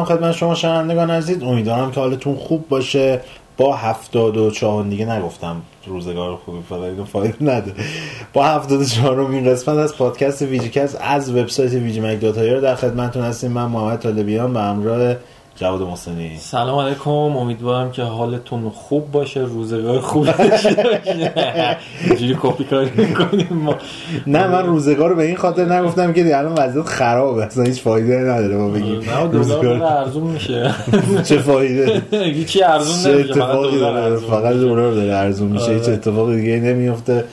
می‌کنم خدمت شما شنوندگان عزیز. امیدوارم که حالتون خوب باشه. با هفتاد و چهار دیگه نگفتم روزگار خوبی فایده فایده نده. با هفتاد و چهارم این قسمت از پادکست VGCast از وبسایت VGMag dot ir در خدمتتون هستیم. من محمد طالبیان به همراه جواد محسنی. سلام علیکم. امیدوارم که حالتون خوب باشه روزگار خوب باشه. اینجوری کپی کاری می‌کنیم ما. نه من روزگار رو به این خاطر نگفتم که الان وضعیت خرابه. اصلا هیچ فایده نداره ما بگیم. داره ارزون میشه. چه فایده؟ هیچی ارزون نمیشه فقط اتفاقی دلار داره؟ فقط دلار داره ارزون میشه. هیچ آره. اتفاق دیگه نمیفته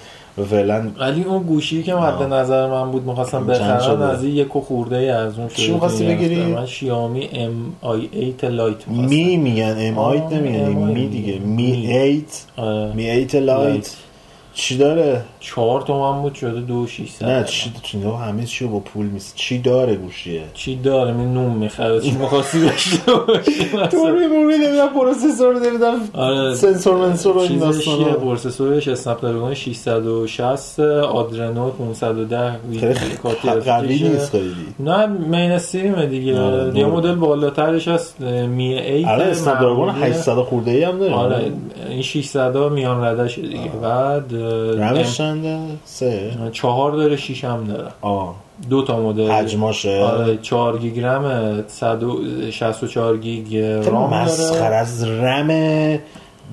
فعلا ولی اون گوشی که مد نظر من بود می‌خواستم بخرم؟ از این یک خورده ارزون شده چی می‌خواستی بگیری؟ من شیائومی ام آی 8 لایت. می میگن ام آه، نمیگن آی. می دیگه می می. ایت آره. می ایت لایت لایت. چی داره؟ چهار تومن بود شده دو شیشصد. نه چی نه همه چی با پول میست چی داره گوشیه؟ چی داره؟ می نوم می‌خره چی می‌خواستی داشته تو؟ روی موبیل نمیدن پروسسور نمیدن آره سنسور منسور این چیزش داستانا. چیه؟ پروسسورش اسنپ دراگون 660 آدرنو 510 خیلی قوی. نیست خیلی. نه مین استریمه دیگه. آره، یه. مدل بالاترش هست می 8 الان اسنپ دراگون 800 خورده ای هم داره آره این 600 ها میان ردش دیگه. بعد رمش چنده؟ سه. چهار داره شیش هم داره. آه دو تا مدل. حجماشه آره 4 گیگ رم 164 گیگ رام مسخره داره از رم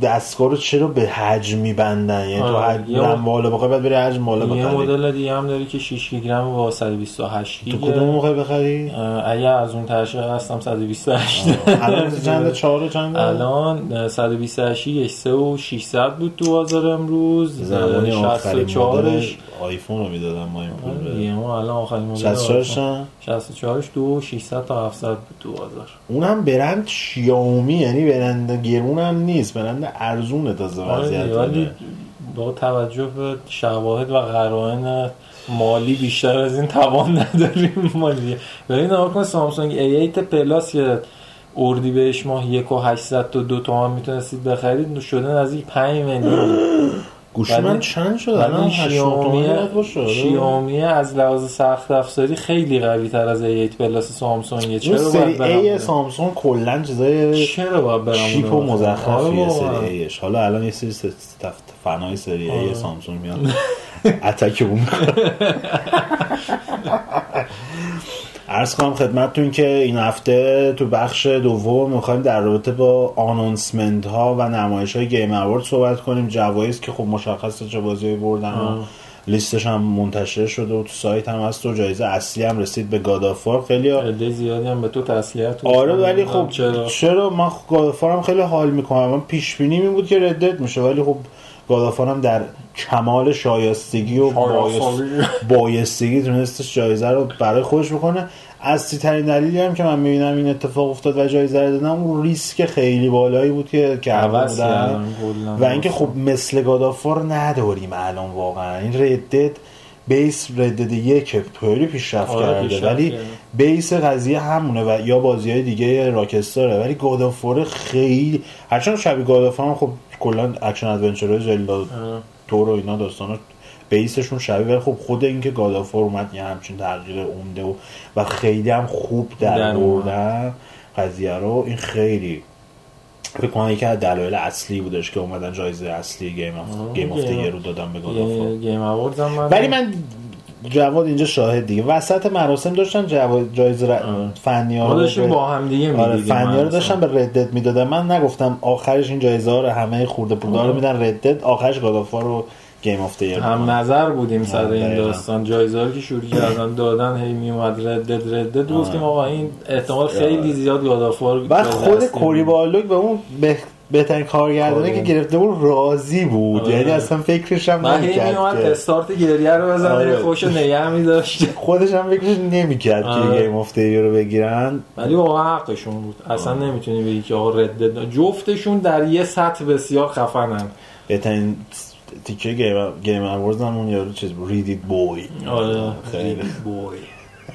دستگاه رو چرا به حجم میبندن؟ یعنی تو آره، حجم یه بالا بخوای بعد بری حجم بالا یه بخری. مدل دیگه هم داره که 6 گیگ رم با 128 تو کدوم موقع بخری؟ اگه از اون ترشه هستم 128 الان چهار و چنده الان اه، 128 گیگ 3 و 600 بود تو بازار امروز. زمانی اه، آخرین مدل 64ش آیفون رو می‌دادم ما این پول آره به دیگه، ما الان آخرین مدل 64 شن 64ش دو 600 تا 700 بود تو بازار اونم برند شیائومی یعنی برند گرون هم نیست برند ارزونه تازه آره وضعیت ولی. با توجه به شواهد و قرائن مالی بیشتر از این توان نداریم ما دیگه. ببین نگاه کن سامسونگ A8 پلاس که اردی بهش ماه یک و 800 تا دو تومن می‌تونستید بخرید شده نزدیک 5 میلیون. گوشی من چند شد الان ولی 80 شیائومی. شیائومی از لحاظ سخت افزاری خیلی قوی تر از A8 پلاس سامسونگ چرا سری باید برم ای اونو؟ سامسونگ کلا چیزای چرا باید برم چیپ و؟ آره مزخرفیه بابا. سری ایش حالا الان یه سری فنای سری ای آره. سامسونگ میاد اتک اون عرض کنم خدمتتون که این هفته تو بخش دوم می‌خوایم در رابطه با آنونسمنت ها و نمایش های گیم اوارد صحبت کنیم. جوایز که خب مشخصه چه بازی بردن و. لیستش هم منتشر شده و تو سایت هم هست و جایزه اصلی هم رسید به گادافار خیلی عده زیادی هم به تو تسلیت آره. ولی خب چرا؟ چرا؟ من گادافارم خیلی حال می‌کنم. من پیش بینی می بود که ردت میشه ولی خب گادافارم در کمال شایستگی و. بایستگی تونستش جایزه رو برای خودش بکنه اصلی ترین دلیلی هم که من می‌بینم این اتفاق افتاد و جایزه رو دادم اون ریسک خیلی بالایی بود که کلاً. و اینکه خب مثل God of War نداریم الان واقعا این Red Dead base Red Dead یک خیلی پیشرفت آره، کرده ولی. base قضیه همونه و یا بازی های دیگه Rockstar ه ولی God of War خیلی هرچند شبیه God of War هم خب کلا action adventure های. تور و اینا داستانا base شون شبیه ولی خب خود اینکه God of War اومد یه همچین تغییر عمده و و خیلی هم خوب در. بردن قضیه رو این خیلی فکر کنم یکی از دلایل اصلی بودش که اومدن جایزه اصلی گیم اف گیم اف رو دادن به گادافور گیم ولی من جواد اینجا شاهد دیگه. وسط مراسم داشتن جواد جایزه ر... فنی ها ما رو داشتیم به- با هم دیگه آره می‌دیدیم فنی ها رو. داشتن به ردت می‌دادن. من نگفتم آخرش این جایزه ها رو همه خورده رو میدن ردت آخرش گادافار رو گیم اف دی هم نظر بودیم سر آره، این دقیقاً. داستان. جایزه که شروع کردن دادن هی میومد ردد ردد گفتیم آقا این احتمال خیلی زیاد گادافار بعد خود کوری Barlog به اون به بهترین کارگردانی آره. که گرفته بود راضی بود. آره. یعنی اصلا فکرش هم من نمی‌کرد که. استارت گریه رو بزنه آره. خوش نگه میداشت. خودش هم فکرش نمی‌کرد که آره. Game of رو بگیرن. ولی واقعا حقشون بود. اصلا نمی‌تونی بگی که آقا Red Dead جفتشون در یه سطح بسیار خفنن. بهترین تیکه Game Game Awards هم اون یارو چیز بود. read it boy آره. خیلی. boy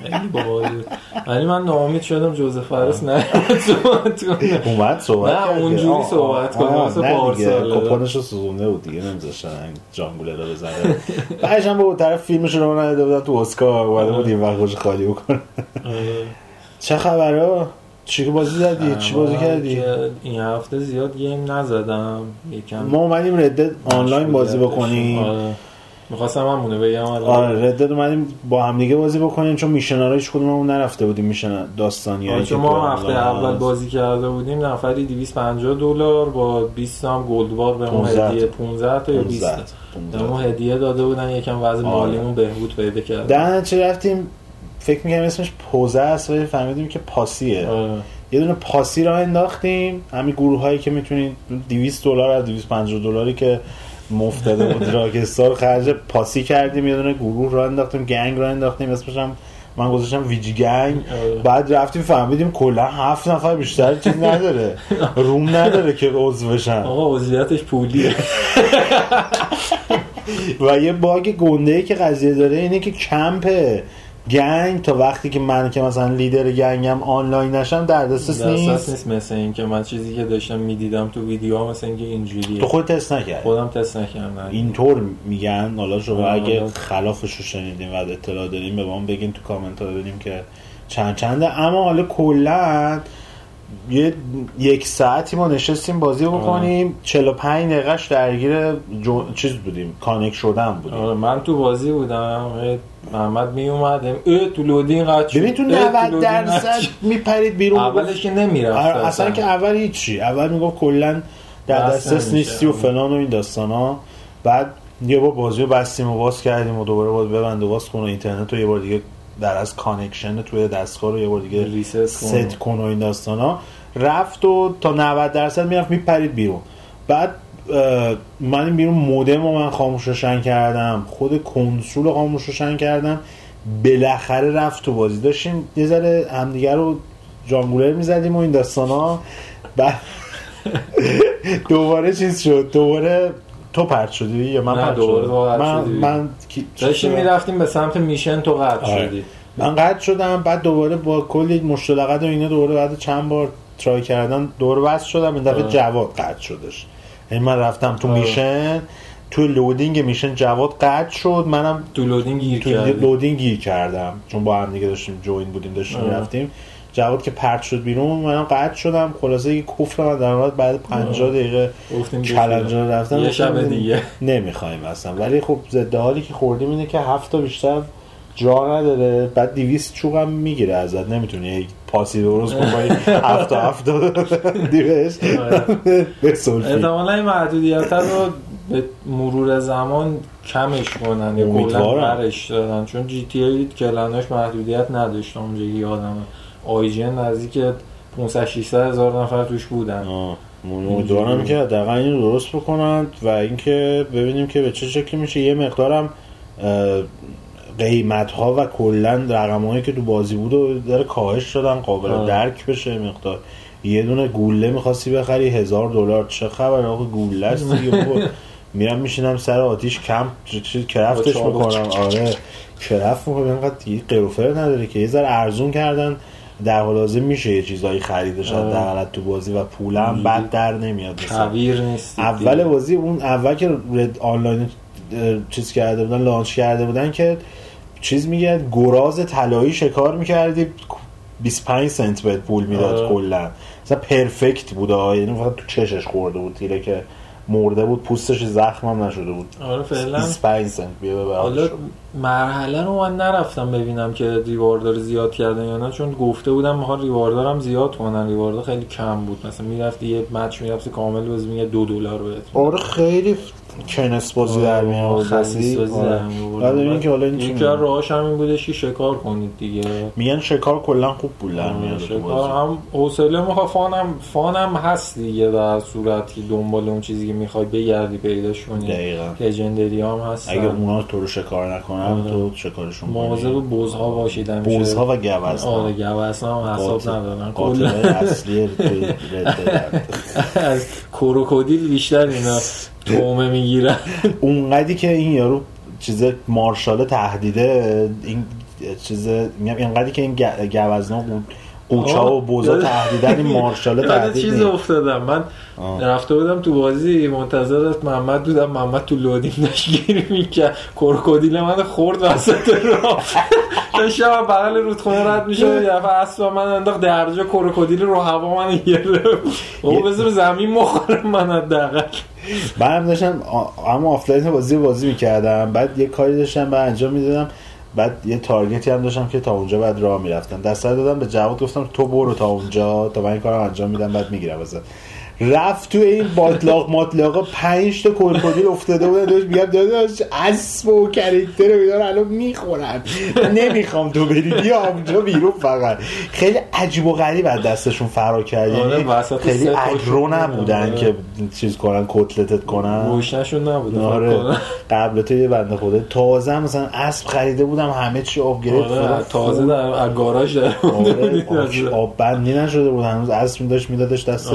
خیلی بود. ولی من ناامید شدم جوزف فارس نه. اومد صحبت نه،. اونجوری صحبت کنه، پارسال. کپونش رو سوزونده بود دیگه نمیذاشتن این جانگوله رو بزنه بعدش هم به طرف فیلمش رو نداده بودن تو اسکار. اومده بود این وقت خالی بکنه. چه خبره چی بازی زدی چی بازی کردی؟ این هفته زیاد گیم نزدم. یکم ما اومدیم ردد آنلاین بازی بکنیم. آره. می‌خواستم همونه بگم. آره ردد اومدیم با هم دیگه بازی بکنیم چون میشنارا هیچ کدوممون نرفته بودیم میشن داستانی آره، چون ما هفته اول بازی کرده بودیم نفری 250 دلار با 20 هم گلد بار به ما 15 هدیه 15 تا یا 20 تا. به ما هدیه داده بودن یکم وضع مالیمون بهبود پیدا کرد در چه رفتیم فکر می‌کنم اسمش پوزه است ولی فهمیدیم که پاسیه آره. یه دونه پاسی را انداختیم همین گروه هایی که می‌تونید 200 دلار از 250 دلاری که مفت داده بود. راکستار خرج پاسی کردیم یه دونه گروه را انداختیم گنگ را انداختیم اسمش هم من گذاشتم ویجی گنگ. آره. بعد رفتیم فهمیدیم کلا هفت نفر بیشتر چیز نداره. روم نداره که عضو بشن. آقا عضویتش پولیه. و یه باگ گنده ای که قضیه داره اینه که کمپ گنگ تا وقتی که من که مثلا لیدر گنگم آنلاین نشم دردسرس دسترس نیست. نیست مثل این که من چیزی که داشتم می‌دیدم تو ویدیو ها مثل اینکه اینجوریه. تو خود تست نکرد خودم تست نکردم. اینطور میگن. حالا شما آه، اگه. خلافش رو شنیدیم و اطلاع داریم به ما بگین تو کامنت ها ببینیم که چند چنده. اما حالا کلا یه یک ساعتی ما نشستیم بازی بکنیم. 45 دقیقش درگیر جو... چیز بودیم. کانک شدن بودیم. آره من تو بازی بودم. محمد می اومد اه تو لودین قد شد. ببین تو اه، 90 لودین قطع درصد. میپرید بیرون. اولش که نمی‌رفت آره، اصلا که اول هیچی. اول می‌گفت کلا در دسترس. نیستی و فلان و این داستان ها بعد یه بار بازی رو بستیم و باز کردیم و دوباره باز ببند و باز کن و اینترنت رو یه بار دیگه در از connection توی دستگاه رو یه بار دیگه. ست کن. و این داستان ها رفت و تا 90 درصد می‌رفت میپرید بیرون. بعد من این بیرون مودم رو من خاموش روشن کردم. خود کنسول رو خاموش روشن کردم. بالاخره رفت تو بازی. داشتیم یه ذره همدیگه رو جانگولر می‌زدیم و این داستان ها بعد دوباره چیز شد. دوباره تو پرت شدی یا من پرت شدم من شدی. من داشتیم. می‌رفتیم به سمت میشن تو قطع آره. شدی من قطع شدم بعد دوباره با کلی مشتلقت و اینا دوباره بعد چند بار ترای کردن دوباره وصل شدم این دفعه. جواد قطع شدش یعنی من رفتم تو آه. میشن تو loading میشن جواد قطع شد منم تو گیر loading گیر کردم چون با هم دیگه داشتیم join بودیم داشتیم. رفتیم جواد که پرت شد بیرون منم قطع شدم. خلاصه یه کفر من در بعد 50 دقیقه رو رفتم. یه شب دیگه. نمی‌خوایم اصلا. ولی خب ضد حالی که خوردیم اینه که هفت تا بیشتر جا نداره. بعد 200 چوب هم می‌گیره ازت. نمی‌تونی پاسی درست هفت تا هفت دیوش به سلفی. احتمالا این محدودیت رو به مرور زمان کمش کنن یا کلا. برش دادن. چون جی تی ای کلناش محدودیت نداشت. اونجا یادمه آیجن نزدیک 500 600 هزار نفر توش بودن. امیدوارم که حداقل اینو درست بکنند و اینکه ببینیم که به چه شکلی میشه. یه مقدارم قیمت ها و کلا رقم هایی که تو بازی بود و داره کاهش شدن قابل آه. درک بشه مقدار. یه دونه گوله می‌خواستی بخری هزار دلار. چه خبر آقا گوله است. میرم میشینم سر آتیش کم کرفتش. می‌کنم. آره کرفت می‌کنم. اینقدر قروفر نداره که. یه ذره ارزون کردن. در حال حاضر میشه یه چیزایی خریدش آره. حداقل تو بازی و پولم بد در نمیاد. کویر نیست اول بازی اون اول که رد آنلاین چیز کرده بودن لانچ کرده بودن که چیز میگه گراز طلایی شکار می‌کردی 25 سنت بهت پول می‌داد. کلا مثلا پرفکت بود آه. یعنی فقط تو چشش خورده بود تیره که مرده بود پوستش زخم هم نشده بود. آره فعلا. 25 سنت بیا ببر حالا مرحله رو من نرفتم ببینم که ریواردار زیاد کردن یا نه چون گفته بودم می‌خوان ریواردار هم زیاد کنن ریواردار خیلی کم بود. مثلا می‌رفتی یه مچ می‌رفتی کامل بازی میگه دو دلار بهت. آره خیلی کنس بازی در می آورد بازی. بعد ببین که حالا این چی یکی میگه. از راهاش هم این بودش که شکار کنید دیگه. میگن شکار کلا خوب پول در میاره شکار هم حوصله می‌خواد. فانم فانم هست دیگه در صورت که دنبال اون چیزی که می‌خوای بگردی پیداش کنی. دقیقا. لژندری هم هست اگه اونا تو رو شکار نکنن آره. تو شکارشون مواظب بزها باشید همیشه. بوزها و گوزها آره گوزن هم حساب ندارن. کلا. اصلی. از کروکودیل بیشتر اینا. تومه می‌گیرن اونقدی که این یارو چیز مارشال تهدیده این چیز میگم اینقدری که این گوزنا قوچا و بوزا تهدیدن این مارشالا یاد تهدید چیز. افتادم. من. رفته بودم تو بازی منتظر محمد بودم. محمد تو لودیم داشت گیری می‌کرد. کرکودیل من خورد وسط راه. داشتم بغل رودخونه رد میشه یه دفعه اصلا من انداخت درجا کرکودیل رو هوا من گرفت. او بذار زمین مخوره من حداقل. من هم داشتم اما آفلاین بازی بازی می‌کردم. بعد یه کاری داشتم بعد انجام می‌دادم. بعد یه target ی هم داشتم که تا اونجا بعد راه می‌رفتم. دسته دادم به جواد گفتم تو برو تا اونجا. تا من این کارم انجام میدم بعد می‌گیرم ازت. رفت تو این باتلاق ماتلاقا پنج تا کرکودیل افتاده بودن داشت میگم داداش اسب و character اینا رو الان می‌خورن. نمی‌خوام تو بری بیا اونجا بیرون فقط. خیلی عجیب و غریب از دستشون فرار کرد آره، یعنی خیلی اگرو بودن. نبودن آره. که چیز کنن کتلتت کنن. روشنشون نبوده فکر آره. قبل تو یه بنده خدا. تازه مثلا اسب خریده بودم همه چی آپگرید آره تازه در گاراژ در آره. آب- آب بندی نشده بود. هنوز اسب داشت میدادش دست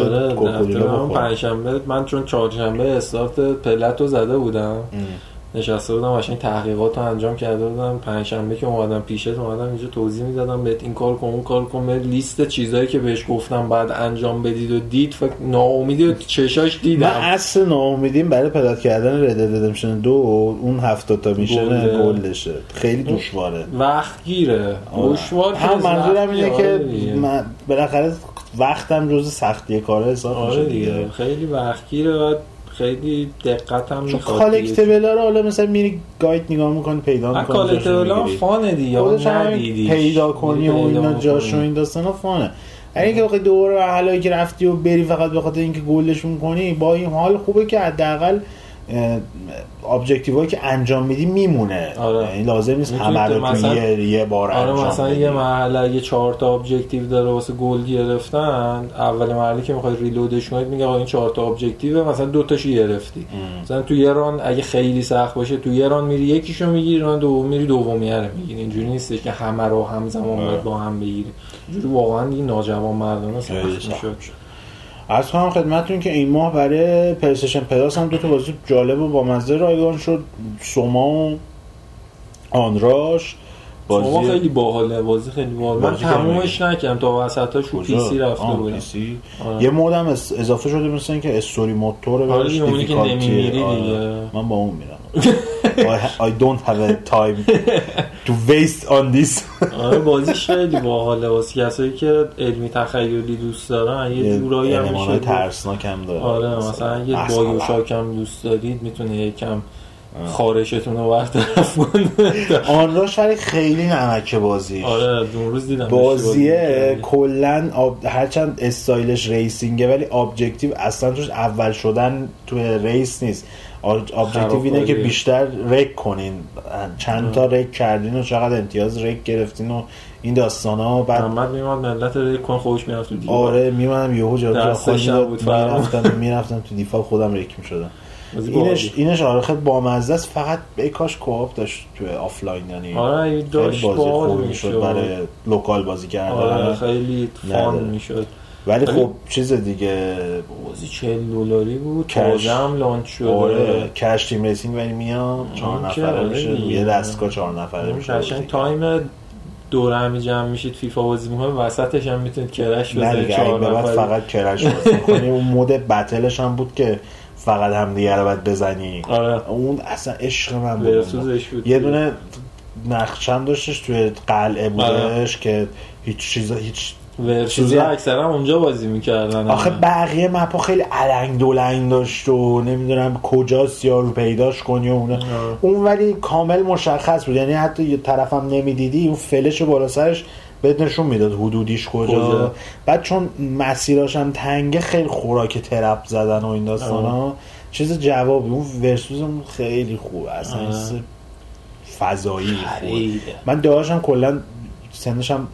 کوکولیلا من پنجشنبه من چون چهارشنبه استارت پلت رو زده بودم. نشسته بودم قشنگ تحقیقات رو انجام کرده بودم. پنجشنبه که اومدم پیشت اومدم اینجا توضیح می‌دادم. بهت این کار کن اون کار کن. لیست چیزایی که بهش گفتم بعد انجام بدید و دید. فکر ناامیدی تو چشاش من دیدم اصل ناامیدیم برای پدر کردن رد ردمشن دو اون هفتاد تا میشن گلده. گلدشه خیلی دشواره. وقت گیره دشوار هم منظورم اینه. که آره. من بالاخره وقتم جز سختی کاره حساب آره دیگه. دیگه. خیلی وقت گیره و خیلی دقت هم چون می‌خواد کالکتبل رو حالا مثلا میری گاید نگاه می‌کنی پیدا می‌کنی کالکتبل هم فانه دیگه خودش. پیدا کنی و اینا. جاشو این داستان ها فانه. اگه اینکه بخوای دوباره حالا که رفتی و بری فقط به خاطر اینکه gold شون کنی با این حال خوبه که حداقل objective هایی که انجام میدی میمونه آره. یعنی لازم نیست همه رو تو مثلا- یه, یه بار آره انجام مثلا بدی. یه مرحله اگه چهار تا objective داره واسه gold گرفتن اول مرحله که می‌خوای reload ش کنید میگه آقا این چهار تا objective مثلا دو تاشو گرفتی ام. مثلا تو یه run اگه خیلی سخت باشه تو یه run میری یکیشو می‌گیری run دوم میری دومیه رو می‌گیری اینجوری نیستش که همه رو همزمان آره. با هم بگیری اینجوری واقعا دیگه ناجوان مردانه سخت سخت می‌شد عرض کنم خدمتتون که این ماه برای PlayStation Plus هم دو تا بازی جالب و با مزه رایگان شد. SOMA و Onrush. SOMA خیلی باحاله. بازی خیلی باحال. من بازی تمومش نکردم. تا وسطاش رو کجا؟ PC رفته PC. آره. یه mode هم اضافه شده مثل اینکه story mode تر آره اونی که نمی‌میری دیگه. من با اون میرم. I, I don't have a time to waste on this. آره بازیش خیلی باحاله واسه کسایی که علمی تخیلی دوست دارن یه جورایی هم میشه. ترسناک هم داره. آره مثلا یه. BioShock هم دوست دارید می‌تونه یکم خارشتون رو برطرف کنه. Onrush ولی خیلی نمکه بازی آره اون روز دیدم بازیه کلا آب... هرچند style ش racing ه ولی objective اصلا توش اول شدن توی race نیست. ابجکتیو اینه که. بیشتر رک کنین چند تا رک کردین و چقدر امتیاز رک گرفتین و این داستان ها بعد محمد میومد ملت رو کن خودش می‌رفت تو دیوار آره میمونم یهو جا جا فرمان. می‌رفتم می‌رفتم تو دیفا خودم رک می‌شدم اینش. اینش آره خیلی بامزه است فقط ای کاش کوآپ داشت تو آفلاین یعنی آره داشت بازی خوبی می‌شد برای لوکال بازی آره کردن خیلی فان. می‌شد ولی خب چیز دیگه بازی 40 دلاری بود. Crash. هم launch شده. آره Crash Team Racing ولی میام چهار نفره آره میشه. دیگه. یه دستگاه چهار نفره میشه قشنگ time دوره همی جمع میشید فیفا بازی می‌کنه وسطش هم می‌تونید Crash بزنید دیگه چهار نفری. فقط Crash بازی می‌کنی. اون mode battle ش هم بود که فقط همدیگه رو باید بزنی. آره. اون اصلا عشق من بود. یه دونه نقشم داشتش توی قلعه بودش که هیچ چیز هیچ ورسوز چیزی- اکثرا اونجا بازی می‌کردن. آخه بقیه مپا خیلی علنگ دولنگ داشت و نمی‌دونم کجاست یا رو پیداش کنی و اونه. اون ولی کامل مشخص بود. یعنی حتی یه طرفم نمی‌دیدی اون فلش بالا سرش بهت نشون می‌داد حدودیش کجا. کجا. بعد چون مسیراش هم تنگه خیلی خوراک ترپ زدن و این داستان ها چیز جوابی. اون ورسوز خیلی خوب. اصلا فضایی. من داشتم کلا سنش هم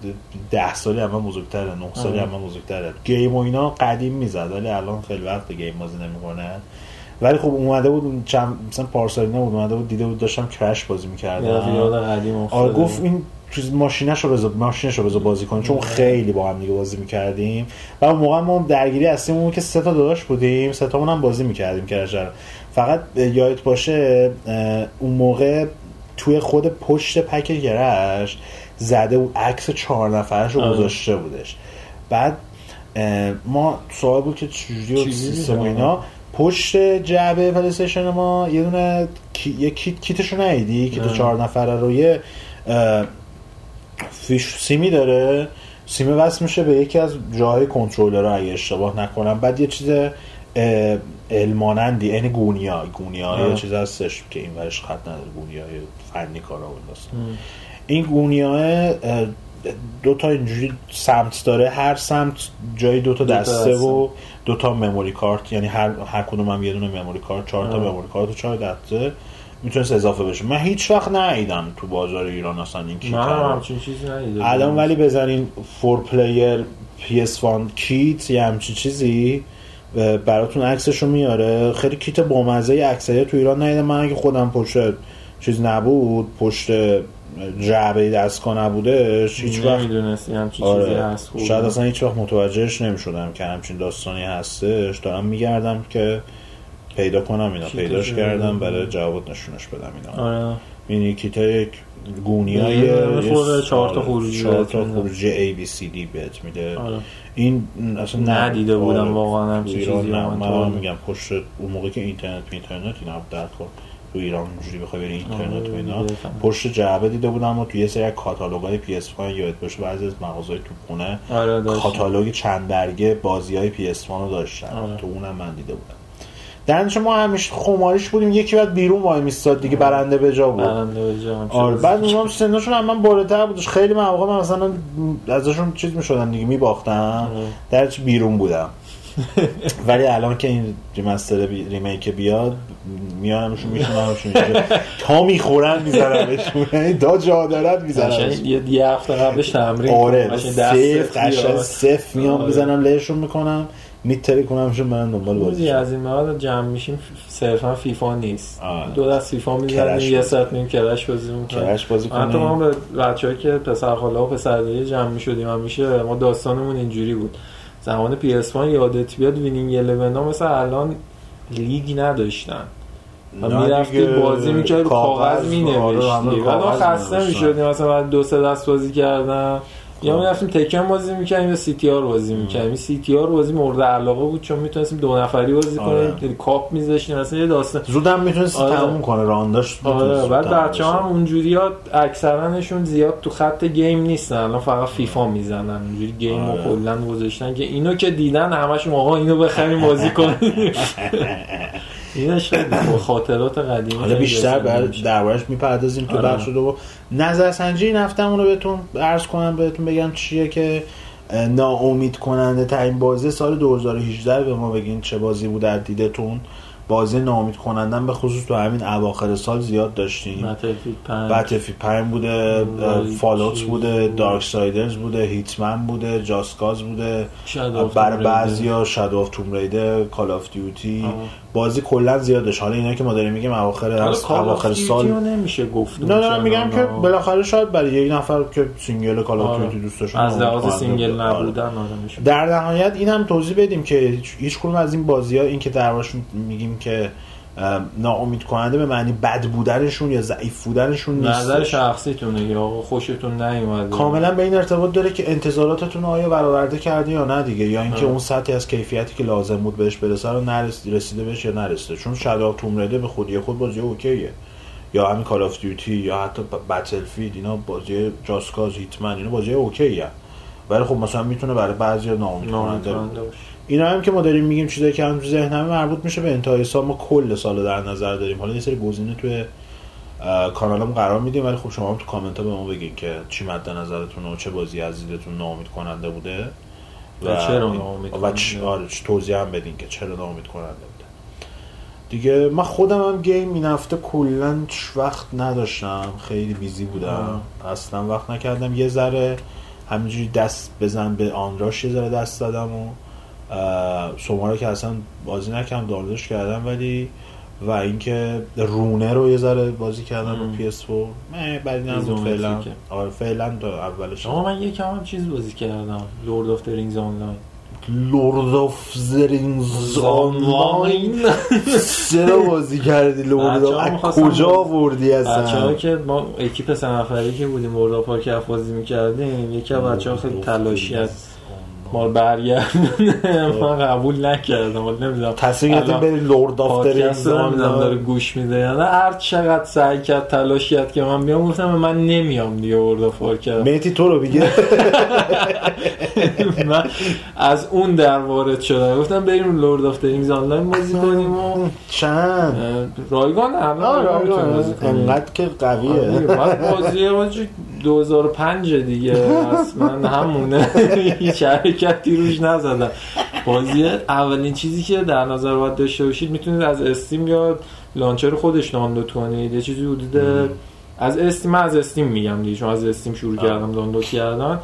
ده سالی هم بزرگتره نه سالی. هم بزرگتره. گیم و اینا قدیم می‌زد ولی الان خیلی وقت گیم بازی نمی‌کنه. ولی خب اومده بود چند مثلا پارسال بود اومده بود دیده بود داشتم کرش بازی می‌کردم. یاد قدیم آره. گفت این چیز ماشینش رو بذار ماشینش رو بذار بازی کنیم چون خیلی با هم دیگه بازی می‌کردیم. و اون موقع ما درگیری هستیم اون که سه تا داداش بودیم سه تامون هم بازی می‌کردیم کرش فقط یادت باشه اون موقع توی خود پشت پک گرش زده بود عکس چهار نفرش رو آره. گذاشته بودش. بعد ما سوال بود که چجوری و سیستم و. اینا؟ پشت جعبه پلیستشن ما یه دونه کی... یه کیت کیتشو ندیدی؟ کیت نه. چهار نفره رو یه فیش سیمی داره. سیمی وصل میشه به یکی از جاهای کنترلر اگه اشتباه نکنم. بعد یه چیز المانندی یعنی گونیا گونیا. یه چیز هستش که این ورش خط نداره. گونیا فنی کارا بنداست این گونیا دو تا اینجوری سمت داره هر سمت جای دو تا دسته. و دو تا مموری کارت یعنی هر هر کدوم هم یه دونه مموری کارت چهار تا. مموری کارت و چهار دسته می‌تونست اضافه بشه من هیچ وقت ندیدم تو بازار ایران اصلا این همچین چیزی الان. ولی بزنین فور پلیر PS1 کیت یا همچین چیزی براتون عکسشو میاره خیلی کیت بامزه اکثری تو ایران ندیدم من اگه خودم پشت چیز نبود پشت جعبه دستگاه نبودش هیچ وقت نمی‌دونستی همچین چیزی آره هست خوب. شاید اصلا هیچ وقت متوجهش نمی‌شدم که همچین داستانی هستش. دارم میگردم که پیدا کنم اینا. پیداش کردم. برای جواب نشونش بدم اینا. آره. این کیت یک گونیای یه خورده چهار تا آره، خروجی چهار تا. خروجی A B C D بهت میده. آره. این اصلا ندیده بودم آره، واقعا چیزی من حالا. میگم پشت اون موقع که اینترنت اینترنت اینا در کن. تو ایران اونجوری بخوای بری اینترنت و آره، اینا بفهمم. پشت جعبه دیده بودم و توی یه سری از کاتالوگای PS1 یادت باشه بعضی از مغازهای تو خونه آره. کاتالوگ چند برگه بازی های PS1 رو داشتن. آره. تو اونم من دیده بودم. در ما همیشه خماریش بودیم یکی بعد بیرون وای میستاد دیگه برنده به جا بود. برنده به جام آره. بعد اونها سنشون هم من بالاتر بودش خیلی مواقع من مثلا ازشون چیز می‌شدن دیگه میباختم در بیرون بودم. ولی الان که این ریمستر بی... ریمیک بیاد میانمشون میشونمشون تا می‌خورن میزنمشون یعنی دا جا دارد میزنمشون یه هفته قبلش تمرین آره کنم. قشنگ آره. سف میام آره. می‌زنم لهشون می‌کنم میتره کنمشون برن دنبال روزی بازی. از این مواد جمع میشیم صرفا فیفا نیست. آره. دو دست فیفا می‌زنیم یه ساعت میم Crash بازی می‌کنیم. Crash بازی حتی ما کنیم به بچه‌ای که پسر خاله و پسر جمع می‌شدیم همیشه ما داستانمون اینجوری بود. زمان PS یادت بیاد Winning 11 ها مثل الان لیگ نداشتن. و می‌رفتی بازی می‌کردی رو کاغذ آره، مینوشتی همه بعد خسته. می‌شدیم مثلا دو سه دست بازی کردن یا خب. می‌رفتیم Tekken بازی می‌کردیم یا CTR بازی می‌کردیم CTR بازی مورد علاقه بود چون می‌تونستیم دو نفری بازی آره. کنیم کاپ میذاشتیم مثلا یه داستان زودم می‌تونستی آره. تموم کنه رانداش آره بعد بچه هم اونجوری ها اکثرانشون زیاد تو خط گیم نیستن الان فقط فیفا می‌زنن اونجوری گیم رو آره. کلا گذاشتن که اینو که دیدن همشون آقا اینو بخریم بازی کنیم اینش خاطرات قدیمی حالا بیشتر میشه. دربارش می‌پردازیم تو آره. بخش دو نظر سنجی این رو بهتون عرض کنم بهتون بگم چیه که ناامید کننده ترین بازی سال 2018 به ما بگین چه بازی بود در دیدتون بازی ناامید کنندن به خصوص تو همین اواخر سال زیاد داشتیم. Battlefield 5 بوده Fallout بوده بود؟ Darksiders بوده Hitman بوده Just Cause بوده Tomb Raider. بعضیا Shadow of Tomb Raider Call of Duty. بازی کلا زیادش حالا اینا که ما داریم میگیم اواخر اواخر سال نمیشه گفت نه دارم میگم که. بالاخره شاید برای یک نفر که single Call of آره. دوست از لحاظ single بود. نبودن آره در نهایت این هم توضیح بدیم که هیچ- کدوم از این بازی ها این که دربارشون میگیم که ناامید کننده به معنی بد بودنشون یا ضعیف بودنشون نظر نیست شخصیتونه یا خوشتون نیومده. کاملا به این ارتباط داره که انتظاراتتون آیا برآورده کرده یا نه دیگه یا اینکه. اون سطحی از کیفیتی که لازم بود بهش برسه رو نرسید رسیده بهش یا نرسیده. چون Shadow Tomb Raider به خودی خود بازی اوکیه. یا همین Call of Duty یا حتی Battlefield اینا بازی Just Cause Hitman اینا بازی اوکیه. ولی خب مثلا می‌تونه برای بعضی ناامید کننده باشه. اینا هم که ما داریم میگیم چیزایی که هم تو ذهنمه مربوط میشه به انتهای سال ما کل سال در نظر داریم. حالا یه سری گزینه توی اه، کانالمون قرار میدیم ولی خب شما هم تو کامنت ها به ما بگین که چی مد نظرتون و چه بازی از دیدتون ناامید کننده بوده و چرا ناامید و؟ چ... آره توضیح هم بدین که چرا ناامید کننده بوده. دیگه من خودم هم گیم این هفته کلا وقت نداشتم. خیلی بیزی بودم. اصلا وقت نکردم. یه ذره همینجوری دست بزن به آنراش یه ذره دست دادم و اه، سوما رو که اصلا بازی نکردم دانلودش کردم ولی و اینکه رونه رو یه ذره بازی کردم. رو PS4 نه بعد این بود. فعلا آره فعلا تا اولش آقا من یکم هم چیز بازی کردم. لورد آف رینگز آنلاین لورد آف زرینگز آنلاین چرا بازی کردی لورد آف کجا آوردی بچه اصلا که ما اکیپ سه نفری که بودیم ورد آف وارکرافت بازی می‌کردیم یکی بچه ها خیلی تلاشی از ما رو برگردونه من قبول نکردم. ولی نمی‌دونم. الان بری درینگز رو نمی‌دونم. داره گوش میده یا نه. هر چقدر سعی کرد تلاش کرد که من بیام گفتم من نمیام دیگه ورد آف وارکرافت میتی تو رو بگه من از اون در وارد شدم. گفتم بریم لورد آف درینگز آنلاین بازی کنیم و چند؟ رایگان همه رایگان. انقدر که آره قویه بعد بازی بازی 2005 دیگه. اصلا همونه. هیچ حرکتی روش نزدم. بازی اولین چیزی که در نظر باید داشته باشید می‌تونید از Steam یا launcher خودش دانلود کنید یه چیزی حدود از Steam از Steam میگم دیگه. چون از Steam شروع کردم دانلود کردن.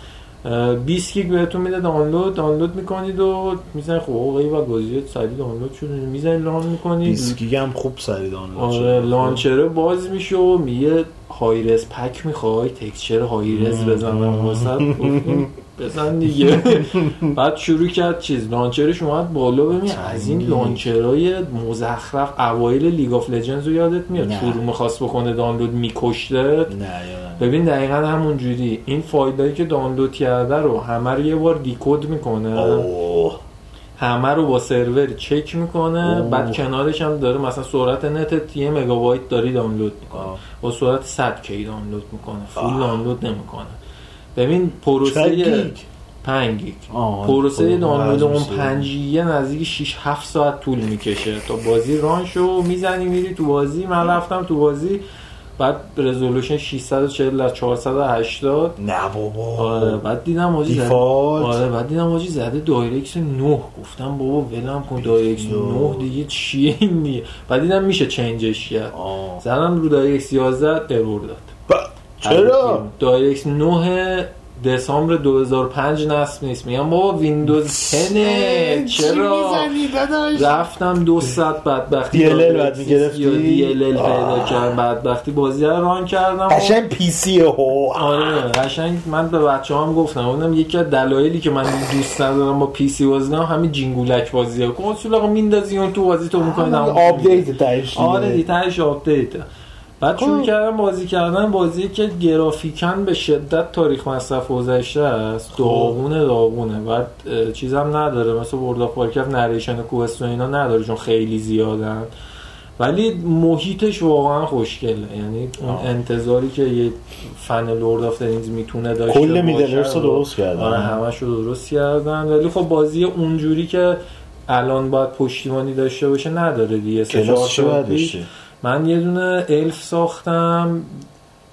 اه، 20 گیگ بهتون میده دانلود. دانلود می‌کنید و می‌زنید. خب okay و بازی سریع دانلود شده می‌زنید launch می‌کنید. دیسکی هم خوب سری دانلود آره شده. launcher ه باز میشه و میگه high-res pack می‌خوای texture high-res بزنم واسه. بزن دیگه. بعد شروع کرد چیز launcher ش اومد بالا ببین از این launcher های مزخرف اوایل League of Legends رو یادت میاد. شروع می‌خواست بکنه دانلود میکشته ببین دقیقا همون جوری. این فایلایی که دانلود کرده رو همه رو یه بار decode می‌کنه. اوه. همه رو با سرور چک می‌کنه. اوه. بعد کنارش هم داره مثلا سرعت نتت یه مگابایت داری دانلود می‌کنه. با سرعت 100 کی دانلود می‌کنه. full. دانلود نمی‌کنه. ببین پروسه گیگ. 5 گیگ. آه، پروسه خب، دانلود اون عجیب. 5 گیگ نزدیک 6 7 ساعت طول می‌کشه. تا بازی run شو می‌زنی میری تو بازی. من رفتم تو بازی. بعد resolution 640 در 480 نه بابا. آره بعد دیدم آجی زده default آره بعد دیدم آجی زده DirectX 9 گفتم بابا ولم کن DirectX 9 دیگه چیه این دیگه؟ بعد دیدم میشه change ش کرد. زدم رو DirectX 11 error داد. چرا؟ DirectX 9 دسامبر 2005 نصب نیست. میگم بابا ویندوز 10 چرا؟ رفتم دو ساعت بدبختی DLL DirectX بعد می‌گرفتی؟ یا DLL پیدا آه. کرد بدبختی بازی رو run کردم قشنگ PC هو آره قشنگ من به بچه هم گفتم. اونم یکی از دلایلی که من دوست ندارم با PC بازی کنم همین جینگولک بازیه. کنسول آقا میندازی اون تو بازی تو می‌کنی آپدیت تایش آره دی تهش آپدیت بعد شروع خب. کردم بازی کردن بازی که گرافیکن به شدت تاریخ مصرف گذشته است. داغونه داغونه. بعد اه، چیزم نداره. مثل World of Warcraft narration و quest و اینا نداره چون خیلی زیادن. ولی محیطش واقعا خوشگله. یعنی اون آه. انتظاری که یه fan Lord of the Rings می‌تونه داشته کل Middle-earth رو رو- درست کردن. آره همش رو درست کردن. ولی خب بازی اونجوری که الان باید پشتیبانی داشته باشه نداره دیگه. سه من یه دونه الف ساختم.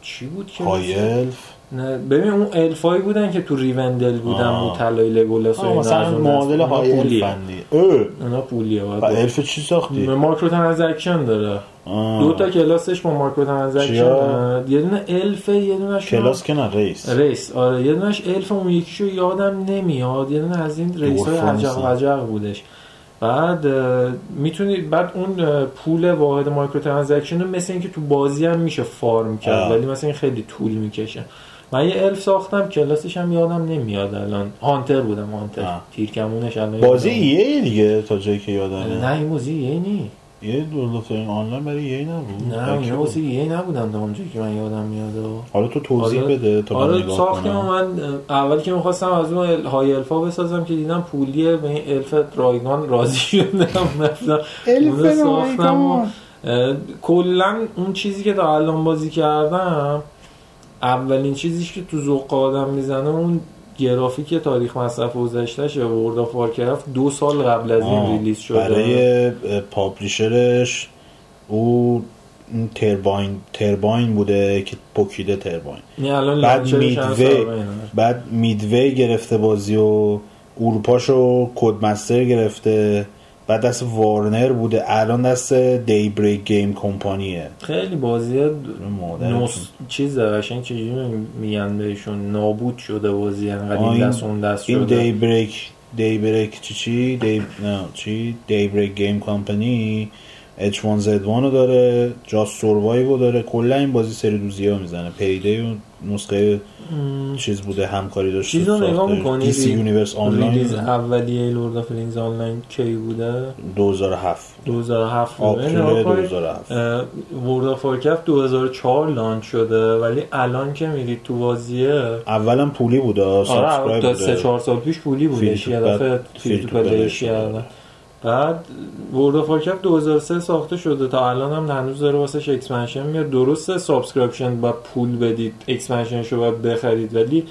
چی بود که های الف نه ببین اون الفایی بودن که تو ریوندل بودن. بود طلای لگولاس و اینا از مثلا اون معادل های اه. اونا پولیه و الف چی ساختی؟ ماکرو ترانزکشن داره. آه. دو تا کلاسش با ماکرو ترانزکشن. یه دونه الف یه دونه کلاس که نه ریس ریس آره یه دونش الف اون یکیشو یادم نمیاد. یه دونه از این ریس های مثلا. عجق بودش. بعد می‌تونی بعد اون پول واحد مایکرو ترانزکشن رو مثل اینکه تو بازی هم میشه فارم کرد آه. ولی مثلا این خیلی طول می‌کشه. من یه الف ساختم کلاسش هم یادم نمیاد الان. هانتر بودم هانتر. تیرکمونش الان بازی یادم ایه دیگه تا جایی که یادمه. نه این بازی یه نی. یه دولت آنلاین برای یه نبود نه اینا. بازی یه نبودن تا اونجایی که من یادم میاد و- حالا تو توضیح آره. بده تا من آره نگاه ساختیم من اه، اولی که می‌خواستم از اون ال- های الفا بسازم که دیدم پولیه به این الف رایگان راضی شدم رفتم اونو ساختم و اه، کلا اون چیزی که تا الان بازی کردم اولین چیزیش که تو ذوق آدم می‌زنه اون گرافیک تاریخ مصرف گذشتهشه World of Warcraft دو سال قبل از این release شده. برای publisher ش او این Turbine Turbine بوده که پوکیده Turbine. این الان بعد Midway. بعد میدوی گرفته بازی و اروپاشو کدمستر گرفته. بعد دست وارنر بوده الان دست دی بریک گیم کمپانیه خیلی بازی. نوس چیز قشنگ چجوری میگن بهشون؟ نابود شده بازی انقدر این این- دست اون دست این شده. دی بریک دی بریک چی چی؟ دی نه چی؟ دی بریک گیم کمپانی H1Z1 رو داره جاست سوروایو رو داره کلا این بازی سری دوزی ها می‌زنه. پیده و نسخه چیز بوده همکاری داشته چیز رو نگاه می‌کنی؟ دی سی یونیورس ریلیز آنلاین اولیه لورد آف رینگز آنلاین کی بوده؟ 2007 2007 بوده آپریل نگاه کنید. 2007 ورد آف وارکرافت 2004 لانچ شده ولی الان که میرید تو بازیه اولا پولی بوده آره سابسکرایب تا سه بوده چهار سال پیش پولی فیل یه دفعه فیل تو کردن. بعد ورد آف وارکرافت 2003 ساخته شده. تا الان هم هنوز داره واسش اکسپنشن میاد. درسته سابسکرپشن با پول بدید اکسپنشنشو باید بخرید. ولی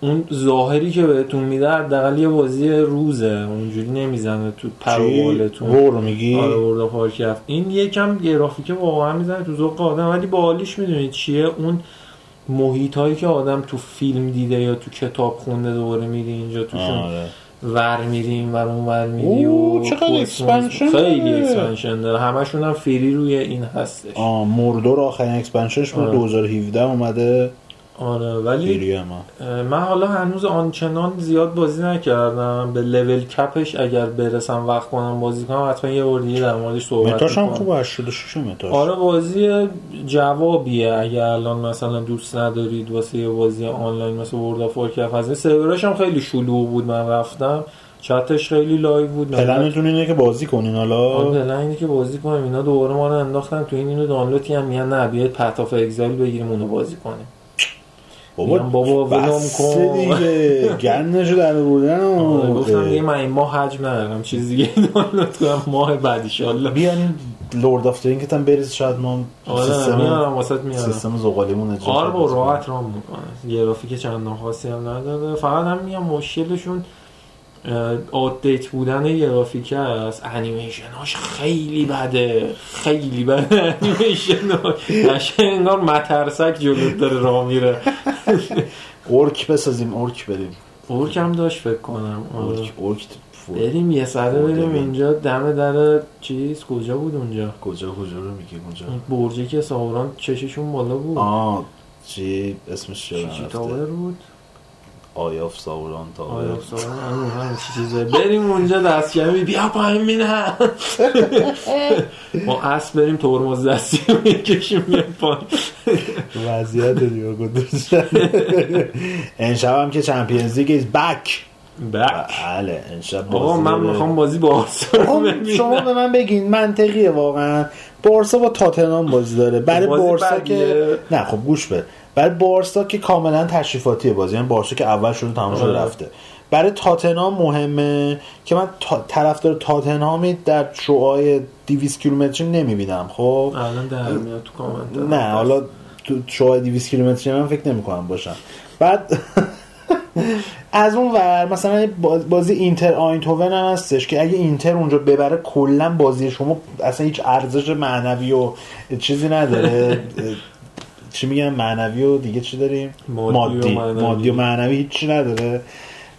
اون ظاهری که بهتون میده حداقل یه بازی روزه. اونجوری نمی‌زنه تو پر و چی؟ بالتون وور رو میگی؟ آره ورد این یکم گرافیک واقعا می‌زنه تو ذوق آدم. ولی بالیش می‌دونید چیه؟ اون محیط هایی که آدم تو فیلم دیده یا تو کتاب خونده دوباره میری اینجا توشون. آره. ور میری این ور اون ور میری و چقدر. اکسپنشن خیلی. اکسپنشن داره همشون هم فری روی این هستش آه مردور آخرین اکسپنشنش بود آره. 2017 اومده آره ولی من حالا هنوز آنچنان زیاد بازی نکردم. به level cap ش اگر برسم وقت کنم بازی کنم حتما یه بار دیگه در موردش صحبت meta ش هم. خوب 86 meta ش. آره بازی جوابیه. اگر الان مثلا دوست ندارید واسه یه بازی آنلاین مثل World of Warcraft هست. سرورش هم خیلی شلوغ بود من رفتم. چتش خیلی live بود. پلنتون اینه که بازی کنین آره، حالا پلن اینه که بازی کنیم. اینا دوباره ما رو انداختن. تو این اینو دانلودی هم میگن نه بیاید Path of Exile بگیریم اونو بازی کنیم. بابا بابا بسه کن. دیگه. گندشو در بردن آره، گفتم دیگه من این ماه حجم ندارم چیز دیگه دانلود کنم ماه بعد ایشالله بیانین Lord of the Rings هم بریز شاید ما آره سیستم میارم واسط میارم. سیستم زغالیمون اجرا آره. راحت رام می‌کنه گرافیک چندان خاصی هم نداره. فقط هم میگم مشکلشون آپدیت بودن گرافیک است. انیمیشناش خیلی بده. خیلی بده. انیمیشن قشنگ انگار مترسک جلوت داره راه میره. اورک بسازیم اورک بریم. اورک هم داشت فکر کنم. اورک اورک. بریم یه سره بریم. اونجا دم در چیز کجا بود اونجا؟ کجا کجا رو میگی؟ اون برجی که ساوران چششون بالا بود. آه چی؟ اسمش چی بود؟ آیاف ساوران تاور آیا ساوران چیزه. بریم اونجا دست کمی بیا پایین میدم ما اسب بریم ترمز دستی رو بکشیم میام پایین. وضعیت دیگه گذاشتن امشب هم که چمپیونز لیگ ایز بک بک بله امشب آقا بازی من. می‌خوام بازی آقا، ببینم. شما به من بگین منطقیه واقعا. بارسا با تاتنهام بازی داره. برای بارسا. که نه خب گوش بده. برای بارسا که کاملا تشریفاتیه بازی یعنی بارسا که اول شده تمام شده آره. رفته. برای تاتنهام مهمه که من تا... طرفدار تاتنهامی در شعاع 200 کیلومتری نمی‌بینم خب؟ الان در میاد تو کامنت. نه حالا تو شعاع 200 کیلومتری من فکر نمی کنم باشم. بعد از اون ور مثلا باز- بازی اینتر آینتوون هم هستش که اگه اینتر اونجا ببره کلا بازی شما اصلا هیچ ارزش معنوی و چیزی نداره. چی میگن؟ معنوی و دیگه چی داریم؟ مادی مادی. و معنوی. هیچی نداره.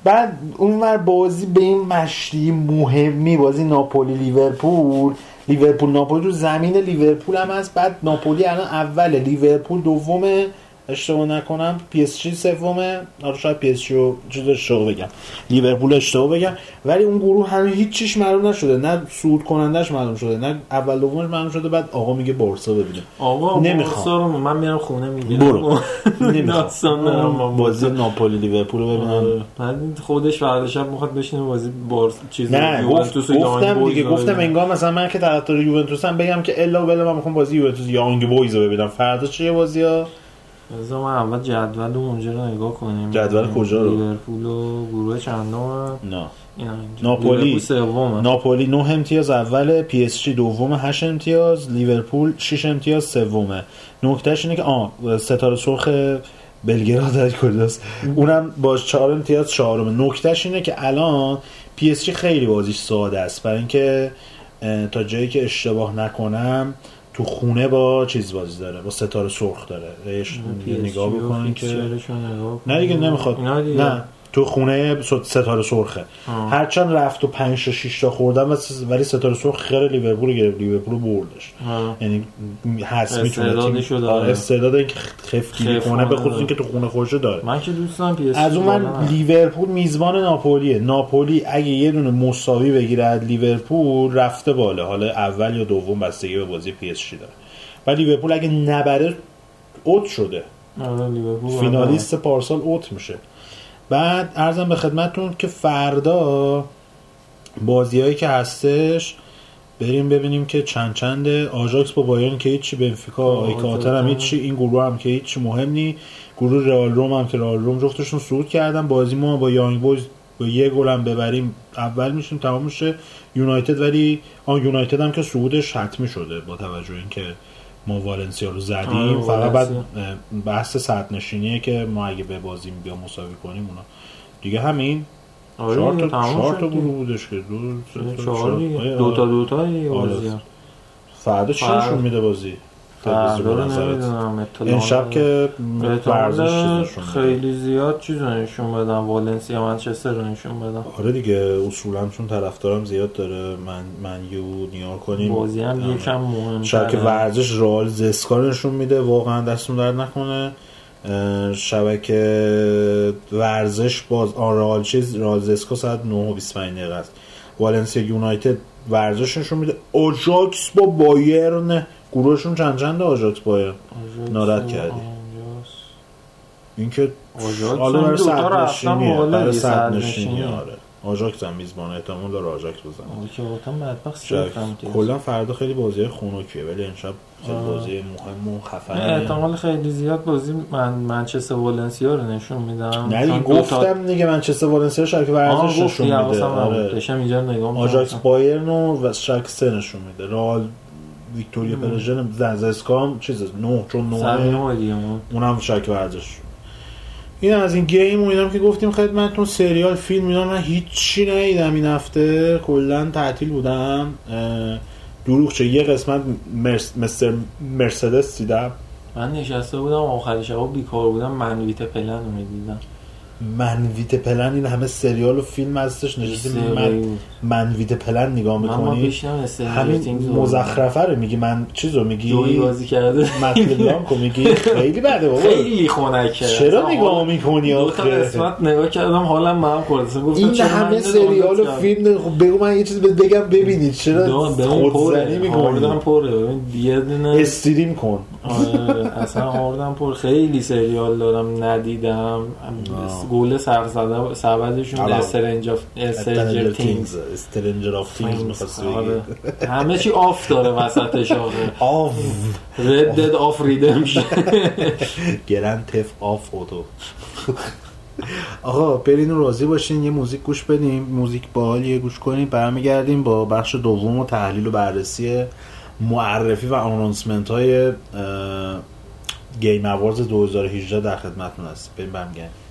بعد اونور بازی به این مشتی مهمی بازی ناپولی لیورپول. لیورپول ناپولی رو زمین لیورپول هم هست. بعد ناپولی الان اوله. لیورپول دومه. اشتباه نکنم. پی اس جی سومه. آره شاید پی اس جی رو چیز اشتباه بگم. لیورپول اشتباه بگم. ولی اون گروه هنوز هیچ چیش معلوم نشده. نه صعود کنندش معلوم شده نه اول دومش معلوم شده. بعد آقا میگه بارسا ببینه. آقا نمی‌خوام. رو من میرم خونه می‌گیرم. برو. با بازی ناپولی لیورپول رو ببینم. آره. بعد خودش فردا شب می‌خواد بشینه بازی بارس چیز نه گفت یوونتوس گفتم دیگه گفتم. انگار مثلا من که طرفدار یوونتوسم بگم که الا و بلا من می‌خوام بازی یوونتوس یانگ بویز رو ببینم. فردا چیه بازی بذار ما اول جدول اونجا رو نگاه کنیم. جدول کجا رو؟ لیورپول و گروه چندم؟ نه. ناپولی. ناپولی 9 امتیاز اول پی اس جی دوم 8 امتیاز لیورپول 6 امتیاز سومه. نکتهش اینه که آ ستاره سرخ بلگراد از کجاست اونم با 4 امتیاز چهارم نکتهش اینه که الان پی اس جی خیلی بازیش ساده است. برای اینکه تا جایی که اشتباه نکنم تو خونه با چیز بازی داره با ستاره سرخ داره نگاه بکنین که نه دیگه. نمی‌خواد. نه تو خونه ستاره سرخه. هرچند رفت و 5 تا 6 تا خوردن ولی- ولی ستاره سرخ خیر لیورپول گرفت. لیورپول بردش. یعنی هست می‌تونه استعداد اینکه خفتگیری خف کنه به خصوص. اینکه تو خونه خودشو داره. من که دوست دارم پی از اون من لیورپول میزبان ناپولیه. ناپولی اگه یه دونه مساوی بگیره از لیورپول رفته بالا. حالا اول یا دوم بستگی به بازی پی اس داره. و لیورپول اگه نبره اوت شده. آره فینالیست پارسال اوت میشه. بعد ارزم به خدمتتون که فردا بازیهایی که هستش بریم ببینیم که چند چند آژاکس با بایرن که هیچی بنفیکا آیکاتر هم. هیچی این گروه هم که هیچی مهم نی. گروه رئال روم هم که رئال روم جفتشون صعود کردن. بازی ما با یانگ بویز با یه گل هم ببریم اول میشیم تمام میشه. یونایتد ولی آن یونایتد هم که صعودش حتمی شده با توجه اینکه ما والنسیا رو زدیم. آره، فقط بعد بحث صد نشینیه که ما اگه به بازیم بیا مساوی کنیم اونا. دیگه همین. آره چهار تا چهار تا. گروه بودش که. دو سه تا، آره. دو تا دو. بازی. فردا چی میده بازی؟ نمی‌دونم امشب ندارم. که. خیلی زیاد چیز رو نشون بدن والنسیا منچستر رو نشون بدن آره دیگه اصولا چون طرفدارم زیاد داره من من یو نیار کنیم بازی هم. یکم مهم شاید که ورزش رئال زسکا رو نشون میده واقعا دستون درد نکنه شبکه ورزش باز آن رئال چیز رئال زسکا ساعت 9 و 25 دقیقه است والنسیا یونایتد ورزش نشون میده آژاکس با بایرن گروهشون چند چند آژاکس بایرن ناراحت کردی. این که آژاکس حالا برای رفتن نشینیه برای صد نشینیه. آره آژاکس هم میزبان احتمال داره آژاکس بزنه کلا فردا خیلی بازی خونکیه ولی امشب خیلی. بازی مهم و خفنه احتمال خیلی زیاد بازی من منچستر والنسیا رو نشون میدم نه گفتم دیگه منچستر والنسیا شرک ورزش نشون میده. آره. اینجا نگاه آژاکس. بایرن و شرک سه نشون میده رئال ویکتوریا مم. پلژن زنزسکا هم چیز نه چون نه. اونم شرک ورزش این از این گیم و اینم که گفتیم خدمتتون سریال فیلم اینا من هیچی ندیدم این هفته. کلا تعطیل بودم. دروغ چه یه قسمت مرس... مستر مرسدس دیدم. من نشسته بودم آخر شب بیکار بودم. منویت پلن رو می‌دیدم. منویت پلن این همه سریال و فیلم هستش. نشستی من منویت پلن نگاه من می‌کنی همین مزخرفه رو میگی من چیز رو میگی؟ جوی بازی کرده. بلانکو میگی خیلی بده بابا. خیلی خنکه چرا نگاه می‌کنی آخه؟ قسمت نگاه کردم حالم به هم خورد اصلا گفتم این من همه سریال و؟ فیلم خب بگو من یه چیز بهت بگم ببینید. چرا خودزنی می‌کنی؟ پره. یه دونه استریم کن. آره، اصلا هاردم پر خیلی سریال دارم ندیدم. آه. گول سرزده سبدشون. استرنج آف استرنجر تینگز استرنجر آف تینگز می‌خواستی آره. همه چی of داره وسطش آخه of. Red Dead of Redemption Grand Theft of Auto آقا برین راضی باشین یه موزیک گوش بدیم موزیک باحالیه گوش کنیم برمیگردیم با بخش دوم و تحلیل و بررسی معرفی و announcement های Game Awards 2018 در خدمتتون هستیم. بریم برمیگردیم.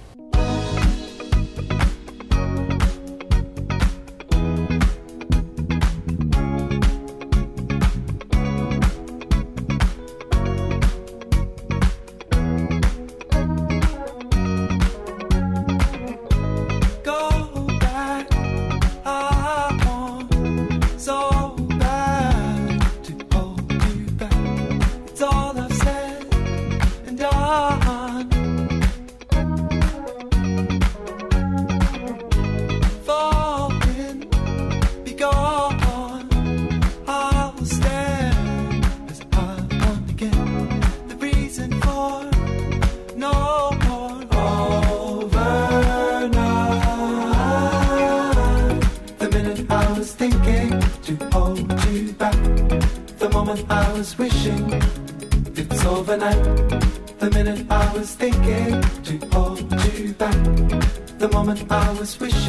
Was wishing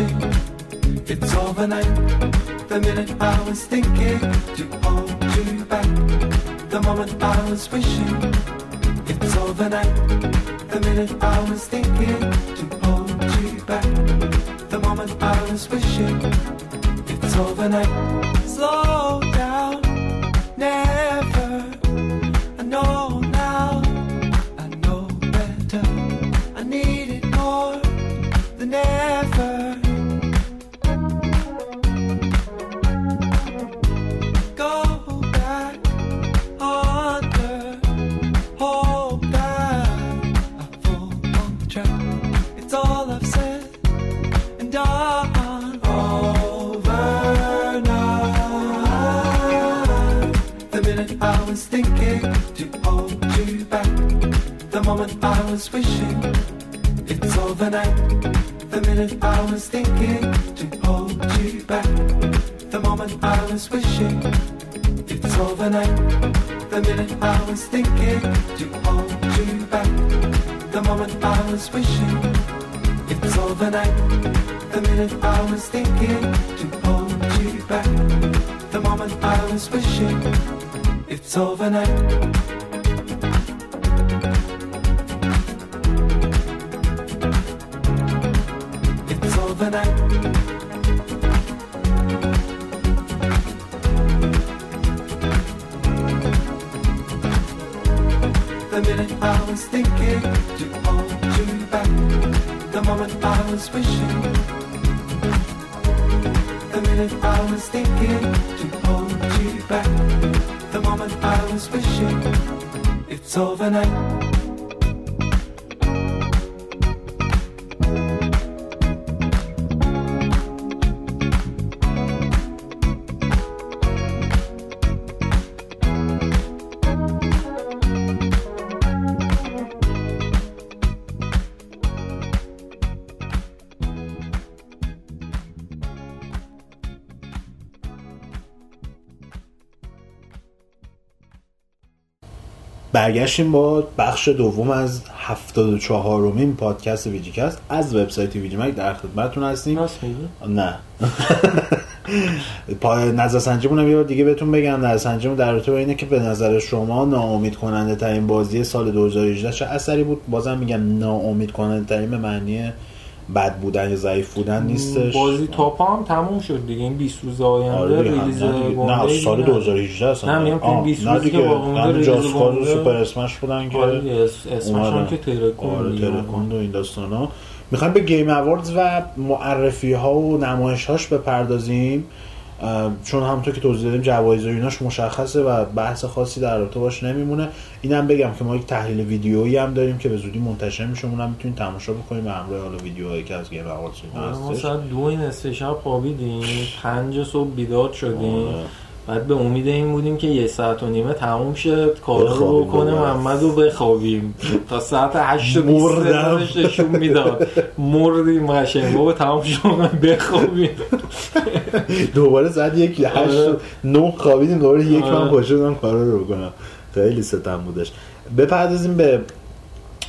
it's overnight. برگشتیم با بخش دوم از 74 مین پادکست VGCAST. از وبسایت VGMag در خدمتتون هستیم. نه. پا نظرسنجیمون هم یه دیگه بهتون بگم. نظرسنجیمون در رابطه با اینه که به نظر شما ناامید کننده ترین بازی سال 2018 چه اثری بود؟ بازم میگم ناامید کننده ترین به معنی بد بودن یا ضعیف بودن نیستش بازی تاپا هم تموم شد دیگه این 20 روز آینده آره release نه سال دیگه 2018 اصلا نه، میگم تو آه، 20 نه روزی که. باقی ریلیز گنده. سوپر اسمش بودن که آره اسمش هم. که ترکون آره دیگه. ترکون و این داستان ها می‌خوایم به گیم اواردز و معرفی ها و نمایش هاش بپردازیم چون همونطور که توضیح دادیم جوایز و ایناش مشخصه و بحث خاصی در رابطه باش نمیمونه. اینم بگم که ما یک تحلیل ویدیویی هم داریم که به زودی منتشر میشه. اونم می‌تونید تماشا بکنید به همراه حالا ویدیوهایی که از گیم اینا آره، ما ساعت دو نصف شب خوابیدیم. پنج صبح بیدار شدیم. آره. بعد به امید این بودیم که یه ساعت و نیمه تموم شد کار رو بکنه. محمد رو بخوابیم تا ساعت هشت و بیست مردم. دقیقه نشون می‌داد مردیم قشنگ بابا تمام شد بخوابیم دوباره زد یک هشت آره. نه خوابیدیم دوباره یک آره. من شدم کارا رو بکنم خیلی ستم بودش بپردازیم به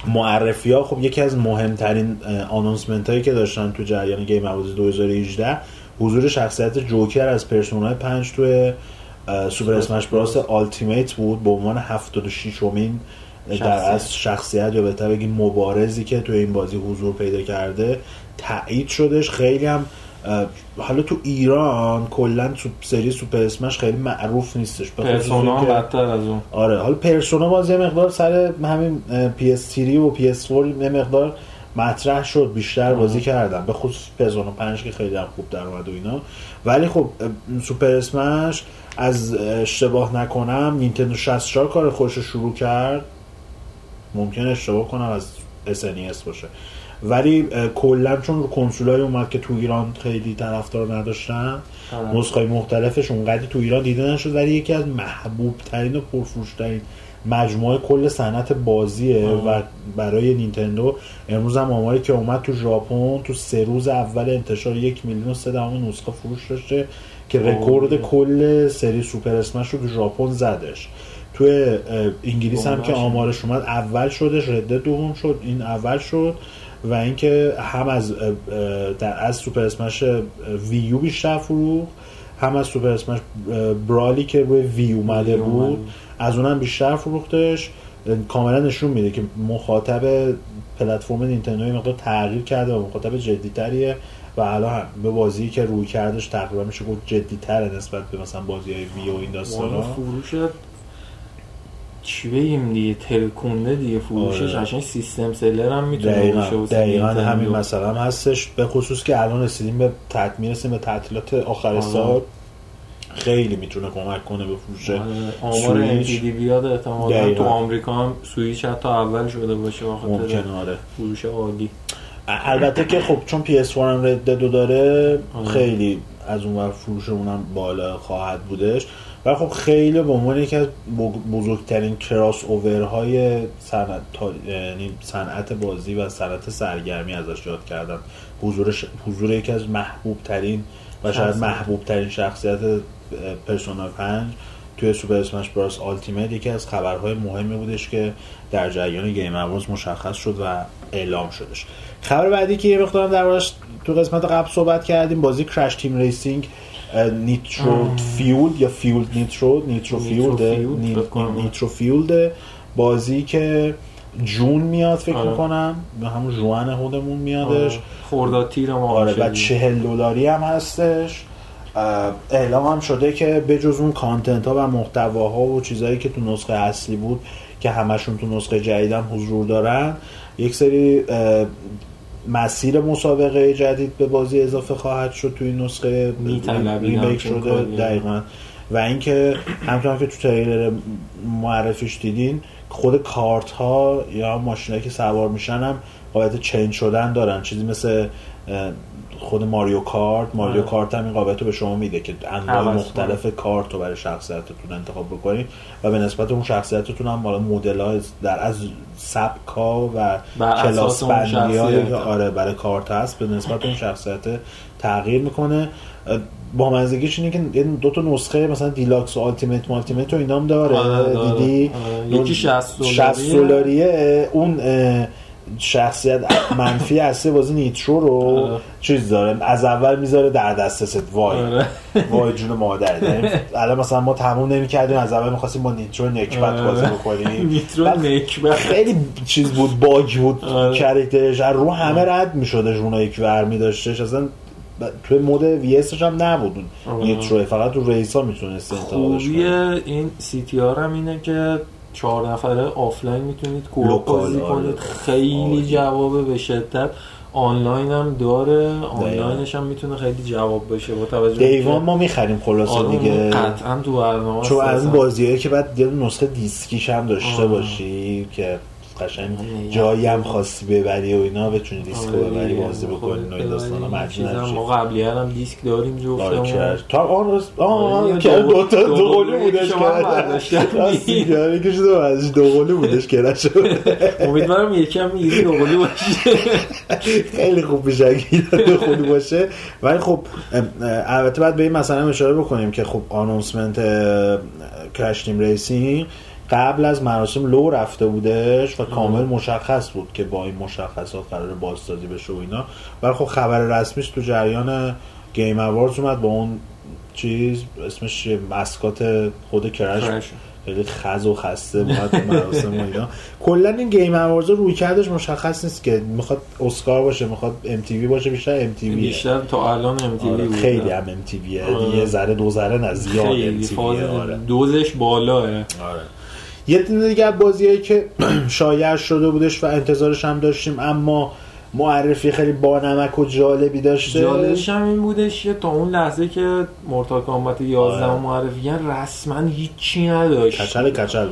معرفی ها خب یکی از مهمترین announcement هایی که داشتن تو جریان Game Awards 2018 حضور شخصیت جوکر از Persona ی 5 توی Super Smash Bros Ultimate بود. به عنوان 76 امین در. از شخصیت یا بهتر بگیم مبارزی که توی این بازی حضور پیدا کرده تایید شدش. خیلی هم حالا تو ایران کلا تو سری Super Smash خیلی معروف نیستش. Persona هم بدتر از اون. آره حالا Persona باز یه مقدار سر همین PS 3 و PS 4 یه مقدار مطرح شد بیشتر بازی کردم. به خصوص Persona 5 که خیلی هم خوب در اومد و اینا. ولی خب Super Smash از اه، اشتباه نکنم نینتندو 64 کار خودشو شروع کرد. ممکن اشتباه کنم از SNES باشه. ولی کلا چون رو کنسولای اومد که تو ایران خیلی طرفدار نداشتن. نسخه مختلفش اونقدی تو ایران دیده نشد ولی یکی از محبوب ترین و پرفروش ترین مجموعه کل صنعت بازیه آه. و برای نینتندو امروز هم آماری که اومد تو ژاپن تو سه روز اول انتشار یک میلیون و سه دهم نسخه فروش داشته که رکورد. کل سری Super Smash رو تو ژاپن زدش اه، انگلیس هم که. آمارش اومد اول شدش رده دوم شد این اول شد و اینکه هم از در از Super Smash Wii U بیشتر فروخت هم از سوپر اسمش برالی که روی وی اومده بود. از اونم بیشتر فروختش. کاملا نشون میده که مخاطب پلتفرم نینتندو مقدار تغییر کرده و مخاطب جدیتریه و الان هم به بازی که روی کردش تقریبا میشه گفت جدیتره نسبت به مثلا بازی های وی و این داستان والا فروش چی بگیم دیگه؟ ترکونده دیگه فروشش. آره. قشنگ سیستم سلر هم می‌تونه دقیقا, دقیقا. همین مثلا هستش. به خصوص که الان رسیدیم به تعط... می‌رسیم به تعطیلات آخر آره. سال. خیلی می‌تونه کمک کنه به فروش آره، آمار. NPD بیاد احتمالا. تو آمریکا هم سویچ حتی اول شده باشه بخاطر آره فروش عالی البته که خب چون PS4 هم رد دو داره آره. خیلی از اون ور فروش اونم بالا خواهد بودش ولی خب خیلی به عنوان یکی از بزرگترین کراس اوورهای صنعت یعنی صنعت بازی و صنعت سرگرمی ازش یاد کردن حضور حضور یکی از محبوب ترین و شاید. محبوب ترین شخصیت Persona 5 توی Super Smash Bros Ultimate یکی از خبرهای مهمی بودش که در جریان Game Awards مشخص شد و اعلام شدش. خبر بعدی که یه مقدارم دربارش تو قسمت قبل صحبت کردیم بازی Crash Team Racing Nitro Fueled یا Fueled Nitro Nitro Fueled کنم. Nitro Fueled بازی که جون میاد فکر آره. می‌کنم به همون جوان خودمون میادش. خورداد تیر ما آره و دیگه. چهل دلاری هم هستش. اعلام هم شده که به جز اون کانتنت ها و محتواها و چیزهایی که تو نسخه اصلی بود که همشون تو نسخه جدید هم حضور دارن یک سری مسیر مسابقه جدید به بازی اضافه خواهد شد توی این نسخه. ریمیک شده. دقیقا. و اینکه همچنان که تو تریلر معرفیش دیدین خود کارت ها یا ماشینایی که سوار میشن هم قابلیت چنج شدن دارن. چیزی مثل خود ماریو کارت ماریو آره. کارت هم این قابلیت رو به شما میده که انواع مختلف کارت رو برای شخصیتتون انتخاب بکنید و به نسبت اون شخصیتتون هم حالا مدل ها در از سبک ها و کلاس بندی. که آره برای کارت هست به نسبت اون شخصیت تغییر می‌کنه با منزگیش اینه که دو تا نسخه مثلا دیلاکس و آلتیمیت مالتیمیت و اینا هم داره آره، داره. دیدی آره. یکی 60 دلاریه. 60 دلاریه اون اه، شخصیت منفی اصلی بازی نیترو رو آره. چیز داره از اول می‌ذاره در دسترست وای آره. وای جون مادر یعنی الان مثلا ما تموم نمی‌کردیم از اول می‌خواستیم با نیترو نکبت آره. بازی بکنیم نیترو نکبت خیلی چیز بود باگ بود. کرکترش رو همه رد می‌شده جونایی که ورمی داشتش اصلا توی مود وی اس هم نبود. نیترو فقط تو ریس ها می‌تونست انتقادش خوبی این سی تی آر هم اینه که چهار نفره آفلاین می‌تونید کوپ بازی آره. کنید خیلی آره. جوابه به شدت آنلاین هم داره آنلاینش هم می‌تونه خیلی جواب بشه با توجه دیوان ما می‌خریم خلاصه آره دیگه قطعا تو برنامه چون از این. بازیایی که بعد یه نسخه دیسکیش هم داشته آه. باشی که قشنگ. جایی هم خواستی ببری و اینا بتونی دیسک رو آره ببری. بازی خب، بکنی و این داستانا نشی. ما قبلی هم دیسک داریم آره جفتمون. تا آن روز آه آره، که دو- دو تا دو دو قلو قلو بودش که که شده بعدش دو قلو بودش که نشد. امیدوارم یکم می‌گیری دوقلو باشه. خیلی خوب میشه اگه دو قلو باشه. ولی خب البته باید به این مسئله هم اشاره بکنیم که خب آنونسمنت Crash Team Racing قبل از مراسم لو رفته بودش و کامل مشخص بود که با این مشخصات قرار بازسازی بشه و اینا. ولی خب خبر رسمیش تو جریان Game Awards اومد با اون چیز اسمش؟ mascot خود Crash. خیلی خز و خسته تو مراسم و اینا. کلا این Game Awards رویکردش مشخص نیست که می‌خواد اسکار باشه می‌خواد ام تی وی باشه بیشتر ام تی وی بیشتر تا الان ام تی آره خیلی هم ام تی آره. یه ذره دو ذره نه زیاد ام تی دوزش بالاه آره. یه دونه دیگه از بازیایی که شایع شده بودش و انتظارش هم داشتیم اما معرفی خیلی بانمک و جالبی داشته جالبش هم این بودش که تا اون لحظه که Mortal Kombat 11 آره. معرفی رسما هیچی نداشت کچل کچل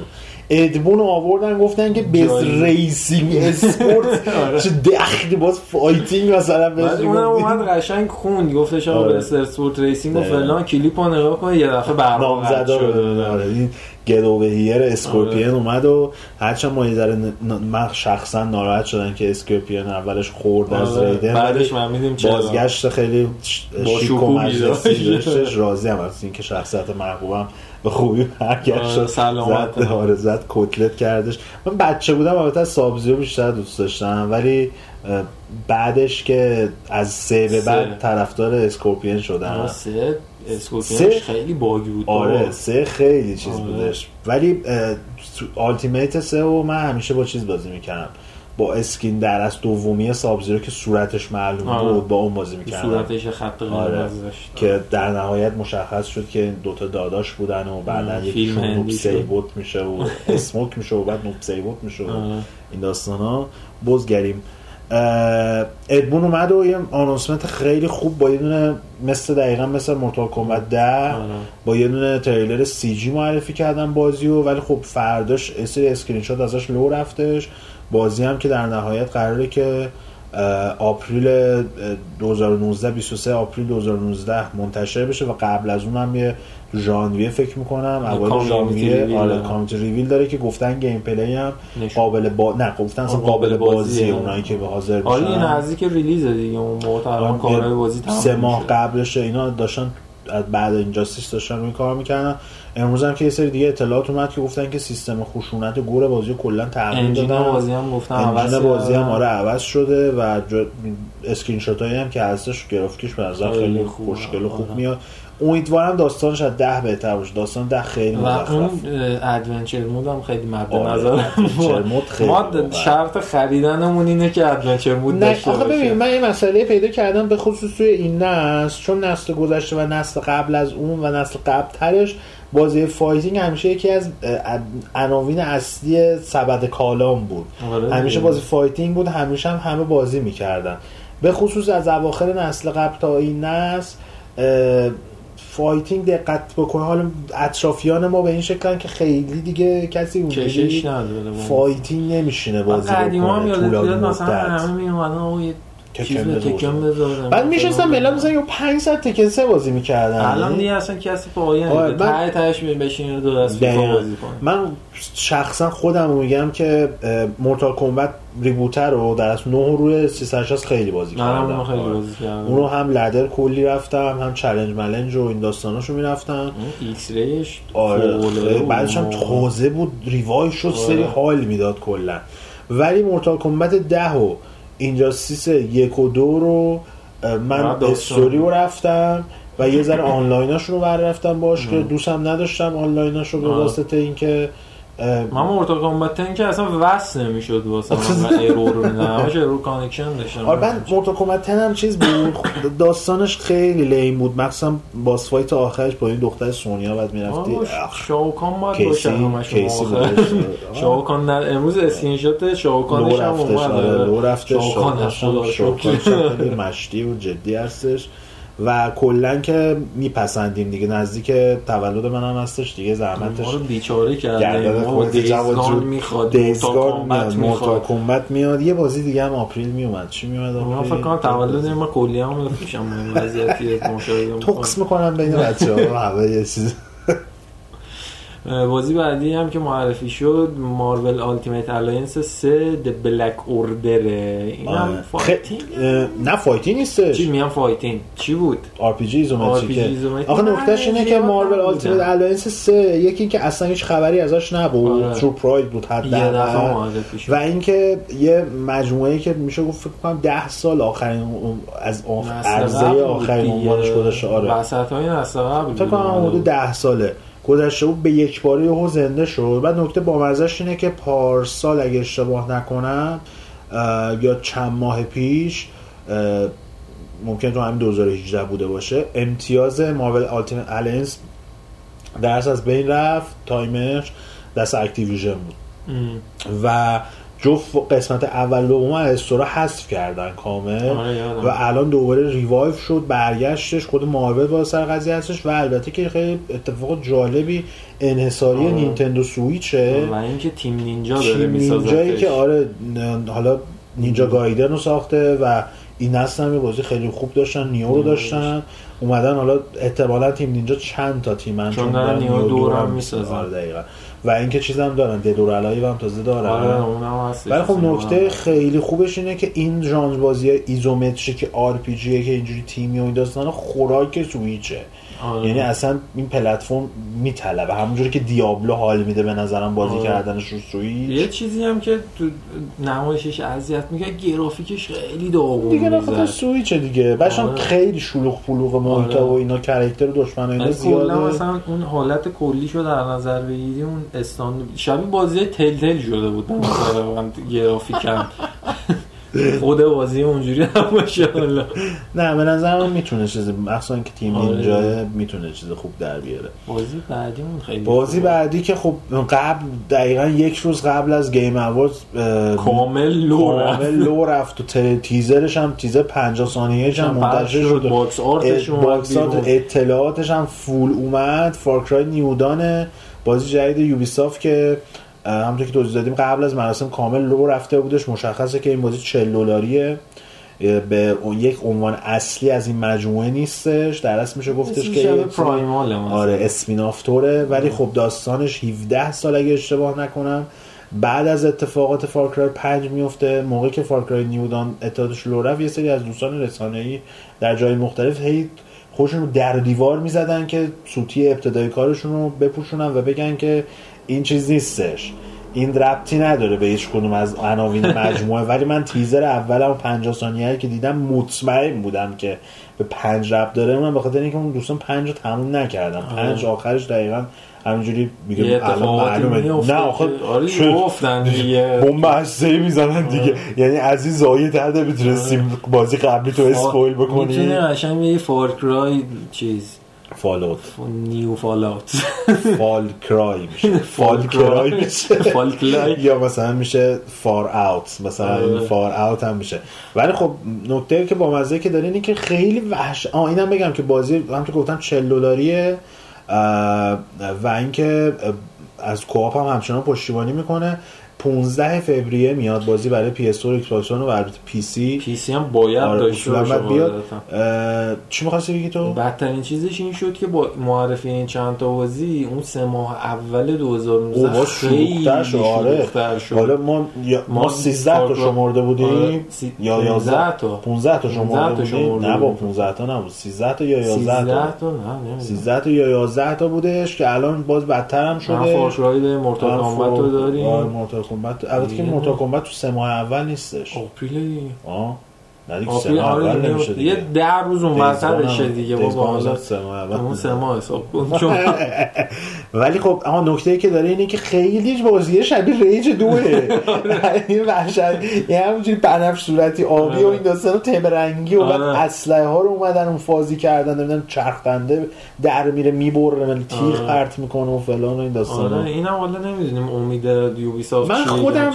Ed Boon آوردن گفتن که جالب. racing sport آره. چه دخلی باز fighting مثلا بهش اونم. اومد قشنگ خوند گفتش آقا آره. به سر sport racing و دقیقا. فلان کلیپ رو نگاه کن یه دفعه برنامه شد آره این get over here Scorpion آره. اومد و هرچند ما یه ذره من شخصا ناراحت شدن که Scorpion اولش خورد از آره. ریدن بعدش فهمیدیم چرا. بازگشت خیلی شیک و مجلسی. داشتش راضی هم از اینکه شخصیت محبوبم به خوبی برگشت آره،. سلامت. زد آره زد کتلت کردش من بچه بودم البته Sub-Zero بیشتر دوست داشتم ولی بعدش که از سه به بعد. طرفدار Scorpion شدم سه سه؟ خیلی buggy بود آره. سه خیلی چیز آره. بودش ولی Ultimate سه و من همیشه با چیز بازی می‌کردم با skin در از دومی Sub-Zero که صورتش معلوم آره. بود با اون بازی می‌کردم صورتش خط آره. که در نهایت مشخص شد که دوتا داداش بودن و بعدا یکیشون فیلم Noob. Saibot میشه و Smoke میشه و بعد Noob Saibot میشه و آره. این داستان ها بگذریم اه، Ed Boon اومد و یه announcement خیلی خوب با یه دونه مثل دقیقا مثل Mortal Kombat 10 آره. با یه دونه تریلر CG معرفی کردن بازی و ولی خب فرداش سری اسکرین شات ازش لو رفتش بازی هم که در نهایت قراره که April اه، 2019 23 April 2019 منتشر بشه و قبل از اون هم یه ژانویه فکر می‌کنم اول ژانویه آره داره. community reveal داره که گفتن gameplay هم. قابل با نه گفتن قابل قابل بازیه بازیه. اونایی که به حاضر میشن آره این نزدیک release دیگه اون موقع کارهای بازی تمام سه ماه. قبلش اینا داشتن از بعد Injustice داشتن روی کار می‌کردن امروز هم که یه سری دیگه اطلاعات اومد که گفتن که سیستم خشونت gore بازی کلا تغییر دادن بازی هم گفتن عوض بازی هم. آره عوض شده و. اسکرین شات هایی هم که هستش گرافیکش به نظر خیلی. خوشگل و خوب آره. میاد امیدوارم داستانش از ده بهتر باشه داستان ده خیلی و اون adventure mode هم خیلی مد آره، نظر adventure mode خیلی ما. شرط خریدنمون اینه که adventure mode داشته آخه ببین من یه مسئله پیدا کردم به خصوص توی این نسل چون نسل گذشته و نسل قبل از اون و نسل قبل ترش بازی fighting همیشه یکی از عناوین اصلی سبد کالام بود آره همیشه. بازی fighting بود همیشه هم همه بازی می‌کردن به خصوص از اواخر نسل قبل تا این نسل fighting دقت بکنه حالا اطرافیان ما به این شکلن که خیلی دیگه کسی اونجوری با fighting نمیشینه بازی قدیما هم بکنه یادت طولانی بیاد مثلا. همه می Tekken بذارم. بعد میشستم مثلا یه 5 ساعت Tekken سه بازی می‌کردن. الان دیگه اصلا کسی پایه آره، من- ته تهش بشینه دو دست. بازی کنه. من شخصا خودم رو میگم که Mortal Kombat reboot رو در اصل 9 روی 360 خیلی بازی کردم. اونو خیلی آره. بازی کردم. اونو هم ladder کلی رفتم هم challenge ملنج و این داستاناشو می‌رفتم. اون X-ray ش آره بعدش هم اون. تازه بود revive شد آره. سری حال می‌داد کلا. ولی Mortal Kombat 10 و Injustice یک و دو رو من. استوری رو رفتم و یه ذره آنلایناشون رو بر رفتم باش که دوستم نداشتم آنلایناشو به آه. واسطه اینکه من Mortal Kombat 10 که اصلا وصل نمی‌شد واسه من error رو میدن همش error connection داشتم. آره من Mortal 10 هم چیز بود. داستانش خیلی lame بود. مخصوصا boss fight آخرش با این دختر Sonya بعد می‌رفتی. Shao Kahn باید باشه همش. Shao Kahn نه امروز اسکرین شات شاوکانش هم رفتش آره اومد لو رفتش. Shao Kahn مشتی و جدی هستش. و کلا که میپسندیم دیگه نزدیک تولد من هم هستش دیگه زحمتش ما رو بیچاره کرده ما Days Gone. می‌خواد Days Gone Mortal میاد Kombat میاد. یه بازی دیگه هم April میومد. چی میومد من فکر کنم تولد ما کلی هم بفروشم. وضعیتی مشاهده توکس می‌کنم. بین بچه ها همه یه چیز. بازی بعدی هم که معرفی شد مارول آلتیمیت الاینس 3 د بلک اوردره این هم. فایتینگ خ- نه فایتینگ نیستش چی میان فایتینگ چی بود آر پی جی ایزومتریک. آخه نکتهش اینه که مارول. آلتیمیت الاینس 3 یکی اینکه اصلا هیچ خبری ازش نبود آره. ترو پراید بود حداقل و اینکه یه مجموعه که میشه گفت فکر کنم 10 سال آخرین از عرضه آخرین. عنوانش گذاشته آره وسط های نسل قبل فکر کنم حدود بود. 10 ساله گذشته بود به یک باره یهو زنده شد بعد نکته بامزش اینه که پارسال اگه اشتباه نکنم یا چند ماه پیش ممکن تو همین 2018 بوده باشه امتیاز Marvel Ultimate Alliance درس از بین رفت تایمش دست Activision بود ام. و جفت قسمت اول دوم از store ا حذف کردن کامل آره،. و الان دوباره revive شد برگشتش خود مارول با سر قضیه هستش و البته که خیلی اتفاق جالبی انحصاری آره. Nintendo Switch ه و اینکه Team Ninja داره Team Ninja یی که آره حالا Ninja Gaiden رو ساخته و این نسل هم یه بازی خیلی خوب داشتن Nioh رو داشتن اومدن حالا احتمالا Team Ninja چند تا تیمن چون دارن Nioh دو رو هم می‌سازن. آره دقیقا و اینکه چیز هم دارن Dead or Alive هم تازه دارن. آره اونم هست ولی خب نکته خیلی خوبش اینه که این ژانر بازی که RPG ه که اینجوری تیمی و این داستان خوراک سویچه آره. یعنی اصلا این پلتفرم میطلبه همونجوری که Diablo حال میده به نظرم بازی آره. کردنش رو سویچ یه چیزی هم که تو نمایشش اذیت می‌کنه گرافیکش خیلی داغون دیگه نه می‌زد. خاطر سویچه دیگه بچه آره. خیلی شلوغ پلوغ محیطا آره. و اینا character و دشمن و اینا زیاده مثلا اون حالت کلیشو در نظر بگیری اون استان شبیه بازی Telltale شده بود من گرافیکم خود بازی اونجوری نباشه حالا نه به نظر من می‌تونه چیز مخصوصا که تیم آره. اینجا می‌تونه چیز خوب در بیاره بازی بعدیمون خیلی بازی. بعدی که خب قبل دقیقا یک روز قبل از Game Awards کامل لو رفت. کامل لو رفت و تیزرش هم تیزر 50 ثانیه‌اش هم هم منتشر شد، box art ش box. اطلاعاتش هم فول اومد Far Cry New Dawn ه بازی جدید Ubisoft که همونطور که توضیح دادیم قبل از مراسم کامل لو رفته بودش. مشخصه که این بازی 40 دلاریه. به اون یک عنوان اصلی از این مجموعه نیستش. در اصل میشه گفتش که Primal. آره spin-off طوره. ولی خب داستانش 17 سال اگه اشتباه نکنم. بعد از اتفاقات Far Cry 5 میفته. موقعی که Far Cry New Dawn اتحادش لو رفت یه سری از دوستان رسانه‌ای در جای مختلف هی خودشون رو در دیوار می‌زدن که سوتی ابتدایی کارشون رو بپوشونن و بگن که این چیز نیستش. این ربطی نداره به هیچ کدوم از عناوین مجموعه. ولی من تیزر اولم و 50 ثانیه‌ای که دیدم مطمئن بودم که به پنج ربط داره. من به خاطر اینکه اون دوستان پنج رو تموم نکردم. پنج آخرش دقیقا همینجوری میگه الان معلومه. نه آخه آره. گفتن دیگه. بمب هسته‌ای می‌زنن دیگه. یعنی از این زایه تر نمی‌تونستیم بازی قبلی تو اسپویل بکنی. می‌تونه قشنگ یه فارکرای چیز Fallout. New Fallout Fall Cry میشه. Fall Cry میشه. Fall Cry. یا مثلا میشه Far Out. مثلا آره. Far Out هم میشه. ولی خب نکته که با مزه که داره اینه که خیلی وحش آه اینم بگم که بازی هم که گفتم 40 دلاریه و اینکه از co-op هم همچنان پشتیبانی می‌کنه. 15 فوریه میاد بازی برای PS 4 Xbox و البته PC. PC هم باید آره داشته باشه بیاد. چی می‌خواستی بگی تو؟ بدترین چیزش این شد که با معرفی این چند تا بازی اون سه ماه اول او 2019 با خیلی آره. شد. حالا ما ما ما 13 تا شمرده آره، بودیم سی- یا 15 11 تا. 15 تا 15 شمرده تا بودیم؟ نه با بودیم. 15 تا نبود. 13 تا یا 11 13 تا تا؟ نه نمی‌دونم. 13 تا یا 11 تا بودش که الان باز بدتر هم شده. آره، کامبت رو آره، داریم کامبت البته که. مورتال کامبت تو سه ماه اول نیستش دیگه آه آره یه ده روز اون وسطشه هم- دیگه بابا حالا اون سه ماه حساب کن ولی خب اما نکته ای که داره اینه که خیلی بازی شبیه ریج دوه این وحشت یه همونجوری بنفش صورتی آبی و این داستان تم رنگی و بعد آره. اسلحه ها رو اومدن اون فازی کردن نمی‌دونم چرخنده در میره می‌بره تیغ آره. پرت می‌کنه و فلان و این داستان آره اینم حالا نمی‌دونیم امید Ubisoft من خودم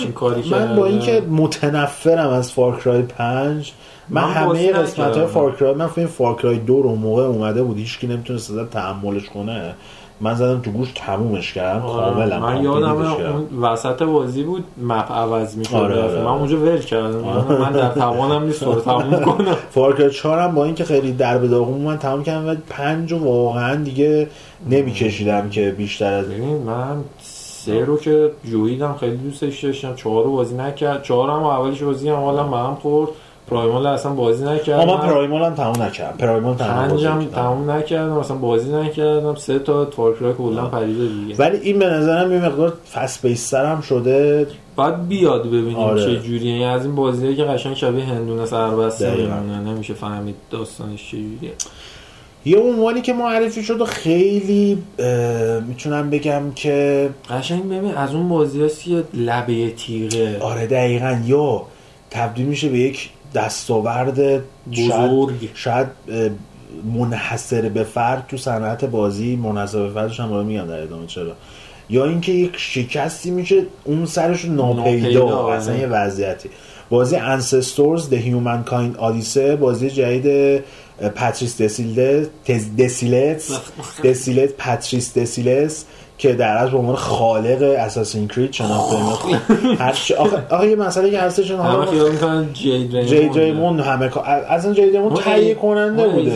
من با. اینکه متنفرم از Far Cry 5 من, همه قسمت های. Far Cry من فکر Far Cry دو رو موقع اومده بود هیچکی نمی‌تونست ازش تحملش کنه. من زدم تو گوش تمومش کردم کاملا آره. من یادم اون وسط بازی بود map عوض می‌شد. آره، آره. من اونجا ول کردم. من در توانم نیست رو تموم کنم. Far Cry 4 هم با اینکه خیلی در به داغون من تمام کردم ولی 5 رو واقعا دیگه نمیکشیدم که بیشتر از ببین من سه رو که جویدم خیلی دوستش داشتم. چهار رو بازی نکرد. چهار هم اولش بازی هم حالا من خورد. پرایمال اصلا بازی نکردم. من پرایمال هم تموم نکردم. پرایمال بازی پنجم. تموم نکردم. اصلا بازی نکردم. سه تا فارکرای کلا پریده دیگه. ولی این به نظرم یه مقدار فست بیستر هم شده. باید بیاد ببینیم آره. چه جوریه. یعنی از این بازیه که قشنگ شبیه هندونه سربسته نمیشه فهمید داستانش چه جوریه. یه عنوانی که معرفی شد و خیلی می‌تونم بگم که قشنگ ببین از اون بازی هست که لبه تیغه. آره دقیقا. یا تبدیل میشه به یک دستاورد بزرگ. شاید منحصر به فرد تو صنعت بازی منحصر به فردش هم میگم در ادامه چرا یا اینکه یک شکستی میشه اون سرش رو ناپیدا اصلا آره. یه وضعیتی بازی انسستورز The Humankind Odyssey بازی جدید پاتریس دسیلده دسیلتس دسیلت پاتریس دسیلس که در از به عنوان خالق Assassin's Creed شناخته میشه هر آخه آخه یه مسئله که هستش همه حالا خیال می‌کنن جید ریموند همه اصلا جی ریموند تهیه کننده بوده.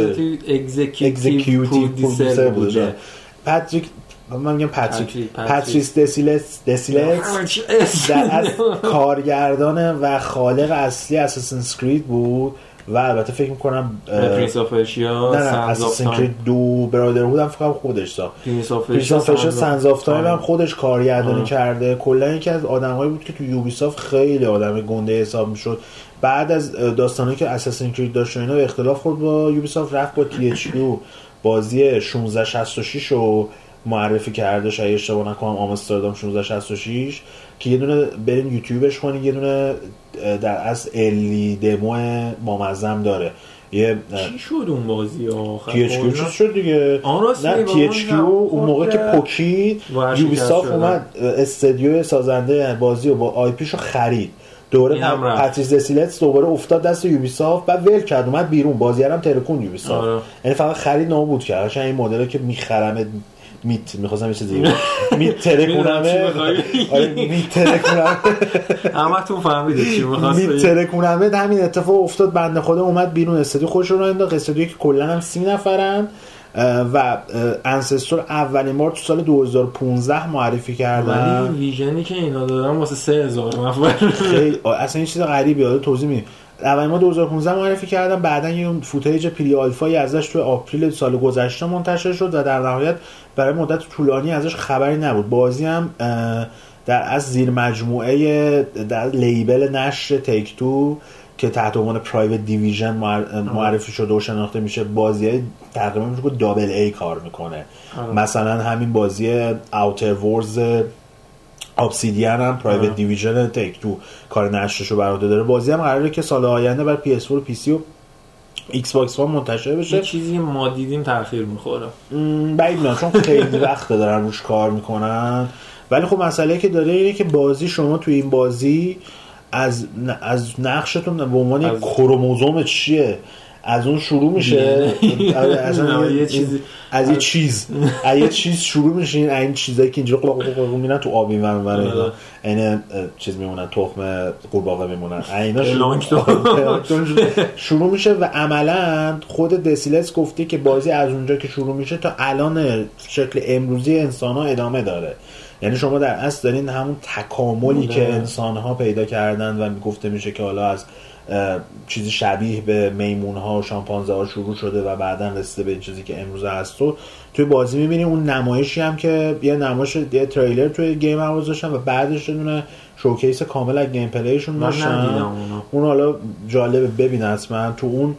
producer producer بوده. پاتریک من میگم پاتریک پاتریک، پاتریس دسیلس دسیلس در از کارگردان و خالق اصلی Assassin's Creed بود. و البته فکر می‌کنم Prince of Persia نه نه Assassin's Creed دو Brotherhood هم فکر کنم خودش ساخت Prince of Persia Sands of Time هم خودش کارگردانی. کرده. کلا یکی از آدمایی بود که تو Ubisoft خیلی آدم گنده حساب می‌شد. بعد از داستانی که Assassin's Creed داشت و اینا اختلاف خورد با Ubisoft رفت با TH بازی 1666 رو معرفی کرده شاید اشتباه نکنم Amsterdam 1666 که یه دونه برین یوتیوبش کنید یه دونه در از early demo بامزم داره. یه چی شد اون بازی آخر؟ THQ چیز شد دیگه؟ نه THQ اون موقع که Ubisoft شدن. اومد استدیو سازنده بازی رو با IP شو خرید. دوره. پاتریس دسیلتس دوباره افتاد دست Ubisoft بعد ول کرد اومد بیرون. بازی هم ترکون Ubisoft. آره. یعنی فقط خرید نابود کرد. چون این مدل که می‌خرم میت. می‌خواستم یه چیزی. میترکونمه. آره میترکونمه همه تون فهمیده چی می‌خواست میترکونمه همین اتفاق افتاد. بنده خدا اومد بیرون. استودیو خودش رو انداخت. استودیو که کلا هم سی نفرن. و Ancestor اولین بار تو سال 2015 معرفی کردن. ولی vision ی که اینا دارن واسه سه هزار نفر. خیلی آه، اصلا این چیز غریبی حالا توضیح میدیم اول ما 2015 معرفی کردم بعدا یه footage pre-alpha یی ازش تو آپریل سال گذشته منتشر شد و در نهایت برای مدت طولانی ازش خبری نبود. بازی هم در از زیر مجموعه در لیبل نشر تیک تو که تحت عنوان پرایوت دیویژن معرفی شده و شناخته میشه بازی های تقریبا میشه دابل ای کار می‌کنه. آره. مثلا همین بازی اوتر ورز ابسیدیان هم پرایوت. دیویژن تیک تو کار نشرش رو بر عهده داره. بازی هم قراره که سال آینده بر PS4 و PC و Xbox One منتشر یه بشه چیزی که ما دیدیم تاخیر می‌خوره. بعید می‌دونم چون خیلی وقت دارن روش کار می‌کنن. ولی خب مسئله که داره اینه که بازی شما تو این بازی از از نقشتون به عنوان از- کروموزوم چیه؟ از اون شروع میشه. آره، اصلا یه- چیزی- از یه چیز. از یه چیز شروع میشه. این این چیزایی که اینجوری قلق قلق قلق میرن تو آبی ور ور اینا. آره. این اه، چیز میمونن تخم قورباغه میمونن. اینا شروع میشه و عملا خود دسیلس گفته که بازی از اونجا که شروع میشه تا الان شکل امروزی انسان ها ادامه داره. یعنی شما در اصل دارین همون تکاملی. که انسان ها پیدا کردن و گفته میشه که حالا از چیزی شبیه به میمون ها و شامپانزه ها شروع شده و بعدا رسیده به این چیزی که امروز هست. و توی بازی می‌بینی اون نمایشی هم که یه نمایش یه تریلر توی Game Awards داشتن و بعدش یه دونه showcase کامل از gameplay شون من داشتن. اون حالا جالبه ببین حتما تو اون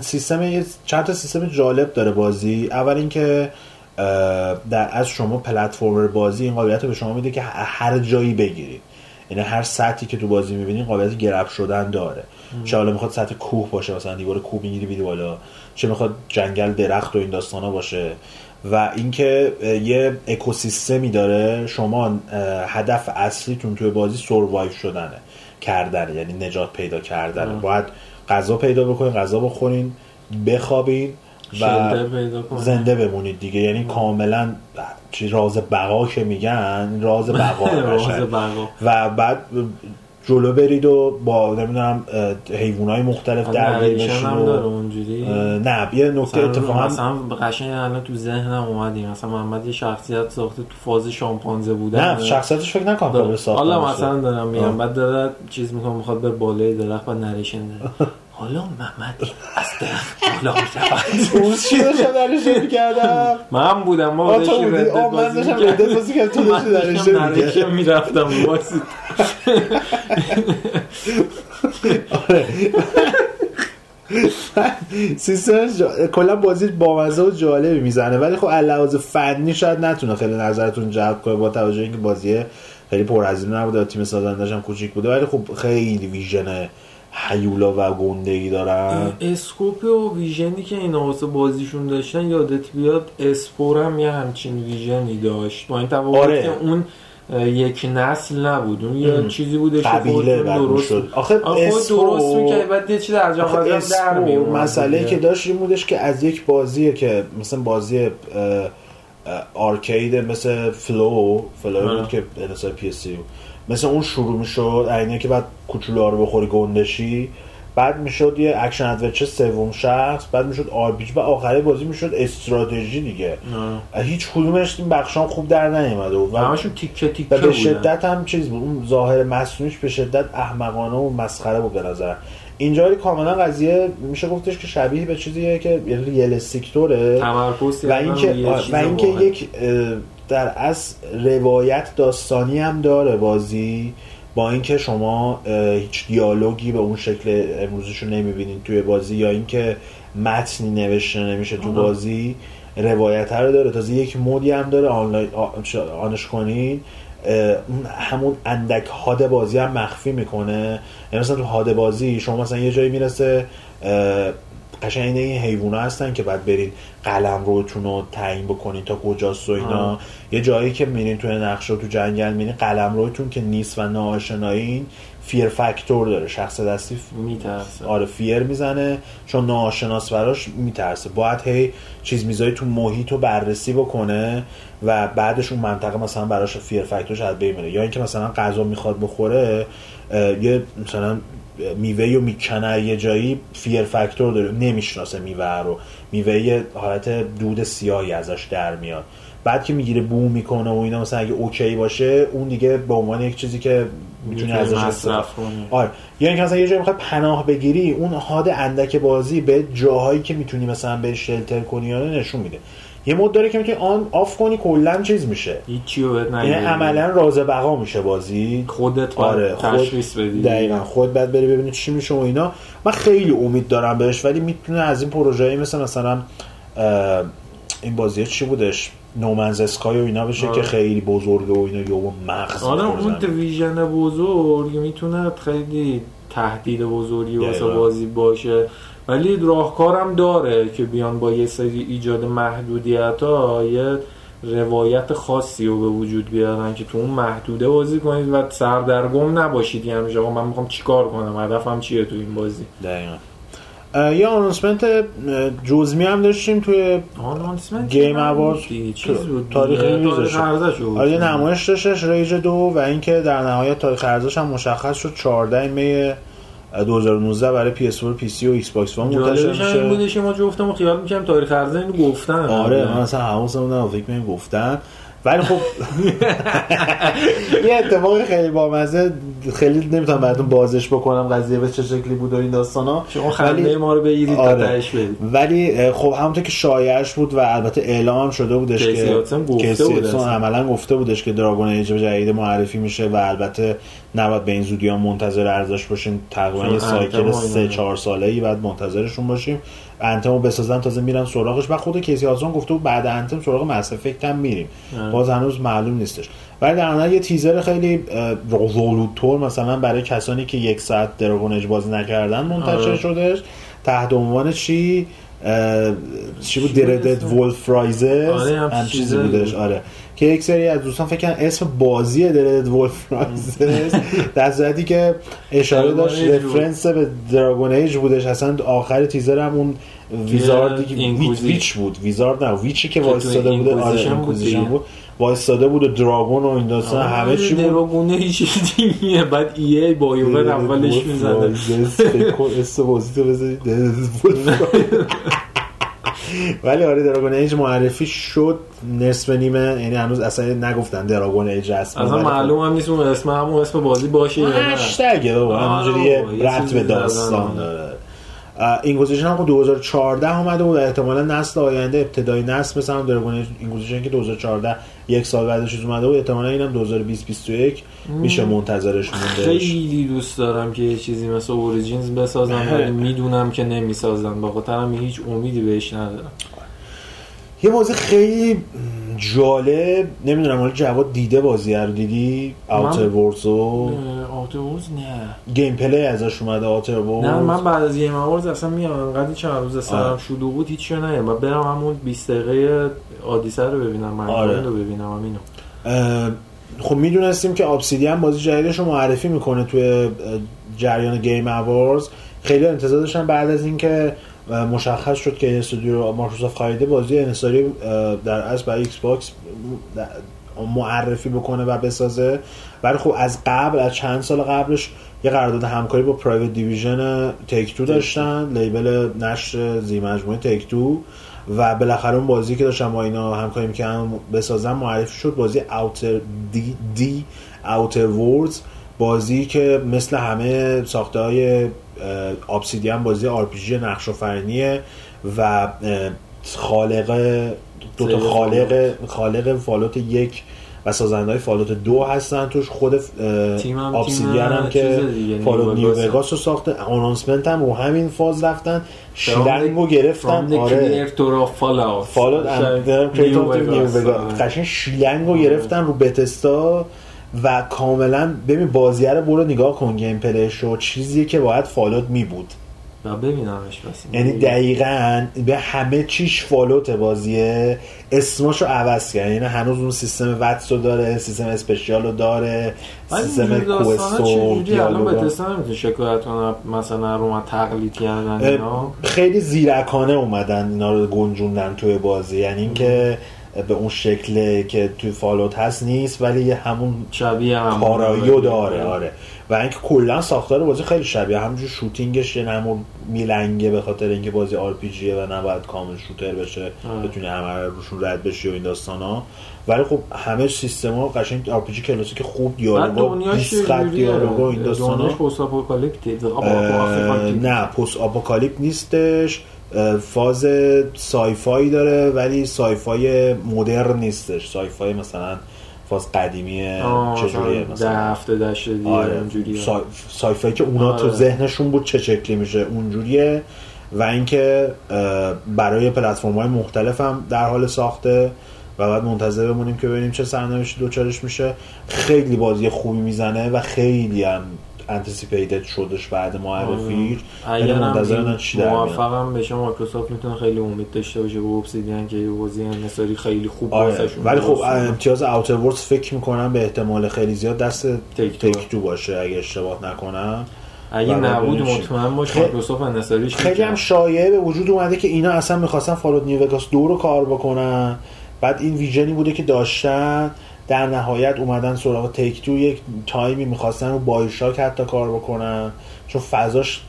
سیستم چند تا سیستم جالب داره بازی. اول اینکه در از شما پلتفرمر بازی این قابلیت رو به شما میده که هر جایی بگیرید. یعنی هر سطحی که تو بازی می‌بینید قابلیت گرب شدن داره. چه حالا می‌خواد سطح کوه باشه مثلا دیوار کوه می‌گیری بیری بالا. چه می‌خواد جنگل درخت و این داستانا باشه. و اینکه یه اکوسیستمی داره شما هدف اصلیتون توی بازی سوروایو شدنه کردن یعنی نجات پیدا کردن آه. باید غذا پیدا بکنین غذا بخورین بخوابین. و. زنده بمونید دیگه یعنی کاملا چی راز بقا که میگن راز بقا راز. و بعد جلو برید و با نمی‌دونم حیوانات مختلف درگیر بشین و نه یه نکته اتفاقا مثلا قشنگ الان تو ذهنم اومدیم مثلا محمد یه شخصیت ساخته تو فاز شامپانزه بودن نه شخصیتش فکر نکنم قابل داره. ساختن حالا. مثلا دارم آه. میگم بعد داره چیز می‌کنه می‌خواد بر بالای درخت و نریشن حالا محمد. از درخت بالا می‌رود. اون چی داشتم درش می‌کردم؟ من بودم ما داشتم ردت بازی کردم، تو داشتی درش می‌کردی. می‌رفتم رو واسه سیستم جا... کلا بازی بامزه و جالبی می‌زنه. ولی خب لحاظ فنی شاید نتونه خیلی نظرتون جلب کنه با توجه اینکه بازی خیلی پرهزینه نبوده و تیم سازندش هم کوچیک بوده. ولی خب خیلی ویژن هیولا و گندگی دارن scope و vision ی که اینا واسه بازیشون داشتن یادت بیاد Spore هم یه همچین vision ی داشت با این آره. که اون یک نسل نبود اون یه. چیزی بودش که قبیله درست شد. آخه Spore- درست می‌کرد بعد یه چیز در Spore میومد مسئله. که داشت این بودش که از یک بازیه که مثلا بازی arcade مثل Flow Flow. بود که انحصار PS مثل اون شروع می‌شد اینه که بعد کوچولو رو بخوری گنده شی بعد می‌شد یه action adventure سوم شخص بعد می‌شد آر و آخری بازی می‌شد استراتژی دیگه. آه. هیچ کدومش این بخشام خوب در نیومده بود. و همشون تیکه تیکه به شدت هم چیز بود. اون ظاهر مصنوعیش به شدت احمقانه و مسخره بود به نظر. اینجا کاملا قضیه میشه گفتش که شبیه به چیزیه که طوره. تمرکز و اینکه و اینکه. یک در اصل روایت داستانی هم داره بازی با اینکه شما هیچ دیالوگی به اون شکل امروزیشو نمی‌بینید توی بازی یا اینکه متنی نوشته نمیشه تو. بازی روایت رو داره. تازه یک مودی هم داره. آنلاین آنش کنین. همون اندک هاد بازی هم مخفی می‌کنه. یعنی مثلا تو هاد بازی شما مثلا یه جایی می‌رسه قشنگ این این حیوونا هستن که بعد برین قلمروتون رو تعیین بکنین تا کجاست و اینا. آه. یه جایی که میرین توی نقشه تو جنگل میرین قلمروتون که نیست و ناآشنایین fear factor داره. شخص دستی میترسه. آره fear می‌زنه چون ناشناس براش میترسه. باید هی چیز میزایی تو محیط رو بررسی بکنه و بعدش اون منطقه مثلا براش fear factor ش از بین میره یا اینکه مثلا غذا می‌خواد بخوره یه مثلا میوه رو می‌کنه یه جایی fear factor داره نمی‌شناسه میوه رو. میوه یه حالت دود سیاهی ازش در میاد. بعد که می‌گیره بو می‌کنه و اینا مثلا اگه اوکی باشه اون دیگه به عنوان یک چیزی که می‌تونی ازش مصرف کنی. آره. یا اینکه مثلا یه جایی می‌خوای پناه بگیری اون HUD اندک بازی به جاهایی که می‌تونی مثلا به shelter کنی یا نشون میده. یه mode داره که می‌تونی on off کنی کلا چیز میشه هیچی رو بهت یعنی. عملا راز بقا میشه بازی خودت آره خود تشخیص بدی دقیقا خود بعد بری ببینی چی میشه و اینا من خیلی امید دارم بهش ولی می‌تونه از این پروژه‌ای مثل مثلا این بازی چی بودش نومنز اسکای و اینا بشه آره. که خیلی بزرگه و اینا یهو مغز آره اون. ویژن بزرگ می‌تونه خیلی تهدید بزرگی واسه. بازی باشه ولی راهکارم داره که بیان با یه سری ایجاد محدودیت ها یه روایت خاصی رو به وجود بیارن که تو اون محدوده بازی کنید و سردرگم نباشید. یعنی همیشه من می‌خوام چیکار کنم؟ هدفم چیه تو این بازی؟ دقیقا. یه announcement جزمی هم داشتیم توی Game Award تاریخ. release ش. آره یه نمایش داشتش Rage دو و اینکه در نهایت تاریخ عرضه‌ش هم مشخص شد. 14 می 2019 برای PS4 PC و Xbox One منتشر هم این میشه بودش که ما جفتمون خیال می‌کنم تاریخ عرضه اینو گفتن. آره من اصلا حواسم نبود فکر کنم گفتن. ولی خب یه اتفاق خیلی بامزه خیلی نمی‌تونم براتون بازش بکنم قضیه به چه شکلی بود و این داستانا شما خنده ما رو بگیرید آره. ولی خب همونطور که شایعش بود و البته اعلام شده بودش که اصلا. عملا گفته بودش که دراگون ایج جدید معرفی میشه و البته نباید به این زودی ها منتظر ارزش باشیم تقریبا یه سایکل انتم و سه اینا. چهار ساله ای بعد منتظرشون باشیم انتمو بسازن تازه میرن سراغش و خود کیسی هاتسون گفته بود بعد انتم سراغ مس افکت هم میریم. باز هنوز معلوم نیستش ولی در نهایت یه تیزر خیلی رولوتور مثلا برای کسانی که یک ساعت Dragon Age بازی نکردن منتشر آره. شدش تحت عنوان چی چی بود The Dread? Wolf Rises آره، هم چیزی بودش بود. آره که یک سری از دوستان فکر اسم بازی The Dread Wolf Rises در صورتی که اشاره Dragon داشت. reference به Dragon Age بودش. اصلا آخر تیزر هم اون wizard ی که witch, بود. wizard نه witch ی که وایستاده بوده آره Inquisition بود وایستاده بود و Dragon و این داستان همه چی بود. Dragon ه هیچ دیگه. بعد ای BioWare اولش کن اسم بازی تو بذاری ولی آره Dragon Age معرفی شد نصف نیمه یعنی هنوز اصلا نگفتن Dragon Age رسما اصلا خب. معلوم هم نیست اون اسم همون اسم بازی باشه یا نه. هشتگه بابا آره ربط چیزی به داستان. داره. Inquisition هم 2014 اومده بود احتمالا نسل آینده ابتدای نسل مثلا Dragon Inquisition که 2014 یک سال بعدش اومده بود احتمالا اینم 2020 21 میشه منتظرش موندش خیلی دوست دارم که یه چیزی مثل Origins بسازم ولی می‌دونم که نمی‌سازن با خاطر همین هیچ امیدی بهش ندارم. یه بازی خیلی جالب نمی‌دونم حالا جواد دیده بازی رو دیدی؟ Outer Worlds و Outer Worlds نه gameplay ازش اومده Outer Worlds نه من بعد از Game Awards اصلا میام انقدر چند روز سرم. شلوغ بود هیچ نه و برم همون 20 دقیقه آدیسه رو ببینم من آره. رو ببینم همینو خب می‌دونستیم که Obsidian بازی جدیدش رو معرفی می‌کنه توی جریان Game Awards خیلی انتظار داشتن بعد از اینکه مشخص شد که استودیو مایکروسافت خریده بازی انحصاری اه، در اصل برای Xbox معرفی بکنه و بسازه. ولی خب از قبل از چند سال قبلش یه قرارداد همکاری با پرایوت دیویژن تیک تو داشتن لیبل نشر زی مجموعه تیک تو و بالاخره اون بازی که داشتم با اینا همکاری می‌کردم بسازم معرفی شد بازی اوتر دی, دی اوتر وردز بازی که مثل همه ساخته های آبسیدیان بازی آر پی جی نقش و اه، خالق دو تا خالق خالق Fallout یک و سازنده های Fallout دو هستن. توش خود هم Obsidian هم که Fallout New Vegas. رو ساخته. announcement هم رو همین فاز رفتن. شیلنگ رو گرفتن. آره. Fallout New Vegas. قشنگ شیلنگ رو گرفتن رو Bethesda. و کاملا ببین بازیه رو برو نگاه کن gameplay ش رو. چیزی که باید Fallout می بود ببینمش یعنی دقیقا به همه چیش فالوت بازیه. اسماشو عوض کرد. یعنی هنوز اون سیستم واتس رو داره سیستم اسپشیال رو داره سیستم کوست و نمی‌تونه شکایت مثلا رو من تقلید کردن اینا. خیلی زیرکانه اومدن اینا رو گنجوندن توی بازی. یعنی اینکه به اون شکل که توی فالوت هست نیست ولی یه همون شبیه هم کاراییو داره آره. و اینکه کلا ساختار بازی خیلی شبیه همونجور shooting ش یه نمور میلنگه به خاطر اینکه بازی RPG ه و نباید کامل shooter بشه آره. بتونی همه رو روشون رد بشی و این داستانا. ولی خب همه سیستما قشنگ RPG کلاسیک خوب دیالوگا دنیاش 20 خط چجوریه؟ دیالوگا این دنیاش داستانا پست نه post apocalypse نیستش. فاز sci-fi داره ولی sci-fi مدرن نیستش. sci-fi مثلا فاز قدیمی چجوریه ده مثلا؟ هفته دشته دیگه آره. سای... سایفایی که اونا تو آره. ذهنشون بود چه شکلی میشه اونجوریه. و اینکه برای پلتفرم های مختلف هم در حال ساخته و بعد منتظر بمونیم که ببینیم چه سرنوشتی دوچارش میشه. خیلی بازی خوبی می‌زنه و خیلی هم انتسیپیتد شدش بعد معرفیش اگر یعنی هم این بودن چی در. موفقم بشه مایکروسافت می‌تونه خیلی امید داشته باشه به اوبسیدین که یه بازی انحصاری خیلی خوب آره واسهشون ولی خب. امتیاز Outer فکر می‌کنم به احتمال خیلی زیاد دست Take-Two. Take-Two باشه اگه اشتباه نکنم اگه نبود. مطمئن باش مایکروسافت انحصاریش خیلی هم. شایعه به وجود اومده که اینا اصلا می‌خواستن Fallout New Vegas دو رو کار بکنن بعد این vision ی بوده که داشتن در نهایت اومدن سراغ Take-Two یک تایمی می‌خواستن رو BioShock حتی کار بکنن. چون فضاش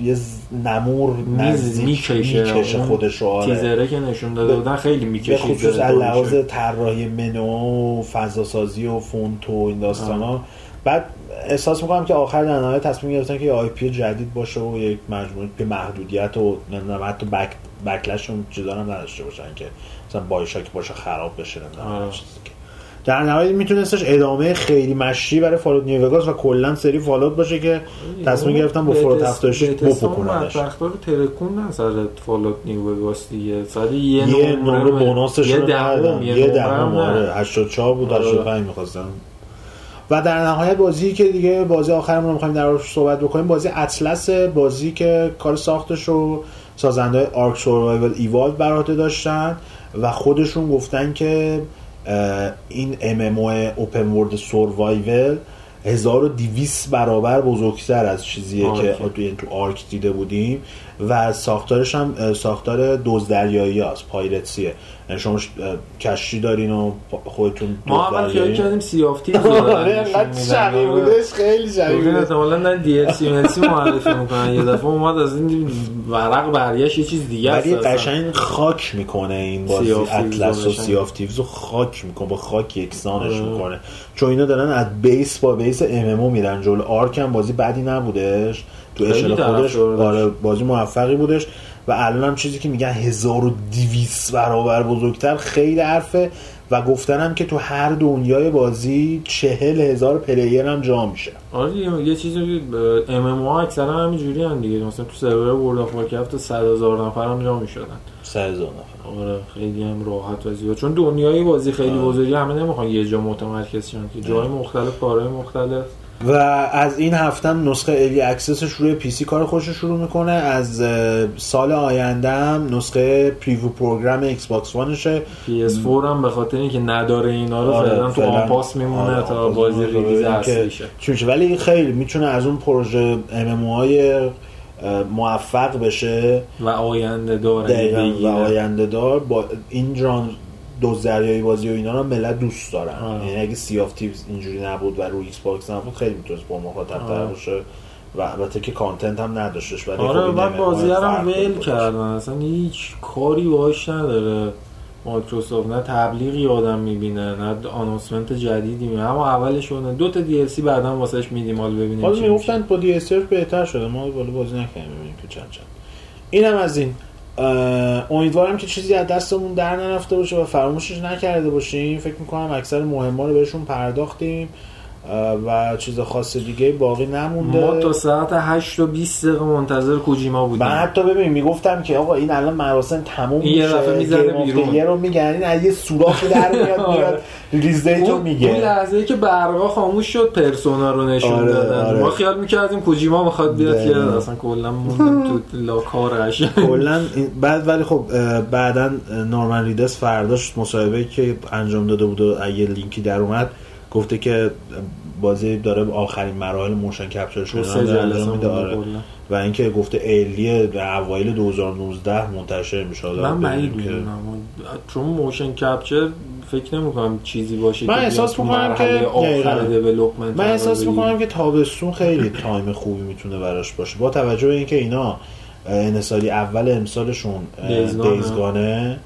یه نمور نزدیک می‌کشه می‌کشه خودش رو آره. تیزره که نشون داده بودن خیلی به می‌کشید خصوص از لحاظ طراحی منو و فضا سازی و فونت و این داستان ها بعد احساس می‌کنم که آخر در نهایت تصمیم گرفتن که یه IP جدید باشه و یک مجموعه که محدودیت و نمی‌دونم حتی بک backlash ش اون چیزا هم نداشته باشن که مثلا BioShock باشه خراب بشه نمی‌دونم در نهایت میتونستش ادامه خط مشی برای Fallout New Vegas و کلا سری Fallout باشه که تصمیم گرفتن با Fallout 76 بپکننش بدبختا رو ترکون سر Fallout New Vegas دیگه ساعت یه, نمره bonus ش یه دهم. یه دهم هم آره نه. 84 بود آره. 85 می‌خواستم و در نهایت بازی که دیگه بازی آخرمون رو می‌خوایم در موردش صحبت بکنیم بازی اطلس بازی که کار ساختش رو سازنده Ark Survival Evolved بر عهده داشتن و خودشون گفتن که این MMO open world survival 1200 برابر بزرگتر از چیزیه. که تو Ark دیده بودیم و ساختارش هم ساختار دزد دریایی هست pirates یه یعنی شما کشتی دارین و خودتون ما اول خیال. کردیم Sea of Thieves آره انقدر شبیه بودش خیلی شبیه بودش احتمالا نه DLC معرفی می‌کنن یه دفعه اومد از این ورق برگشت یه چیز دیگه ولی است اصلا. قشنگ خاک می‌کنه این بازی اطلس و قشنگ. Sea of Thieves رو خاک می‌کنه با خاک یکسانش آره. می‌کنه چون اینا دارن از base با base ام میرن جلو. Ark هم بازی بدی نبودش. تو اشل خودش. آره بازی موفقی بودش. و الان هم چیزی که میگن 1200 برابر بزرگتر خیلی حرفه. و گفتنم که تو هر دنیای بازی چهل هزار player هم جا میشه. آره یه چیزی MMO اکثرا همینجوری هم دیگه. مثلا تو سرور World of Warcraft 100 هزار نفر هم جا می‌شدن. سه هزار نفر. آره خیلی هم راحت و زیاد چون دنیای بازی خیلی آره. بزرگی همه نمی‌خوان یه جا متمرکز شن که جای مختلف کارهای مختلف. و از این هفته هم نسخه early access ش روی PC کار خودش رو شروع می‌کنه. از سال آینده هم نسخه preview program Xbox One شه PS4 هم به خاطر اینکه نداره اینا رو آره، فعلا تو فعلا. آنپاس میمونه آره، تا بازی release اصلیشه. ولی خیلی می‌تونه از اون پروژه MMO های موفق بشه و آینده داره دقیقا و. آینده دار با این ژانر دزد دریایی بازی و اینا رو ملت دوست دارن. یعنی اگه Sea of Thieves اینجوری نبود و روی Xbox نبود خیلی می‌تونست با مخاطب تر. باشه و البته که content هم نداشتش ولی آره خب بعد بازی رو ول. کردن اصلا هیچ کاری باش نداره مایکروسافت نه تبلیغی آدم می‌بینه نه announcement جدیدی می‌بینه اما اولش اونه دو تا DLC بعدا واسهش میدیم حال ببینیم حالا می‌گفتن با DLC بهتر شده. ما بالا بازی نکردیم ببینیم که چند چند. این هم از این. امیدوارم که چیزی از دستمون در نرفته باشه و فراموشش نکرده باشیم. فکر می‌کنم اکثر مهما رو بهشون پرداختیم. و چیز خاص دیگه باقی نمونده. ما تا ساعت 8 و 20 دقیقه منتظر کوجیما بودیم. من حتی ببین می‌گفتم که آقا این الان مراسم تموم این یه میشه دفعه می‌زنه بیرون. دی رو میگن این از یه سوراخی در میاد میاد. release date رو اون, اون میگه لحظه ای که برقا خاموش شد Persona رو نشون آره، دادن. آره. ما خیال می‌کردیم کوجیما می‌خواد بیاد که. اصلا کلا موندیم تو لاکارش. کلا بعد ولی خب بعدا نورمن ریداس فرداش مصاحبه که انجام داده بود و اگه لینکی در اومد گفته که بازی داره آخرین مراحل motion رو سه انجام میده آره. و اینکه گفته early ه در اوایل 2019 منتشر میشه من بعید می‌دونم چون motion capture فکر نمی کنم چیزی باشه من احساس می‌کنم که- آخر. development من احساس می‌کنم. که تابستون خیلی time خوبی می‌تونه براش باشه با توجه به اینکه اینا انحصاری اول امسالشون دیزگانه. دیزگانه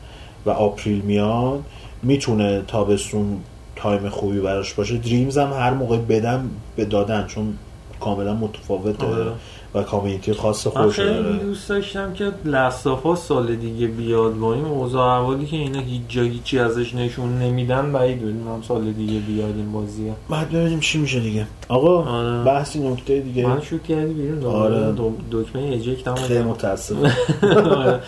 و April میاد می‌تونه تابستون time خوبی براش باشه Dreams هم هر موقع بدم به دادن چون کاملا متفاوته آره. و community خاص خودش داره دوست داشتم که Last of Us سال دیگه بیاد با این اوضاع احوالی که اینا هیچ جا هیچی ازش نشون نمیدن بعید بدونم سال دیگه بیاد این بازیه بعد ببینیم چی میشه دیگه آقا آره. بحثی نکته دیگه من شوت کردی بیرون آره. آره. دکمه eject هم خیلی متاسفم آره.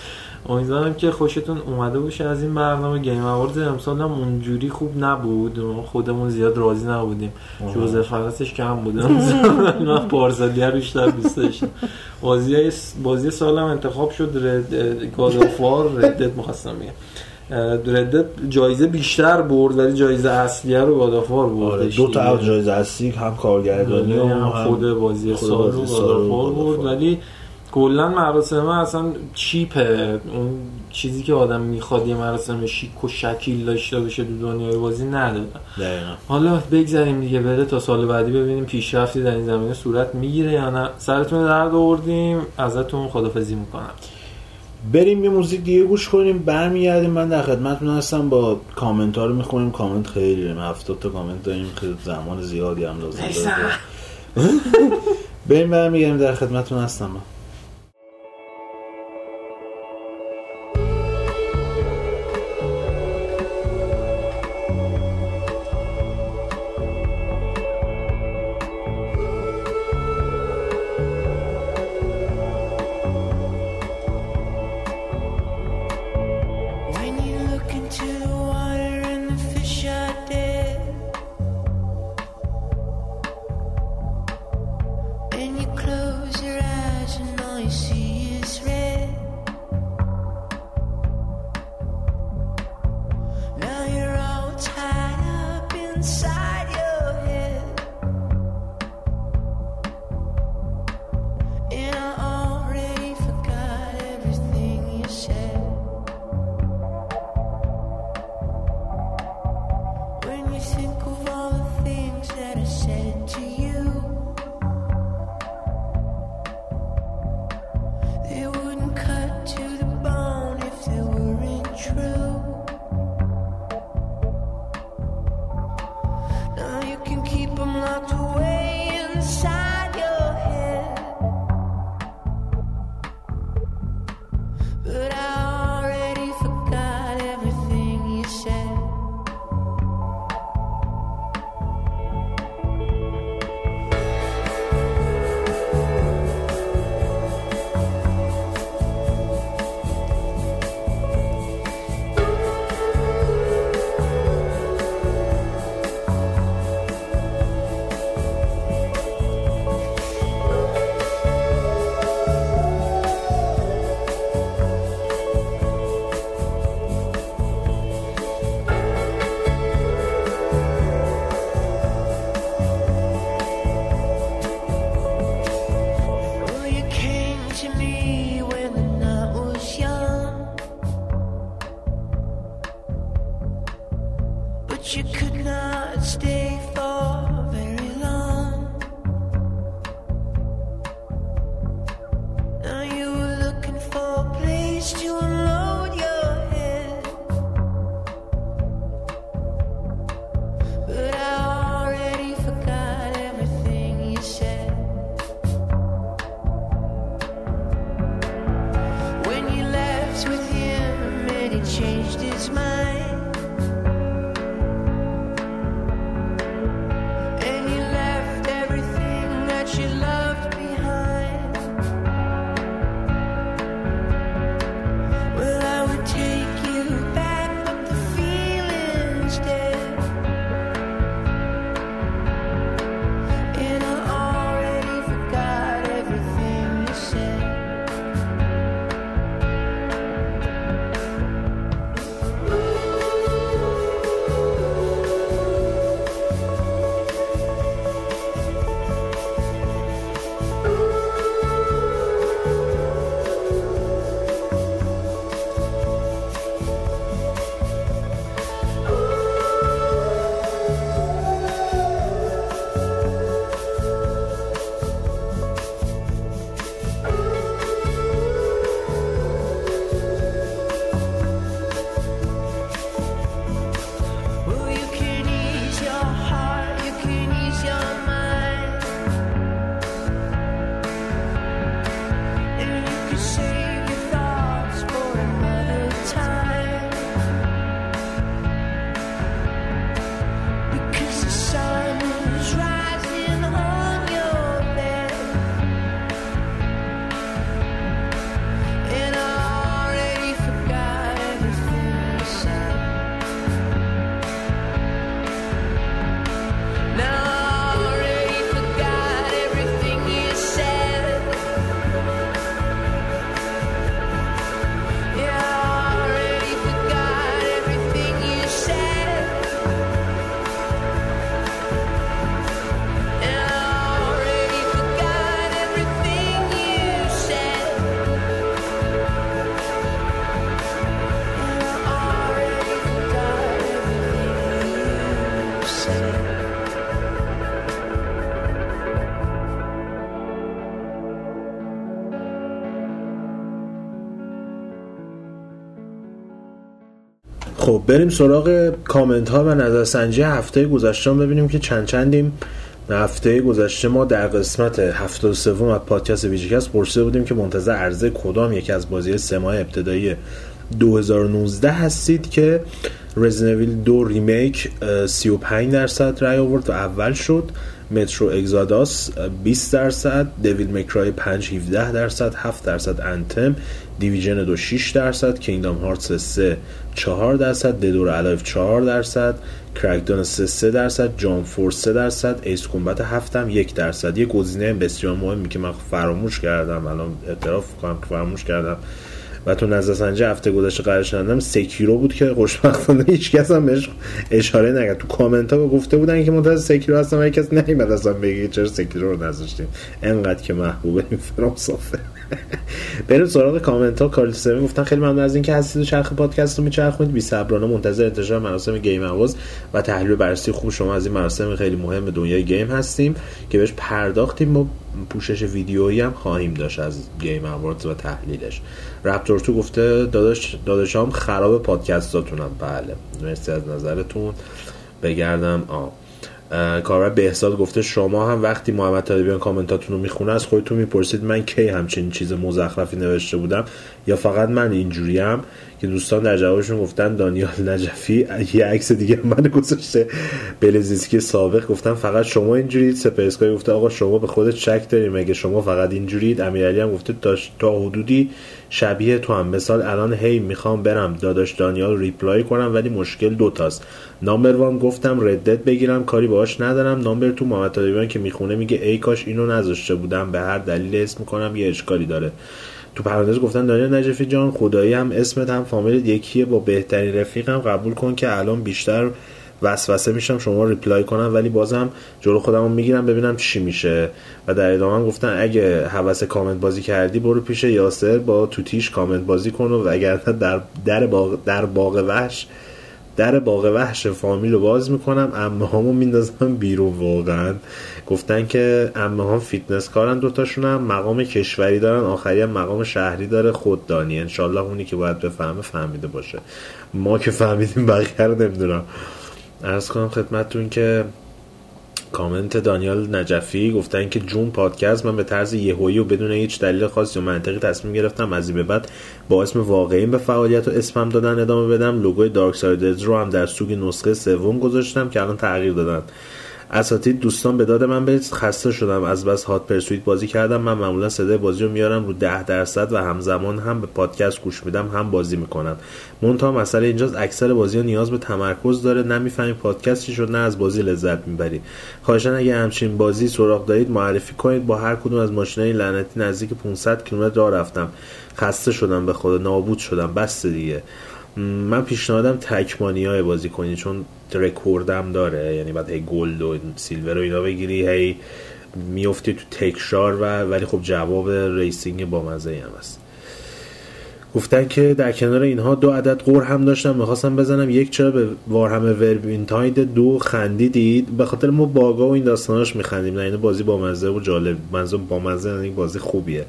امیدوارم که خوشتون اومده باشه از این برنامه گیم اواردز امسال هم اونجوری خوب نبود. ما خودمون زیاد راضی نبودیم. جوزف فرستش کم بود. من رو بیشتر دوست داشتم. بازی بازی سال هم انتخاب شد. رد ردت می‌خواستم بگم. ردت جایزه بیشتر برد ولی جایزه اصلیه رو گادافار بردش دو تا جایزه اصلی هم کارگردانی و هم هم خود بازی سال رو گادافار برد. ولی کلا مراسم اصلا چیپه. اون چیزی که آدم می‌خواد یه مراسم شیک و شکیل داشته باشه تو دنیای بازی دقیقا. حالا بگذاریم دیگه بره تا سال بعدی ببینیم پیشرفتی در این زمینه صورت می‌گیره یا نه. سرتون درد آوردیم ازتون خدافزی می‌کنم. بریم یه موزیک دیگه گوش کنیم برمیگردیم. من در خدمتتون هستم با کامنت ها رو می‌خونیم. کامنت خیلی داریم 70 تا کامنت داریم خیلی زمان زیادی هم لازم داره. بریم برمیگردیم در خدمتتون هستم. من. بریم سراغ کامنت ها و نظرسنجی هفته گذشته ببینیم که چند چندیم. هفته گذشته ما در قسمت 73 از پادکست VGCAST پرسیده بودیم که منتظر عرضه کدام یکی از بازی سه ماه ابتدایی 2019 هستید که Resident Evil دو Remake اه، 35 درصد رای آورد و اول شد. Metro Exodus اه، 20 درصد Devil May Cry 5 17 درصد 7 درصد Anthem Division دو 6 درصد Kingdom Hearts 3 4 درصد Dead or Alive 4 درصد Crackdown 3 3 درصد Jump Force 3 درصد Ace Combat 7 هم 1 درصد. یه گزینه بسیار مهمی که من فراموش کردم الان اعتراف کنم که فراموش کردم. و تو نظرسنجی هفته گذشته قرار شدم Sekiro بود که خوشبختانه هیچ کس هم بهش اشاره نکرد. تو کامنت ها گفته بودن که منتظر Sekiro هستم و کس نمیاد اصلا بگه چرا Sekiro رو نذاشتیم انقدر که محبوبه این FromSoft ه بریم سراغ کامنت ها کارل گفتن خیلی ممنون از اینکه هستید و چرخ پادکست رو میچرخونید. بی صبرانه منتظر انتشار مراسم Game Awards و تحلیل بررسی خوب شما از این مراسم خیلی مهم دنیای game هستیم که بهش پرداختیم و پوشش ویدیویی هم خواهیم داشت از Game Awards و تحلیلش. Raptor Two گفته داداش داداشام خراب پادکستاتونم. بله. مرسی از نظرتون. بگردم. آ کاربر بهزاد گفته شما هم وقتی محمد طالبیان کامنتاتون رو می‌خونه از خودتون می‌پرسید من کی همچین چیز مزخرفی نوشته بودم؟ یا فقط من اینجوریم که دوستان در جوابشون گفتن دانیال نجفی یه عکس دیگه من گذاشته. بلزیسکی سابق گفتن فقط شما اینجورید. سپرسکای گفته آقا شما به خودت شک داری مگه شما فقط اینجورید امیرعلی هم گفته تا, حدودی شبیه تو هم. مثال الان هی می‌خوام برم. داداش دانیال ریپلای کنم ولی مشکل دوتاست number one گفتم ردت بگیرم. کاری باهاش ندارم. number two محمد که می‌خونه میگه ای کاش اینو نذاشته بودم. به هر دلیل اسم می‌کنم یه اشکالی داره. تو پرانتز گفتن دانیال نجفی جان خدایی هم اسمت هم فامیلت یکیه با بهترین رفیقم قبول کن که الان بیشتر وسوسه میشم شما reply کنم ولی بازم جلو خودم می‌گیرم ببینم چی میشه. و در ادامه هم گفتن اگه هوس کامنت بازی کردی برو پیش یاسر با طوطیش کامنت بازی کن و اگر در در باغ در باغ وحش در باغ وحش فامیل رو باز می‌کنم عمه هامو میندازم بیرون واقعا. گفتن که امه هم فیتنس کارن دوتاشون هم مقام کشوری دارن آخری هم مقام شهری داره خود دانی انشالله اونی که باید بفهمه فهمیده باشه. ما که فهمیدیم بقیه رو نمی‌دونم. عرض کنم خدمتتون که کامنت دانیال نجفی گفتن که جون پادکست من به طرز یهویی و بدون هیچ دلیل خاصی و منطقی تصمیم گرفتم از این به بعد با اسم واقعیم به فعالیت و اسمم دادن ادامه بدم. لوگوی Darksiders رو هم در سوگ نسخه سوم گذاشتم که الان تغییر دادن. اساتید دوستان به داد من برسید خسته شدم. از بس Hot Pursuit بازی کردم. من معمولا صدای بازی رو میارم رو 10 درصد و همزمان هم به پادکست گوش میدم هم بازی می‌کنم. منتها مسئله اینجاست اکثر بازی ها نیاز به تمرکز داره. نمی‌فهمی پادکست چی شد نه از بازی لذت می‌بری. خواهشا اگه همچین بازی سراغ دارید معرفی کنید. با هر کدوم از ماشینای لعنتی نزدیک 500 کیلومتر راه رفتم. خسته شدم به خدا. نابود شدم. بس دیگه. من پیشنهادم تکمانی های بازی کنی چون رکوردم داره. یعنی بعد هی گلد و سیلور و اینا بگیری هی میفتی تو تکشار و ولی خب جواب ریسینگ با مزه هم هست. گفتن که در کنار اینها دو عدد قور هم داشتم می‌خواستم بزنم. یک چرا به وارهمه وربینتاید دو خندیدید؟ به خاطر ما باگا و این داستاناش میخندیم. نه اینه بازی با مزه و جالب. منظور با مزه یعنی بازی خوبیه.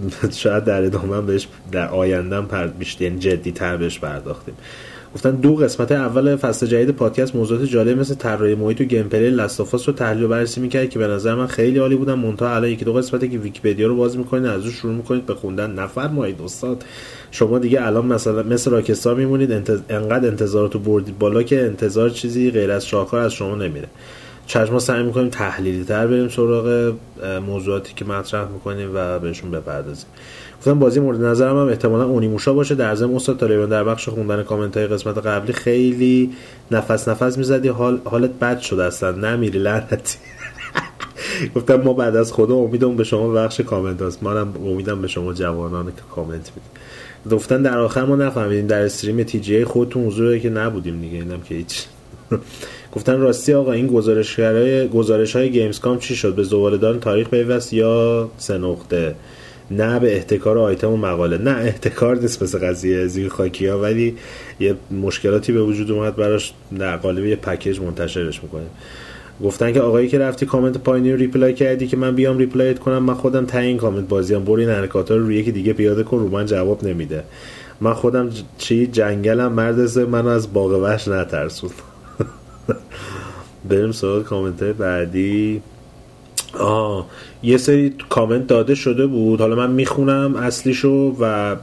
شاید در ادامه بهش در آیندهم پر بیشتر یعنی جدی تر بهش پرداختیم. گفتن دو قسمت اول فصل جدید پادکست موضوعات جالب مثل طراحی محیط و gameplay Last of Us رو تحلیل و بررسی می‌کرد که به نظر من خیلی عالی بودن. منتها الان یکی دو قسمتی که ویکی‌پدیا رو باز می‌کنید. از اون شروع می‌کنید به خوندن. نفرمایید استاد. شما دیگه الان مثلا مثل Rockstar میمونید. انقدر انتظارات رو بردید بالا که انتظار چیزی غیر از شاهکار از شما نمیره. چشم سعی می‌کنیم تحلیلی تر بریم سراغ موضوعاتی که مطرح می‌کنیم و بهشون بپردازیم. گفتم بازی مورد نظرم هم احتمالا اونیموشا باشه. در ضمن استاد طالبان در بخش خوندن کامنت های قسمت قبلی خیلی نفس نفس می‌زدی. حال حالت بد شده اصلا. نمیری لعنتی. گفتم ما بعد از خدا امیدم به شما بخش کامنت هست منم امیدم به شما جوانان که کامنت می‌دید گفتن در آخر ما نفهمیدیم در استریم تی جی خودتون حضوره که نبودیم دیگه. اینم که هیچ. گفتن راستی آقا این گزارشگرای گزارش های Gamescom چی شد؟ به زباله‌دان تاریخ پیوست یا سه نقطه؟ نه به احتکار آیتم و مقاله. نه احتکار نیست مثل قضیه زیر خاکی ها ولی یه مشکلاتی به وجود اومد براش. در قالب یه پکیج منتشرش می‌کنیم. گفتن که آقایی که رفتی کامنت پایینی reply کردی که من بیام reply ت کنم من خودم ته این کامنت بازیام. برو این حرکات رو روی یکی دیگه پیاده کن رو من جواب نمیده. من خودم چی جنگلم مرد منو از باغ وحش نترسون. بریم سراغ کامنت بعدی. آه یه سری کامنت داده شده بود. حالا من می‌خونم اصلیشو و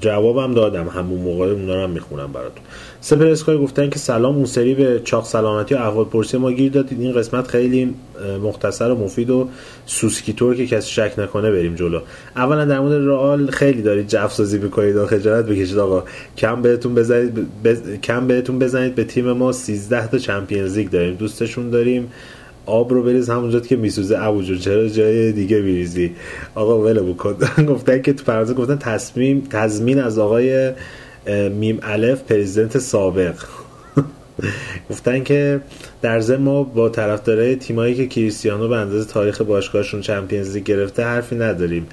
جوابم دادم. همون موقع اونا رو می‌خونم براتون. سپر اسکای گفتن که سلام اون سری به چاق سلامتی و احوال پرسی ما گیر دادید. این قسمت خیلی مختصر و مفید و سوسکی طور که کسی شک نکنه بریم جلو. اولا در مورد رئال خیلی دارید جو سازی می‌کنید و خجالت بکشید. آقا کم بهتون بزنید بز... کم بهتون بزنید. به تیم ما 13 تا Champions League داریم. دوستشون داریم. آب رو بریز همونجا که میسوزه. ابو جون چرا جای دیگه میریزی؟ آقا ول بکن گفتن که تو پرانتز گفتن تصمیم تضمین از آقای میم الف president سابق. گفتن که در ضمن ما با طرفدارای تیمایی که کریستیانو به اندازه تاریخ باشگاهشون Champions League گرفته حرفی نداریم.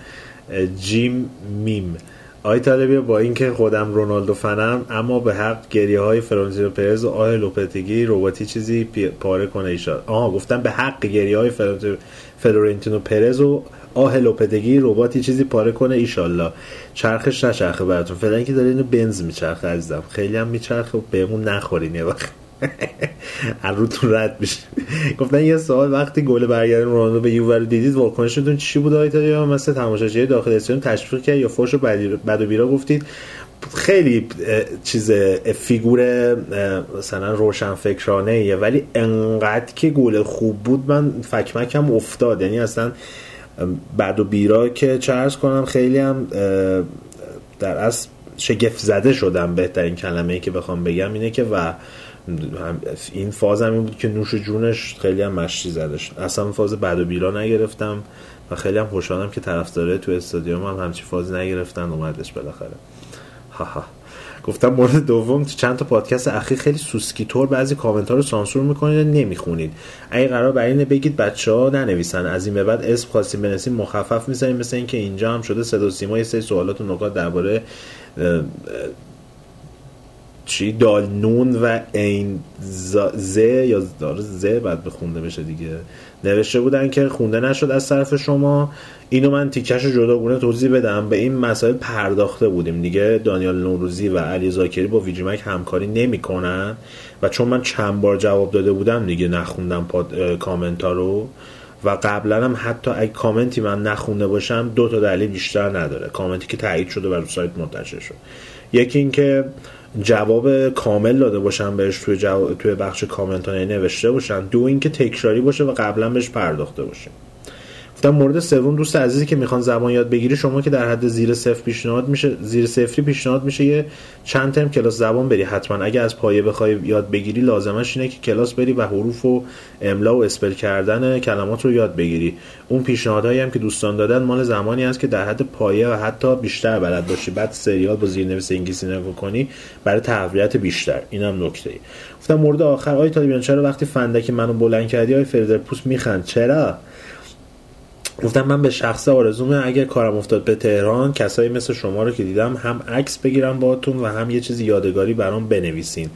جیم میم. آی طالبی با اینکه خودم رونالدو فنم اما به حق گریه های فرانتینو پرز و آه لوپتگی رباطی چیزی پاره کنه ایشالا. آها گفتم به حق گریه های فلورنتینو پرز و آه لوپتگی رباطی چیزی پاره کنه ایشالله. چرخش نچرخه براتون. فعلا که داره اینو بنز میچرخه عزیزم. خیلی هم میچرخه و بهمون نخورین یه وقت. از روتون رد میشه. گفتن یه سوال وقتی گل برگردون رونالدو به یووه رو دیدید واکنشتون چی بود آقای یا مثل تماشاچی داخل استادیوم تشویق کرد یا فوش و بدی- بد و بیرا گفتید. خیلی چیز فیگور مثلا روشن فکرانه ایه. ولی انقدر که گل خوب بود من فکمکم افتاد. یعنی اصلا بعد و بیرا که چرز کنم خیلی هم در اصل شگفت زده شدم. بهترین کلمه ای که بخوام بگم اینه که و این فاز هم این بود که نوش جونش خیلی هم مشتی زده شد اصلا فاز بد و بیرا نگرفتم و خیلی هم خوشحالم که طرفدارای تو استادیوم هم همچی فازی نگرفتن اومدش بالاخره. هاها گفتم مورد دوم تو چند تا پادکست اخیر خیلی سوسکی طور بعضی کامنت ها رو سانسور می‌کنید نمی‌خونید. اگه قرار بر اینه بگید بچه ها ننویسن. از این به بعد اسم خواستیم بنویسیم مخفف می‌زنیم مثل اینکه اینجا هم شده صدا و سیما. یه سری سوالات و نکات درباره چی؟ دال نون و این ز- ز یا داره ز بعد بخونده بشه دیگه. نوشته بودن که خونده نشد از طرف شما. اینو من تیکش رو جداگونه توضیح بدم. به این مسائل پرداخته بودیم دیگه. دانیال نوروزی و علی زاکری با ویجیمک همکاری نمی‌کنن. و چون من چند بار جواب داده بودم دیگه نخوندم پاد کامنت رو. و قبلا هم حتی اگه کامنتی من نخونده باشم دو تا دلیل بیشتر نداره. کامنتی که تایید شده و رو سایت منتشر شد. یکی اینکه جواب کامل داده باشم بهش توی, جو... توی بخش کامنت ها نوشته باشن. دو اینکه تکراری باشه و قبلا بهش پرداخته باشیم. گفتم مورد سوم دوست عزیزی که می‌خوان زبان یاد بگیری شما که در حد زیر صفر پیشنهاد میشه زیر صفری پیشنهاد میشه یه چند ترم کلاس زبان بری حتما. اگه از پایه بخوای یاد بگیری لازمش اینه که کلاس بری و حروف و املا و spell کردن کلمات رو یاد بگیری. اون پیشنهادهایی هم که دوستان دادن مال زمانی است که در حد پایه و حتی بیشتر بلد باشی. بعد سریال با زیرنویس انگلیسی نگاه کنی برای تقویت بیشتر. اینم نکته ای. گفتم مورد آخر آی طالبیان چرا وقتی فندک منو بلند کردی آی فردر پوست میخند؟ چرا؟ گفتم من به شخص آرزومه اگر کارم افتاد به تهران کسایی مثل شما رو که دیدم هم عکس بگیرم باهاتون و هم یه چیزی یادگاری برام بنویسین.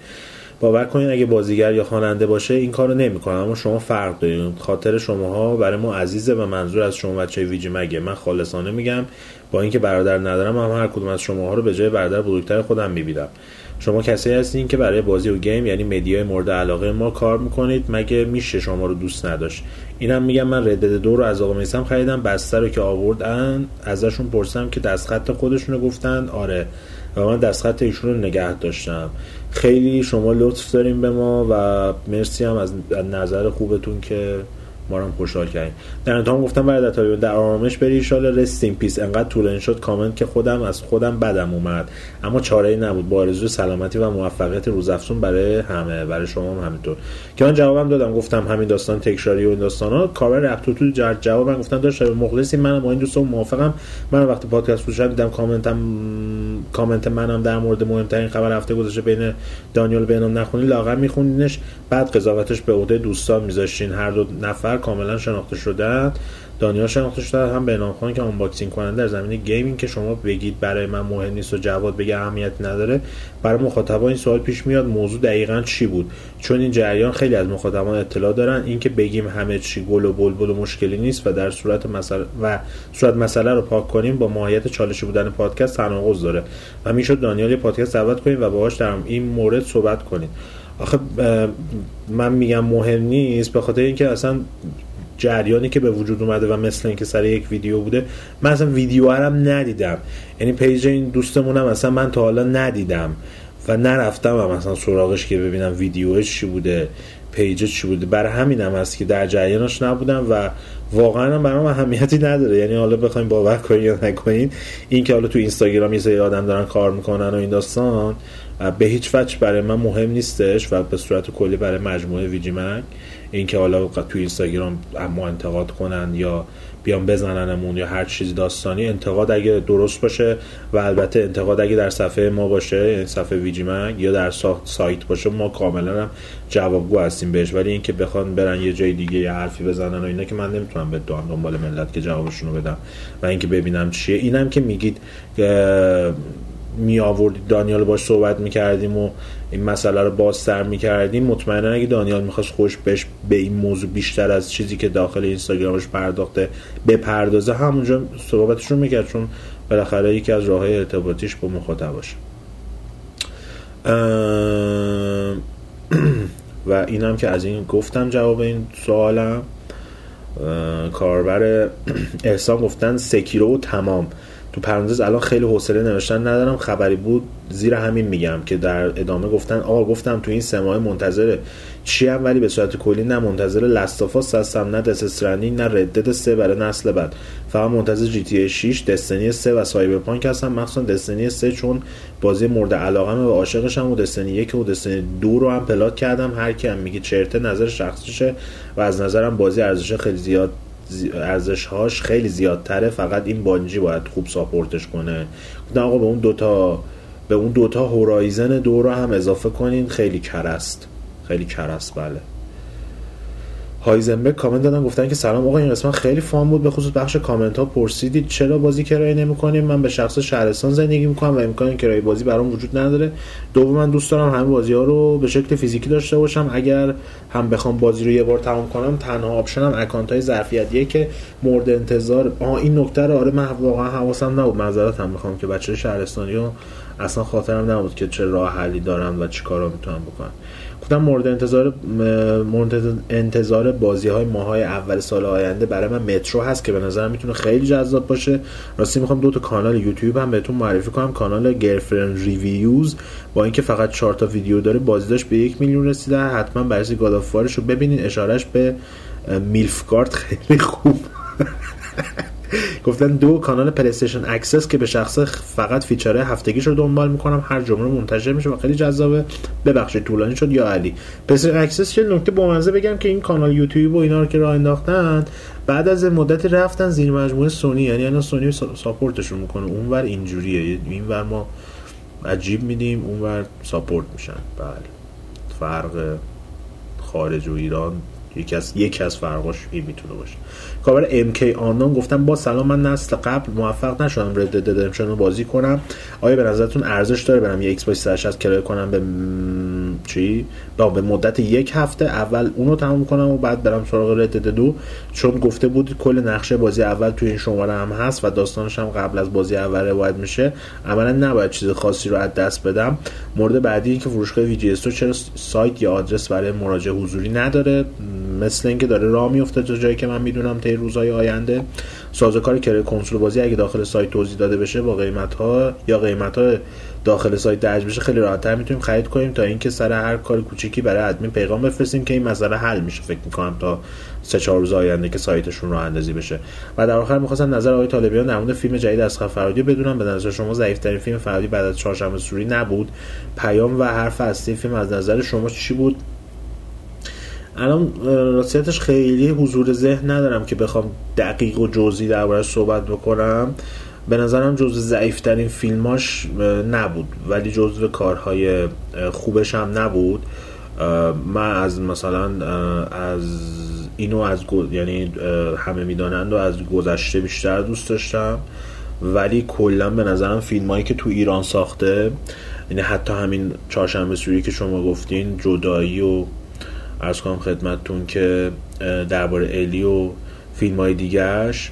باور کنین اگه بازیگر یا خواننده باشه این کارو نمی‌کنه اما شما فرق دارین. خاطر شماها برای ما عزیزه و منظور از شما بچه ویجی مگه. من خالصانه میگم با اینکه برادر ندارم هم هر کدوم از شماها رو به جای برادر بزرگتر خودم می‌بینم. شما کسی هستین که برای بازی و گیم یعنی مدیای مورد علاقه ما کار می‌کنید مگه میشه شما رو دوست نداشت؟ اینم میگم من ردد دو رو از آقا میسم خریدم بسته رو که آوردن ازشون پرسیدم که دستخط خودشونو گفتن. آره. و من دستخط ایشون رو نگه داشتم. خیلی شما لطف داریم به ما و مرسی هم از نظر خوبتون که ما رو هم خوشحال کردین. در انتها گفتم برای در در آرامش بری ایشالا رستین پیس انقدر طولانی شد کامنت که خودم از خودم بدم اومد. اما چاره ای نبود. با آرزوی سلامتی و موفقیت روزافزون برای همه. برای شما هم همینطور. که من جوابم دادم. گفتم همین داستان تکراری و این داستان ها کاور رفت تو جواب جوابم گفتم داشت مخلصی منم. با این دوستان موافقم. من وقتی پادکست گوش دیدم کامنتم کامنت منم در مورد مهمترین خبر هفته گذشته بین دانیال بینام نخونی لاغر میخونینش. بعد قضاوتش به عهده دوستان میذاشتین. هر دو نفر اونور کاملا شناخته شدن دانیال شناخته شده هم بهنام خان که آنباکسینگ کننده در زمینه گیمینگ که شما بگید برای من مهم نیست و جواد بگه اهمیتی نداره. برای مخاطبان این سوال پیش میاد موضوع دقیقا چی بود؟ چون این جریان خیلی از مخاطبان اطلاع دارن. اینکه بگیم همه چی گل و بلبل و مشکلی نیست و در صورت مسئله و صورت مسئله رو پاک کنیم با ماهیت چالشی بودن پادکست تناقض داره. و می‌شد دانیال پادکست دعوت کنیم و باهاش در این مورد صحبت کنیم. آخه من میگم مهم نیست به خاطر اینکه اصلا جریانی که به وجود اومده و مثل اینکه سر یک ویدیو بوده من اصلا ویدیو هم ندیدم. یعنی page این دوستمونم اصلا من تا حالا ندیدم و نرفتم هم اصلا سراغش که ببینم ویدیوش چی بوده page چی بوده. برای همینم هست که در جریانش نبودم و واقعا هم برام اهمیتی نداره. یعنی حالا بخوایم باور کنین یا نکنین این که حالا تو اینستاگرام یه سری آدم دارن کار می‌کنن و این داستان به هیچ وجه برای من مهم نیستش و به صورت کلی برای مجموعه VGMAG اینکه حالا تو اینستاگرام از ما انتقاد کنن یا بیان بزننمون یا هر چیزی داستانی انتقاد اگه درست باشه و البته انتقاد اگه در صفحه ما باشه یعنی صفحه ویجی مک یا در سا- سایت باشه ما کاملا هم جوابگو هستیم بهش. ولی اینکه بخوان برن یه جای دیگه یه حرفی بزنن و اینا که من نمی‌تونم به دوام دنبال ملت که جوابشون رو بدم و اینکه ببینم چیه. اینم که میگید می آوردید دانیال باش صحبت می‌کردیم و این مسئله رو بازتر می‌کردیم مطمئنا اگه دانیال می‌خواست خوش بش به این موضوع بیشتر از چیزی که داخل اینستاگرامش پرداخته بپردازه همونجا صحبتشون می‌کرد چون بالاخره یکی از راه ارتباطیش با مخاطباشه ام، و اینم که از این گفتم جواب این سوالم. کاربر احسان گفتن سکیرو تمام. تو پرانتز الان خیلی حوصله نوشتن ندارم. خبری بود زیر همین میگم که در ادامه گفتن آقا گفتم تو این سه ماه منتظر چی هم؟ ولی به صورت کلی نه منتظر لستافاس هستم نه دس استرندینگ نه ردد 3 برای نسل بعد. فقط منتظر جی تی 6 دستنی 3 و سایبرپانک هستم. مخصوصا دستنی 3 چون بازی مورد علاقمه و عاشقشم و دستنی 1 و دستنی 2 رو هم پلات کردم. هر کی هم میگه چرته نظر شخصیشه و از نظرم بازی ارزش خیلی زیاد ارزش هاش خیلی زیادتره فقط این بانجی باید خوب ساپورتش کنه. گفتم آقا به اون دوتا به اون دوتا هورایزن دو رو هم اضافه کنین خیلی کرست خیلی کرست بله. هایزنبرگ کامنت دادن گفتن که سلام آقا این قسمت خیلی fun بود. به خصوص بخش کامنت ها پرسیدید چرا بازی کرایه نمی‌کنیم؟ من به شخصه شهرستان زندگی می‌کنم و امکان کرایه بازی برام وجود نداره. دوم من دوست دارم همه بازی ها رو به شکل فیزیکی داشته باشم. اگر هم بخوام بازی رو یه بار تمام کنم تنها option م اکانت های ظرفیتیه که مورد انتظار آه این نکته رو آره من واقعا حواسم نبود. معذرت هم می‌خوام که بچه شهرستانی رو اصلا خاطرم نبود که چه راه حلی دارن و چی کارا می‌تونن بکنن. گفتم مورد انتظار مورد انتظار بازی های ماهای اول سال آینده برای من مترو هست که به نظرم می‌تونه خیلی جذاب باشه. راستی می‌خوام دو تا کانال یوتیوب هم بهتون معرفی کنم. کانال Girlfriend Reviews با اینکه فقط 4 تا ویدیو داره بازدیداش به یک میلیون رسیده. حتما برای God of War ش رو ببینین. اشارش به میلفگارد خیلی خوب. گفتن دوم کانال PlayStation Access که به شخصه فقط feature هفتگیش رو دنبال می‌کنم هر جمعه منتشر میشه و خیلی جذابه. ببخشید طولانی شد. یا علی. PlayStation Access یه نکته بامزه بگم که این کانال یوتیوب و اینا رو که راه انداختن بعد از مدتی رفتن زیر مجموعه سونی یعنی الان سونی support شون می‌کنه. اونور اینجوریه. اینور ما عجیب میدیم اونور support میشن. بله. فرق خارج و ایران یکی از یکی از فرقاش این می‌تونه باشه. کاربر ام کی آنون گفتن با سلام من نسل قبل موفق نشدم Red Dead Redemption رو بازی کنم. آیا به نظرتون ارزش داره برم یه Xbox 360 کرایه کنم به. چی؟ با به مدت یک هفته اول اونو تموم کنم و بعد برم سراغ Red Dead دو. چون گفته بود کل نقشه بازی اول توی این شماره هم هست و داستانش هم قبل از بازی اول روایت میشه. عملا نباید چیز خاصی رو از دست بدم. مورد بعدی این که فروشگاه VG چرا سایت یا آدرس برای مراجعه حضوری نداره. مثل اینکه داره راه میفته تا جایی که من می‌دونم روزهای آینده سازوکار کرایه کنسول بازی اگه داخل سایت توضیح داده بشه با قیمت ها یا قیمت ها داخل سایت درج بشه خیلی راحت‌تر می‌تونیم خرید کنیم تا اینکه سر هر کار کوچیکی برای ادمین پیغام بفرستیم که این مسئله حل میشه. فکر می‌کنم تا سه چهار روز آینده که سایتشون راه اندازی بشه. و در آخر می‌خواستم نظر آقای طالبیان در مورد فیلم جدید از فرادی بدونم. به نظر شما ضعیف‌ترین فیلم فرادی بعد از چهارشنبه سوری نبود. پیام و حرف اصلی فیلم از نظر شما چی بود؟ الان راستیتش خیلی حضور ذهن ندارم که بخوام دقیق و جزئی دربارش صحبت بکنم. به نظرم جزو ضعیفترین فیلماش نبود. ولی جزو کارهای خوبش هم نبود. من از مثلا از اینو از یعنی همه می‌دانند و از گذشته بیشتر دوست داشتم. ولی کلا به نظرم فیلم هایی که تو ایران ساخته یعنی حتی همین چهارشنبه سوری که شما گفتین جدایی و ارز کنم خدمتتون که درباره الی و فیلم های دیگرش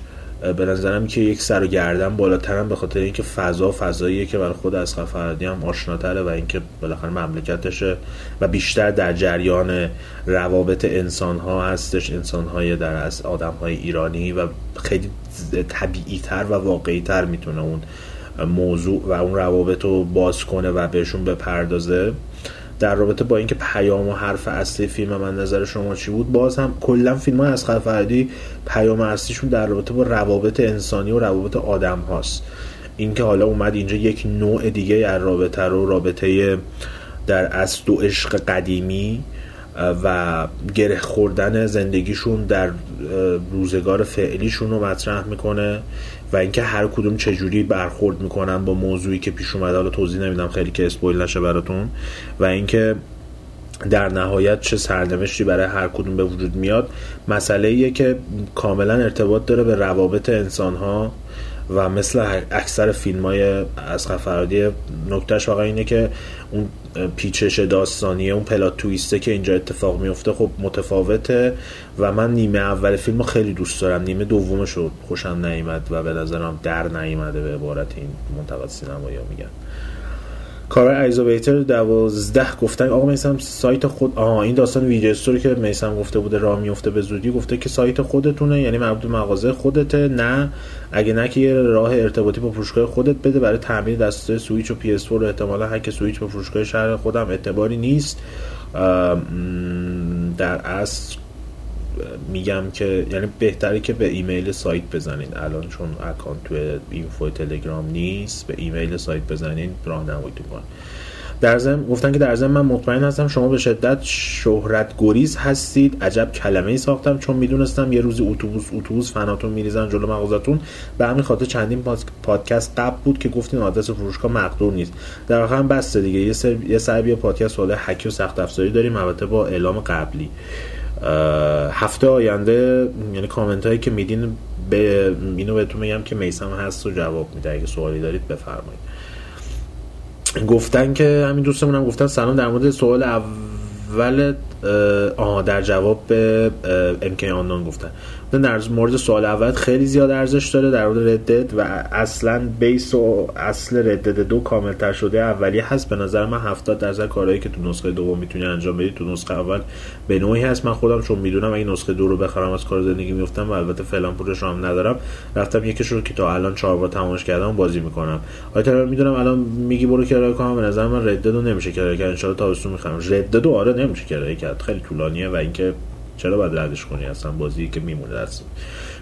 به نظرم که یک سر و گردن بالاترم به خاطر اینکه فضا فضاییه که برای خود از فرهادی هم آشناتره و اینکه بالاخره مملکتشه و بیشتر در جریان روابط انسان ها هستش انسان های در از آدم های ایرانی و خیلی طبیعی تر و واقعی تر می‌تونه اون موضوع و اون روابط رو باز کنه و بهشون بپردازه. در رابطه با اینکه پیام و حرف اصلی فیلم من نظر شما چی بود باز هم کلا فیلم های از فرهادی پیام اصلیشون در رابطه با روابط انسانی و روابط آدم هاست. اینکه حالا اومد اینجا یک نوع دیگه از رابطه رو رابطه در اصل و عشق قدیمی و گره خوردن زندگیشون در روزگار فعلیشون رو مطرح می‌کنه. و اینکه هر کدوم چجوری برخورد می‌کنن با موضوعی که پیش اومده. حالا توضیح نمیدم خیلی که اسپویل نشه براتون. و اینکه در نهایت چه سرنوشتی برای هر کدوم به وجود میاد. مسئله ایه که کاملا ارتباط داره به روابط انسان ها و مثل اکثر فیلم های از فرهادی نکتهش واقعا اینه که اون پیچش داستانیه اون پلات تویسته که اینجا اتفاق میفته خب متفاوته و من نیمه اول فیلم خیلی دوست دارم. نیمه دومش رو خوشم نیامد و به نظرم در نیامده به عبارتی این منتقد سینمایی میگن. کاربر ایزوبیتر دوازده گفتن. آقا میسم سایت خود آها این داستان ویدیو استوری که میسم گفته بوده راه میفته به زودی گفته که سایت خودتونه یعنی به مغازه خودته. نه اگه نه که راه ارتباطی با فروشگاه خودت بده برای تعمیر دستگاه سویچ و PS4 احتمالا هک سویچ به فروشگاه شهر خودم. اعتباری نیست. در اصل میگم که یعنی بهتره که به ایمیل سایت بزنین. الان چون اکانت تو info تلگرام نیست به ایمیل سایت بزنین راهنماییتون کنه در ضمن گفتن که در ضمن من مطمئن هستم شما به شدت شهرت گریز هستید. عجب کلمه ای ساختم چون می‌دونستم یه روزی اتوبوس اتوبوس فناتون میریزن جلو مغازتون. به همین خاطر چندین پادکست قبل بود که گفتین آدرس فروشگاه مقدور نیست. در واقع هم بسته دیگه. یه سر یه سر پادکست سوال هکی و سخت افزاری داریم. البته با اعلام قبلی. هفته آینده یعنی کامنت هایی که میدین به اینو بهتون میگم که میسم هست و جواب میده. اگه سوالی دارید بفرمایید. گفتن که همین دوستمون هم گفتن سلام در مورد سوال اول آها در جواب به امکان آنان گفتن. در مورد سوال اول خیلی زیاد ارزش داره در مورد ردد و اصلا بیس و اصل ردد دو کامل تر شده اولی هست. به نظر من 70 درصد کارهایی که تو نسخه دوم می‌تونی انجام بدی تو نسخه اول به نوعی هست. من خودم چون می‌دونم اگه نسخه دو رو بخرم از کار زندگی میفتم و البته فعلا پولش هم ندارم رفتم یکیش رو که تا الان چهار بار تمامش کردم بازی می‌کنم. آیا می‌دونم الان میگی برو کرایه کنم. به نظر من ردد رو نمیشه کرایه کرد. ان شاء الله تابستون می‌خرم ردد آره نمیشه کرایه کرد. خیلی طولانیه و اینکه چرا باید ردش کنی؟ اصلا بازی که میمونه دست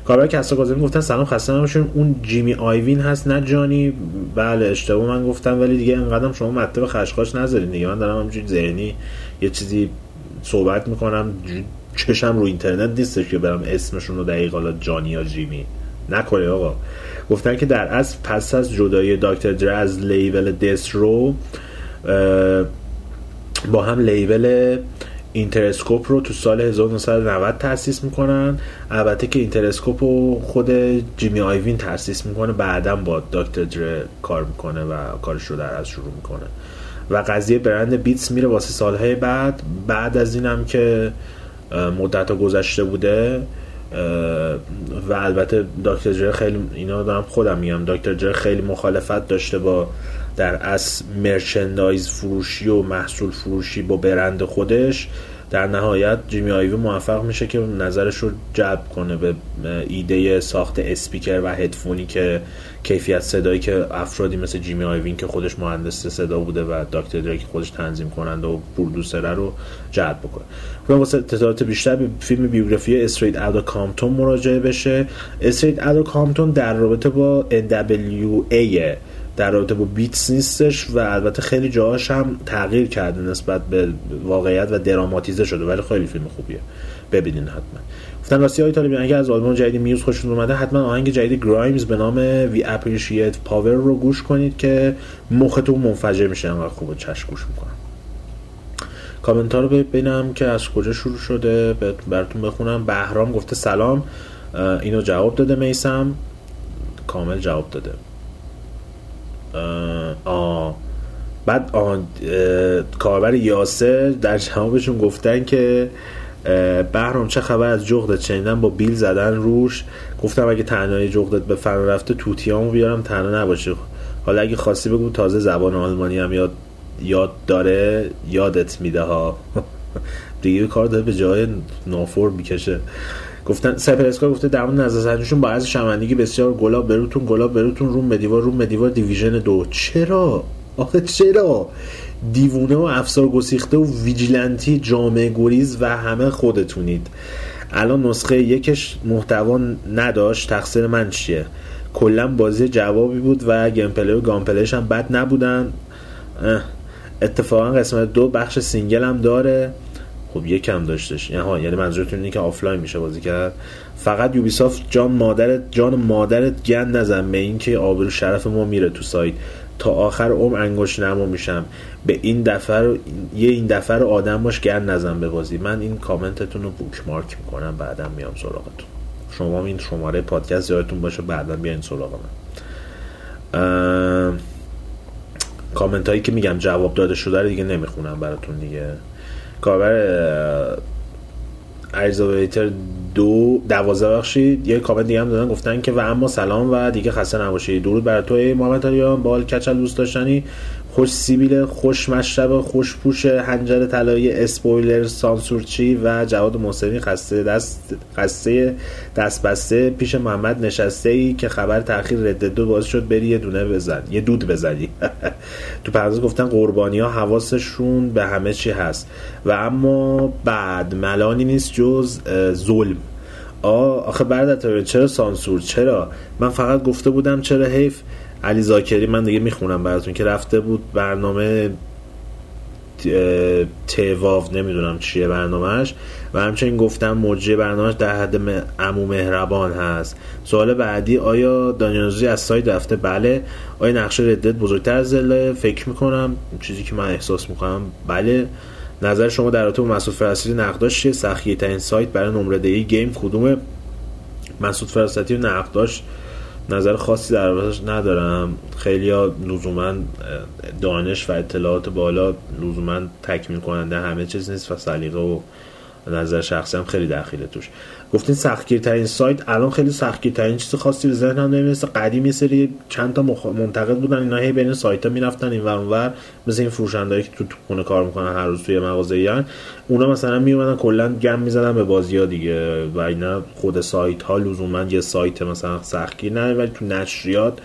کاربر کسا کاظمی گفتن سلام خسته نباشین. اون جیمی آیوین هست نه جانی. بله اشتباه من گفتم ولی دیگه انقدرم شما مطلب خشخاش نذارین دیگه. من دارم همینجوری ذهنی یه چیزی صحبت می‌کنم. چشم رو اینترنت نیستش که برم اسمشون رو دقیق حالا جانی یا جیمی. نکنه آقا. گفتن که در اصل پس از جدایی دکتر دره از label Death با هم لیبل Interscope رو تو سال 1990 تأسیس می‌کنن. البته که Interscope رو خود جیمی آیوین تأسیس می‌کنه بعدا با دکتر دره کار می‌کنه و کارش رو در از شروع می‌کنه. و قضیه برند بیتس میره واسه سالهای بعد. بعد از اینم که مدت گذشته بوده و البته دکتر جر خیلی اینا دارم خودم میگم دکتر جر خیلی مخالفت داشته با در اصل مرچندایز فروشی و محصول فروشی با برند خودش در نهایت جیمی آیوی موفق میشه که نظرش رو جلب کنه به ایده ساخت اسپیکر و هدفونی که کیفیت صدایی که افرادی مثل جیمی آیوین که خودش مهندس صدا بوده و دکتر دری خودش تنظیم کننده و producer ه رو جلب بکنه. و واسه اطلاعات بیشتر به فیلم بیوگرافی Straight Outta Compton مراجعه بشه. Straight Outta Compton در رابطه با NWA در رابطه با Beats نیستش و البته خیلی جاهاش هم تغییر کرده نسبت به واقعیت و دراماتیزه شده ولی خیلی فیلم خوبیه. ببینین حتما. گفتن راستی آقای طالبی اگه از آلبوم جدید Muse خوشتون اومده حتما آهنگ جدید Grimes به نام We Appreciate Power رو گوش کنید که مختون منفجر میشه انقدر خوبه چشم گوش می‌کنم. کامنت ها رو ببینم که از کجا شروع شده براتون بخونم. بهرام گفته سلام. اینو جواب داده میسم. کامل جواب داده. آه بعد اه، کاربر یاسر در جوابشون گفتن که بهرام چه خبر از جغدت؟ شنیدم با بیل زدن روش. گفتم اگه تنهایی جغدت به فن رفته توتیامو بیارم تنها نباشه. حالا اگه خواستی بگو تازه زبان آلمانی هم یاد یاد داره یادت میده ها. دیگه کار داره به جای نافور می‌کشه. گفتن سپر اسکار گفته در مورد نظرسنجیشون با از شمندگی بسیار گلاب بروتون گلاب بروتون روم به دیوار روم به دیوار دیویژن دو. چرا؟ آخه چرا؟ دیوونه و افسار گسیخته و vigilante ی جامعه گریز و همه خودتونید. الان نسخه یکش محتوا نداشت. تقصیر من چیه؟ کلا بازی جالبی بود و gameplay و gunplay ش هم بد نبودن. اتفاقا قسمت دو بخش single هم داره. خب یکم داشتش. یعنی ها یعنی منظورتون اینه که آفلاین میشه بازی کرد. فقط Ubisoft جان مادرت جان مادرت گند نزن به اینکه آبرو شرف ما میره تو سایت. تا آخر عمر انگشت نما میشم. به این دفعه رو یه این دفعه رو آدم باش گند نزن به بازی. من این کامنتتون رو بوک مارک می‌کنم بعدا میام سراغتون. شما این شماره پادکست یادتون باشه بعدا بیاین سراغ من. کامنت هایی که میگم جواب داده شده رو دیگه نمی‌خونم براتون دیگه. کاربر ارزاویتر دو دوازده بخشید. یه کامنت دیگه هم دادن گفتن که و اما سلام و دیگه خسته نباشید. درود بر تو محمد آریان بال کچل دوست داشتنی. خوش سیبیل خوش مشرب خوش پوش هنجر طلایی اسپویلر سانسورچی و جواد محسنی خسته دست خسته دست بسته پیش محمد نشسته ای که خبر تاخیر رد دو باعث شد بری یه دونه بزن یه دود بزنی. تو پرواز گفتن قربانی ها حواسشون به همه چی هست. و اما بعد ملانی نیست جز ظلم. آخه برادر چرا سانسور؟ چرا؟ من فقط گفته بودم چرا حیف؟ علی زاکری من دیگه می‌خونم براتون که رفته بود برنامه اه، تواو نمی‌دونم چیه برنامهش و همچنین گفتم موجه برنامهش در حد عمو مهربان هست. سوال بعدی آیا دانیانوزی از سایت رفته؟ بله. آیا نقشه ردت بزرگتر زله؟ فکر می‌کنم. چیزی که من احساس می‌کنم بله. نظر شما در رابطه با مسعود فرستی نقداش چیه؟ سخیه ترین سایت برای نمره گیم کدومه؟ مسعود فراستی و نقداش نظر خاصی در موردش ندارم. خیلی ها لزوما دانش و اطلاعات بالا لزوما تکمیل کننده همه چیز نیست و سلیقه و نظر شخصی هم خیلی دخیله توش. گفتین سختگیرترین سایت الان خیلی سختگیرترین چیز خاصی به ذهنم نمی‌رسه. قدیم یه سری چند تا مخ... منتقد بودن اینا هی بین سایت ها می‌رفتن این ور مثل این فروشندهایی که تو, خونه کار می‌کنن هر روز توی مغازه یان اونا مثلا میومدن کلا گم می‌زدن به بازی ها دیگه و اینا خود سایت ها لزوما یه سایت مثلا سختگیر نه ولی تو نشریات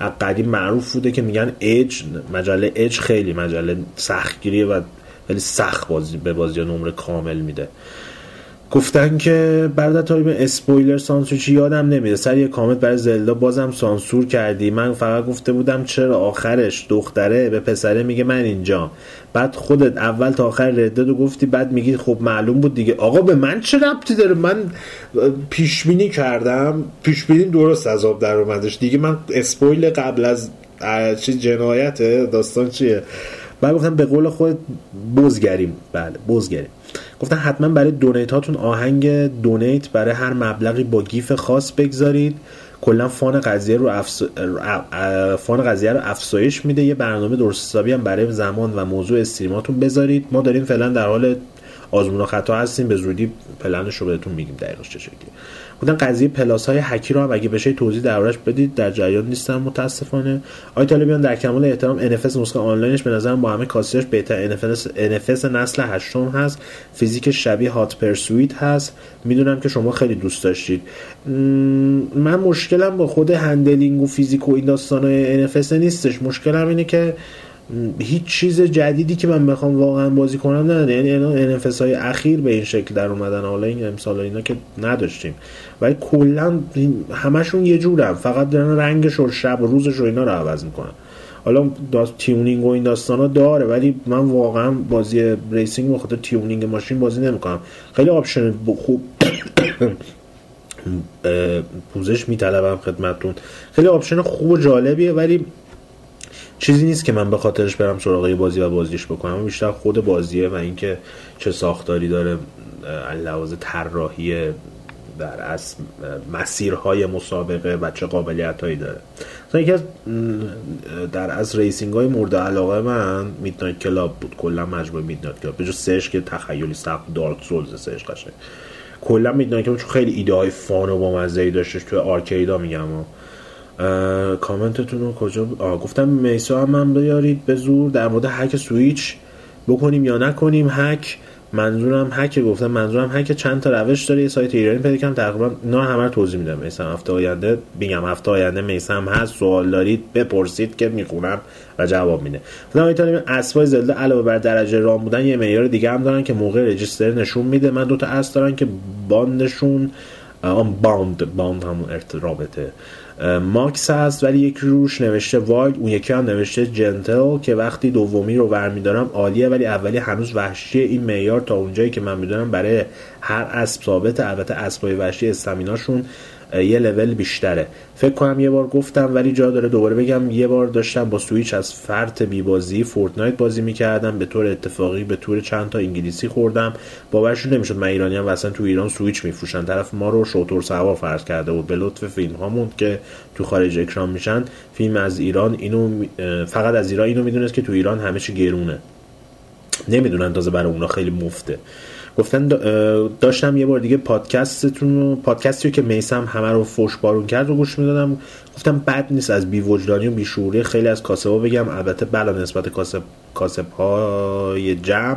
از قدیم معروف بوده که میگن اج مجله اج خیلی مجله سختگیریه و خیلی سخت بازی به بازی نمره کامل میده. گفتن که بعد تا به اسپویلر سانسور چی یادم نمیده سر یه کامنت برای زلدا بازم سانسور کردی. من فقط گفته بودم چرا آخرش دختره به پسره میگه من اینجا. بعد خودت اول تا آخر ردت رو گفتی بعد میگی خب معلوم بود دیگه. آقا به من چه ربطی داره؟ من پیش بینی کردم. پیش بینی درست از آب در اومدش. دیگه من اسپویل قبل از چی جنایته؟ داستان چیه؟ بعد گفتم به قول خود بزگریم. بله بزگریم. گفتن حتما برای دونیت هاتون آهنگ دونیت برای هر مبلغی با گیف خاص بگذارید. کلا فان قضیه رو افس... fun قضیه رو افزایش میده. یه برنامه درست حسابی هم برای زمان و موضوع stream اتون بذارید. ما داریم فعلا در حال آزمون و خطا هستیم. به زودی پلنش رو بهتون میگیم. دقیقش چه شکلی بودن قضیه Plus های هکی رو هم اگه بشه توضیح دربارش بدید در جریان نیستم متاسفانه. آقای طالبیان در کمال احترام NFS نسخه آنلاینش به نظرم با همه کاستیاش بهتر. NFS, NFS نسل هشتم هست. فیزیک شبیه Hot Pursuit هست. می‌دونم که شما خیلی دوست داشتید. من مشکلم با خود handling و فیزیک و این داستان NFS نیستش. مشکلم اینه که هیچ چیز جدیدی که من بخوام واقعا بازی کنم نداره. یعنی NFS های اخیر به این شکل در اومدن. حالا این امسال اینا که نداشتیم. ولی کلا همشون یه جورن. فقط دارن رنگش و شب و روزش و اینا رو عوض می‌کنن. حالا داست tuning و این داستان ها داره ولی من واقعا بازی racing به خاطر tuning ماشین بازی نمی‌کنم. خیلی option خوب پوزش میطلبم خدمتتون. خیلی option خوب و جالبیه ولی چیزی نیست که من به خاطرش برم سراغ بازی و بازیش بکنم بیشتر خود بازیه و اینکه چه ساختاری داره لحاظ طراحی در از مسیرهای مسابقه و چه قابلیت هایی داره. مثلا یکی از در از racing های مورد علاقه من Midnight Club بود. کلا مجموعه Midnight Club. به سهش که تخیلی سخت Dark Souls سهش قشنگ. کلا Midnight Club چون خیلی ایده های fun و بامزه ای داشتش توی arcade ا میگم و کامنتتون رو کجا آه گفتم میسا هم من بیارید به زور در مورد هک سویچ بکنیم یا نکنیم هک. منظورم هک گفتم منظورم هک چند تا روش داره. یه سایت ایرانی پیدا کردم. تقریبا رو همه رو توضیح میدم. میسم هفته آینده میگم هفته آینده میسم هست. سوال دارید بپرسید که می‌خونم و جواب میده. گفتم ایتالیا اسبای Zelda علاوه بر درجه رام بودن یه معیار دیگه هم دارن که موقع register نشون میده. من دو تا اسب دارن که bond شون آن bond bond همون heart رابطه. اه، max هست ولی یک روش نوشته wild اون یکی هم نوشته gentle که وقتی دومی رو برمیدارم عالیه ولی اولی هنوز وحشیه این معیار تا اونجایی که من می‌دونم برای هر اسب ثابته. البته اسبای وحشی stamina شون اه، یه لول بیشتره. فکر کنم یه بار گفتم ولی جا داره دوباره بگم. یه بار داشتم با سویچ از فرت بی بازی Fortnite بازی می‌کردم. به طور اتفاقی به طور چند تا انگلیسی خوردم. باورشون نمی‌شد من ایرانی هم اصلا تو ایران سویچ میفروشن. طرف ما رو شوتور سوار فرض کرده بود. به لطف فیلم هامون که تو خارج اکرام میشن. فیلم از ایران اینو فقط از ایران اینو می‌دونست که تو ایران همه چی گرونه. نمی‌دونن تازه برای اونا خیلی مفته. گفتن داشتم یه بار دیگه پادکستتون رو پادکستی رو که میسم همه رو فوش بارون کرد رو گوش می‌دادم. گفتم بد نیست از بی وجدانی و بی خیلی از کاسبا بگم. البته بلا نسبت کاسب کاسب های جمع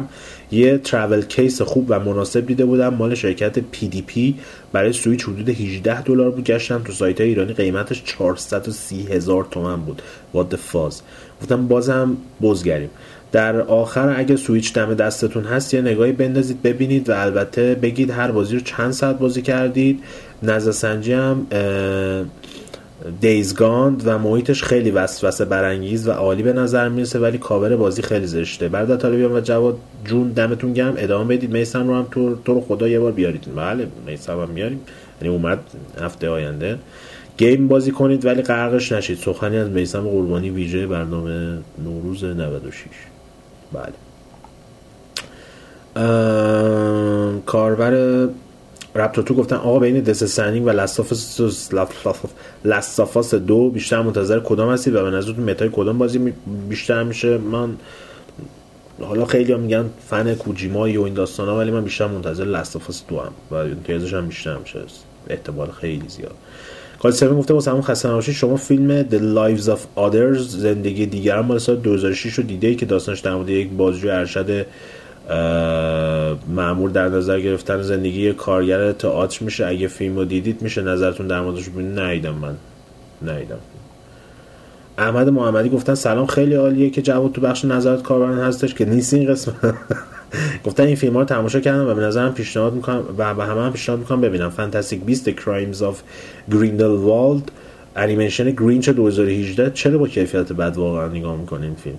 یه travel case خوب و مناسب دیده بودم. مال شرکت PDP برای سویچ حدود 18 دلار بود. گشتم تو سایت های ایرانی. قیمتش 430 هزار تومن بود. what the fuck گفتم بازم برگردیم در آخر اگه سویچ دم دستتون هست یه نگاهی بندازید ببینید و البته بگید هر بازی رو چند ساعت بازی کردید. نظر سنجی هم دیزگاند و محیطش خیلی وسوسه برانگیز و عالی به نظر می‌رسه ولی کاور بازی خیلی زشته. برادر طالبیان و جواد جون دمتون گرم. ادامه بدید. میسم رو هم تو, تو رو خدا یه بار بیارید. بله میسم هم میاریم یعنی اومد هفته آینده. گیم بازی کنید ولی غرقش نشید. سخنی از میسم قربانی ویژه برنامه نوروز 96 بله. کاربر رپتو تو گفتن آقا بین دس سنینگ و لستافاس دو بیشتر منتظر کدام هستید و به نظرتون متای کدام بازی بیشتر میشه؟ من حالا خیلی هم میگن فن کوجیمایی و این داستان ولی من بیشتر منتظر لستافاس دو هم و امتیازش هم بیشتر میشه. احتمال خیلی زیاد. کال 7 گفته واسه همون خسته شما فیلم The Lives of Others زندگی دیگران مال سال 2006 رو دیده ای که داستانش در مورد یک بازجوی ارشد اه، مأمور در نظر گرفتن زندگی یک کارگر تئاتر میشه. اگه فیلم رو دیدید میشه نظرتون در موردش ببینید. ندیدم من. ندیدم احمد محمدی گفتن سلام خیلی عالیه که جواد تو بخش نظرات کاربران هستش که نیست این قسمت. گفتن این فیلم ها رو تماشا کردم و به نظرم پیشنهاد می‌کنم و به همه هم پیشنهاد می‌کنم ببینم. فانتاستیک بیست Crimes of Grindelwald انیمیشن گرینچ 2018 چرا با کیفیت بد واقعا نگاه می‌کنه این فیلم؟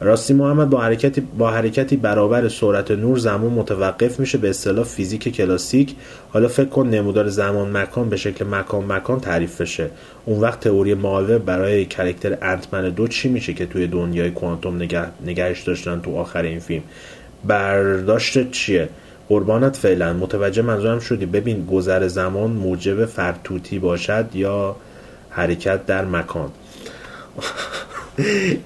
راستی محمد با حرکتی با حرکتی برابر سرعت نور زمان متوقف میشه به اصطلاح فیزیک کلاسیک. حالا فکر کن نمودار زمان مکان به شکل مکان مکان تعریف بشه. اون وقت تئوری مالور برای کرکتر انتمن دو چی میشه که توی دنیای کوانتوم نگه... نگهش داشتن تو آخر این فیلم؟ برداشت چیه؟ قربانت فعلا متوجه منظورم شدی. ببین گذر زمان موجب فرتوتی باشد یا حرکت در مکان.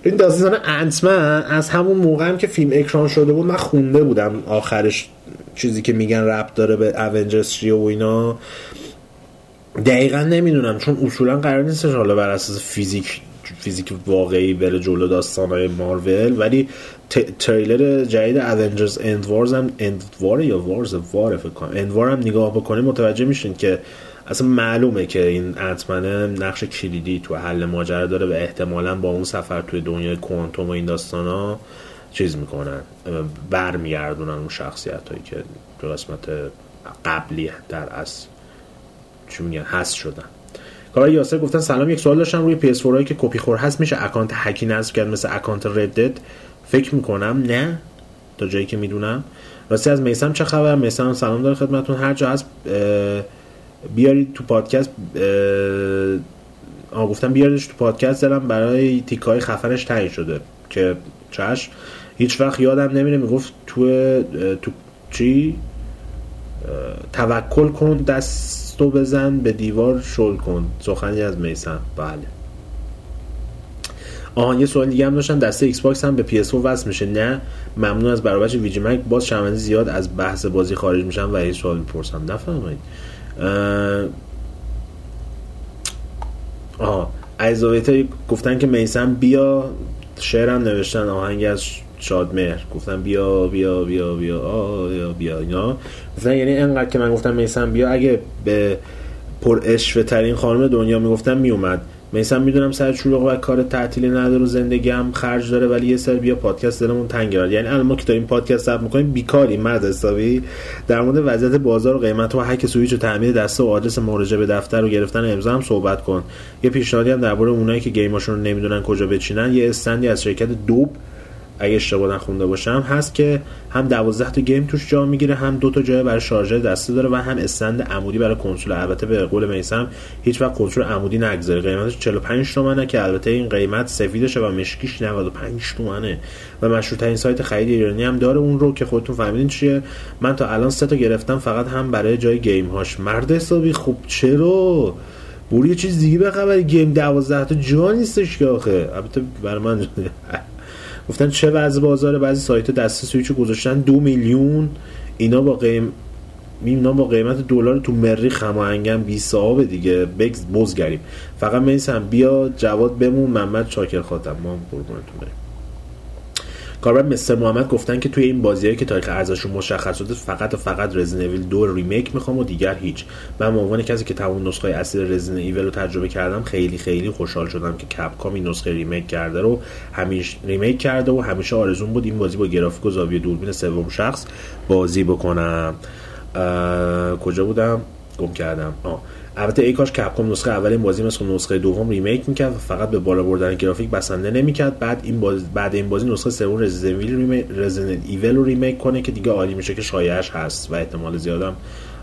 این داستان Ant-Man از همون موقع هم که فیلم اکران شده بود من خونده بودم آخرش چیزی که میگن ربط داره به Avengers و اینا. دقیقا نمی‌دونم چون اصولا قرار نیستش حالا بر اساس فیزیک فیزیک واقعی بره جلو داستانهای مارول ولی تریلر جدید Avengers End Wars هم End War یا Wars War فکر کنم. End War هم نگاه بکنید متوجه میشین که اصلا معلومه که این Ant-Man ه نقش کلیدی تو حل ماجرا داره و احتمالا با اون سفر توی دنیای کوانتوم و این داستان ها چیز می‌کنن. برمیگردونن اون شخصیت هایی که تو قسمت قبلی در اصل چی میگن نیست شدن. کاربر یاسر گفتن سلام یک سوال داشتم. روی PS4 هایی که کپی خور هست میشه اکانت هکی نصب کرد مثل اکانت ردد فکر می‌کنم نه تا جایی که می‌دونم. راستی از میسم چه خبر؟ میسم سلام داره خدمتون هر جا هست بیارید تو پادکست آه گفتم بیاردش تو پادکست دارم برای تیکه‌ای خفنش تعیین شده. که چش هیچ وقت یادم نمیره می‌گفت تو تو چی؟ توکل کن دستو بزن به دیوار شل کن. سخنی از میسم. بله. آهان یه سوال دیگه هم داشتن دسته Xbox هم به PS وصل میشه. نه ممنون از برابرش ویجی مک باز شنونده زیاد از بحث بازی خارج میشن و این سوال می‌پرسم. نفهمید آها ایزاویتا گفتن که میسم بیا. شعرم نوشتن. آهنگ از شادمهر گفتن بیا بیا بیا بیا. بیا بیا اینا. گفتن یعنی انقدر که من گفتم میسم بیا. اگه به پر اشوه ترین خانم دنیا می‌گفتم میومد. میسم می‌دونم سر شلوغ و کار تعطیلی نداره و زندگی هم خرج داره ولی یه سر بیا پادکست دلمون تنگ کرد. یعنی الان ما که داریم پادکست ضبط می‌کنیم بیکاری مرد حسابی. در مورد وضعیت بازار و قیمت و هک سویچ و تعمیر دسته و آدرس مراجعه به دفتر و گرفتن امضا هم صحبت کن. یه پیشنهادی هم درباره اونایی که گیماشون رو نمی‌دونن کجا بچینن. یه استندی از شرکت دوب اگه اشتباه نخونده باشم هست که هم 12 تا گیم توش جا می‌گیره هم دو تا جای برای شارژر دسته داره و هم استند عمودی برای کنسول. البته به قول میسم هیچ وقت کنسول عمودی نگذاره. قیمتش 45 تومنه که البته این قیمت سفیدشه و مشکیش 95 تومنه. و مشهورترین سایت خرید ایرانی هم داره اون رو که خودتون فهمیدین چیه. من تا الان سه تا گرفتم فقط هم برای جای گیم هاش مرد حسابی خوب چرا؟ یه چیز دیگه بخبری گیم 12 تا جا نیستش که آخه. البته برای من گفتن چه وضع بازار بعضی سایت دسته سویچو گذاشتن دو میلیون. اینا با قیم اینا با قیمت دلار تو مریخ هماهنگن بی صاحب دیگه. بگز بزگریم. فقط میسم بیا جواد بمون محمد شاکر خاتم. ما قربونتون بریم. کاربر Mr. محمد گفتن که توی این بازیایی که تاریخ ارزششون مشخص شده فقط و فقط Resident Evil 2 Remake می‌خوام و دیگر هیچ. من به عنوان کسی که تمام نسخه اصلی Resident Evil رو تجربه کردم خیلی خیلی خوشحال شدم که Capcom این نسخه remake کرده رو همیشه remake کرده و همیشه آرزوم بود این بازی با گرافیک و زاویه دوربین سوم شخص بازی بکنم. کجا بودم؟ گم کردم. آه. البته ای کاش Capcom نسخه اول این بازی مثل نسخه دوم remake می‌کرد و فقط به بالا بردن گرافیک بسنده نمی‌کرد. بعد این باز بعد این بازی نسخه سوم Resident Evil رو remake کنه که دیگه عالی میشه که شایعش هست و احتمال زیادم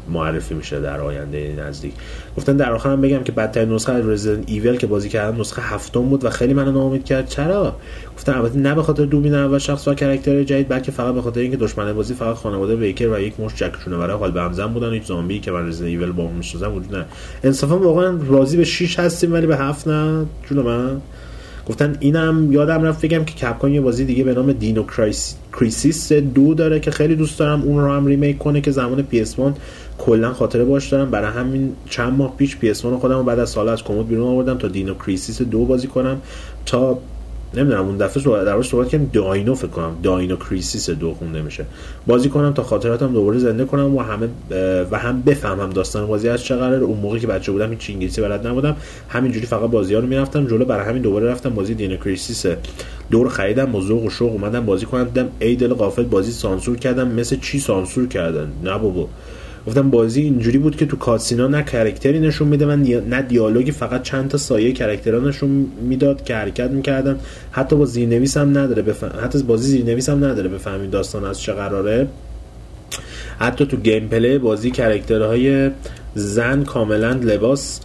معرفی میشه در آینده نزدیک. گفتن در آخر هم بگم که بدترین نسخه از رزیدنت ایول که بازی کردم نسخه هفتم بود و خیلی منو ناامید کرد. چرا؟ گفتن البته نه به خاطر دوبین اول شخص و کرکتر جدید بلکه فقط به خاطر اینکه دشمن بازی فقط خانواده بیکر و یک مش جکشونه برای حال به همزن بودن. هیچ زامبی که من رزیدنت ایول با اون می‌شناسم وجود نه انصافا واقعا راضی به 6 هستیم ولی به 7 نه. جون من. گفتن اینم یادم رفت بگم که کپکام یه بازی دیگه به نام دینو. Crisis دو داره که خیلی دوست دارم اون رو هم remake کنه که زمان PS1 کلا خاطره باش دارم برای همین چند ماه پیش PS1 رو خودم بعد از سال از کمد بیرون آوردم تا Dino Crisis دو بازی کنم تا نمی‌دونم اون دفعه صحبت دربارش صحبت کردیم Dino فکر کنم Dino Crisis دو خونده میشه. بازی کنم تا خاطراتم دوباره زنده کنم و همه و هم بفهمم داستان بازی از چه قراره. اون موقعی که بچه بودم هیچ انگلیسی بلد نبودم. همینجوری فقط بازی ها رو می‌رفتم جلو. برای همین دوباره رفتم بازی Dino Crisis. دور خریدم با ذوق و شوق اومدم بازی کنم. دیدم ای دل غافل بازی سانسور کردم. مثل چی سانسور کردن؟ نه بابا. گفتم بازی اینجوری بود که تو cutscene ا نه character ی نشون میده. و نه دیالوگی فقط چند تا سایه character ها نشون می‌داد که حرکت می‌کردن. حتی با زیرنویس هم نداره. بفهم... حتی بازی زیرنویس هم نداره بفهمید داستان از چه قراره. حتی تو gameplay بازی character های زن کاملا لباس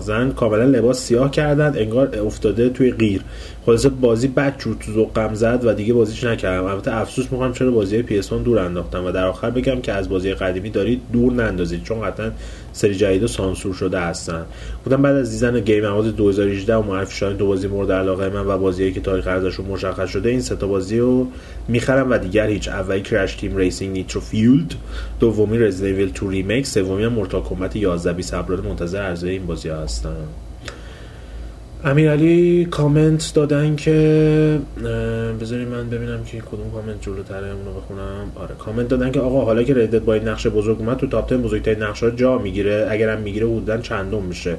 زن کاملا لباس سیاه کردن. انگار افتاده توی قیر. خلاصه بازی بد جور تو ذوقم زد و دیگه بازیش نکردم. البته افسوس می‌کنم چرا بازی PS1 دور انداختم و در آخر بگم که از بازی قدیمی دارید دور نندازید چون قطعا سری جدید سانسور شده هستن. بودم بعد از دیدن Game Award 2018 و معرفی شدن دو بازی مورد علاقه من و بازیایی که تاریخ ارزششون مشخص شده این سه تا بازی رو می‌خرم و دیگر هیچ. اولی Crash Team Racing Nitro-Fueled دومی رزیدنت 2 Remake سومی هم Mortal Kombat 11 بی صبرانه منتظر عرضه این بازی ها هستن امیرعلی کامنت دادن که بذارید من ببینم که کدوم کامنت جلوتره اونو بخونم. آره کامنت دادن که آقا حالا که Red Dead با این نقشه بزرگ اومد تو top 10 بزرگترین نقشه جا می‌گیره. اگرم می‌گیره حدودا چندم میشه.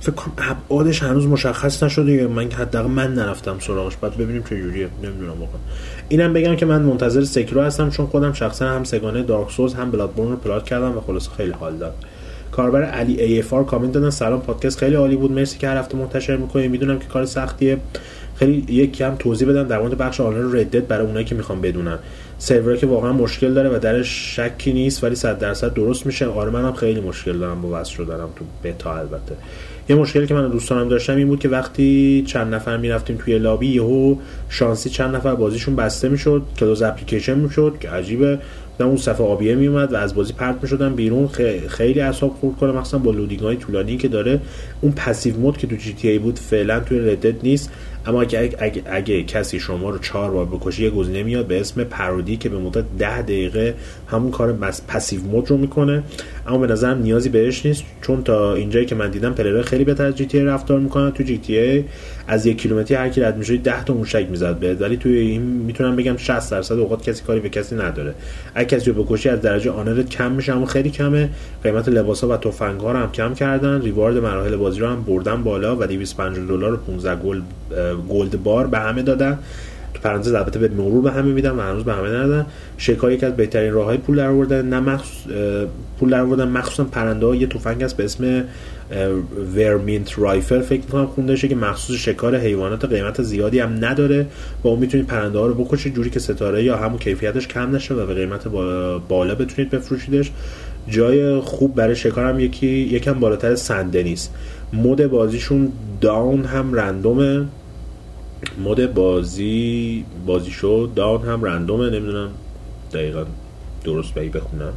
فکر کنم ابعادش هنوز مشخص نشده. من حداقل من نرفتم سراغش. بعد ببینیم چه جوریه. نمی‌دونم واقعا. اینم بگم که من منتظر Sekiro هستم چون خودم شخصا هم سه گانه Dark Souls هم Bloodborne رو plat کردم و خلاصه خیلی حال داد. کاربر علی AFR کامنت دادن. سلام پادکست خیلی عالی بود. مرسی که هر هفته منتشر می‌کنید می‌دونم که کار سختیه. خیلی یک کم توضیح بدم در مورد بخش آنلاین Red Dead برای اونایی که می‌خوان بدونن. سرور که واقعا مشکل داره و درش شکی نیست ولی 100 درصد درست میشه. آره منم خیلی مشکل دارم. با وصل شدنم تو بتا البته. یه مشکلی که من دوستانم داشتم این بود که وقتی چند نفر می‌رفتیم توی lobby یهو شانسی چند نفر بازیشون بسته می‌شد. close application می‌شد. که عجیبه. بعدم اون صفحه آبیه میومد و از بازی پرت می‌شدن بیرون. خیلی اعصاب خورد کنه مخصوصا با loading های طولانی که داره. اون passive mode که تو GTA بود فعلا توی Red Dead نیست. اما اگه, اگه, اگه کسی شما رو چهار بار بکشه یه گزینه میاد به اسم parley که به مدت ده دقیقه همون کار passive mode رو می‌کنه. اما به نظرم نیازی بهش نیست چون تا اینجایی که من دیدم player خیلی بهتر از GTA رفتار می‌کنن. تو GTA از یک کیلومتری هر کی رد میشه 10 تا موشک می‌زد بهت. ولی توی این می‌تونم بگم 60 درصد اوقات کسی کاری به کسی نداره. اگه کسی رو بکشی از درجه honor ت کم میشه. اما خیلی کمه. قیمت لباسا و تفنگ ها رو هم کم کردن. reward مراحل بازی رو هم بردن بالا و 250 دلار و 15 gold gold bar به همه دادن. تو پرانتز البته به مرور به همه میدم و هنوز به همه ندادن. شکار یکی از بهترین راههای پول در آوردن نه مخصوص پول در آوردن مخصوصا پرنده ها یه تفنگ هست به اسم ورمینت رایفل فکر می‌کنم خونده که مخصوص شکار حیوانات قیمت زیادی هم نداره با اون می‌تونید پرنده ها رو بکشید جوری که ستاره یا همون کیفیتش کم نشه و به قیمت بالا بتونید بفروشیدش. جای خوب برای شکار هم یکی یکم بالاتر سنده نیست مود بازیشون داون هم رندومه. مود بازی بازی شو داون هم رندومه نمی‌دونم. دقیقا درست بهی بخونم.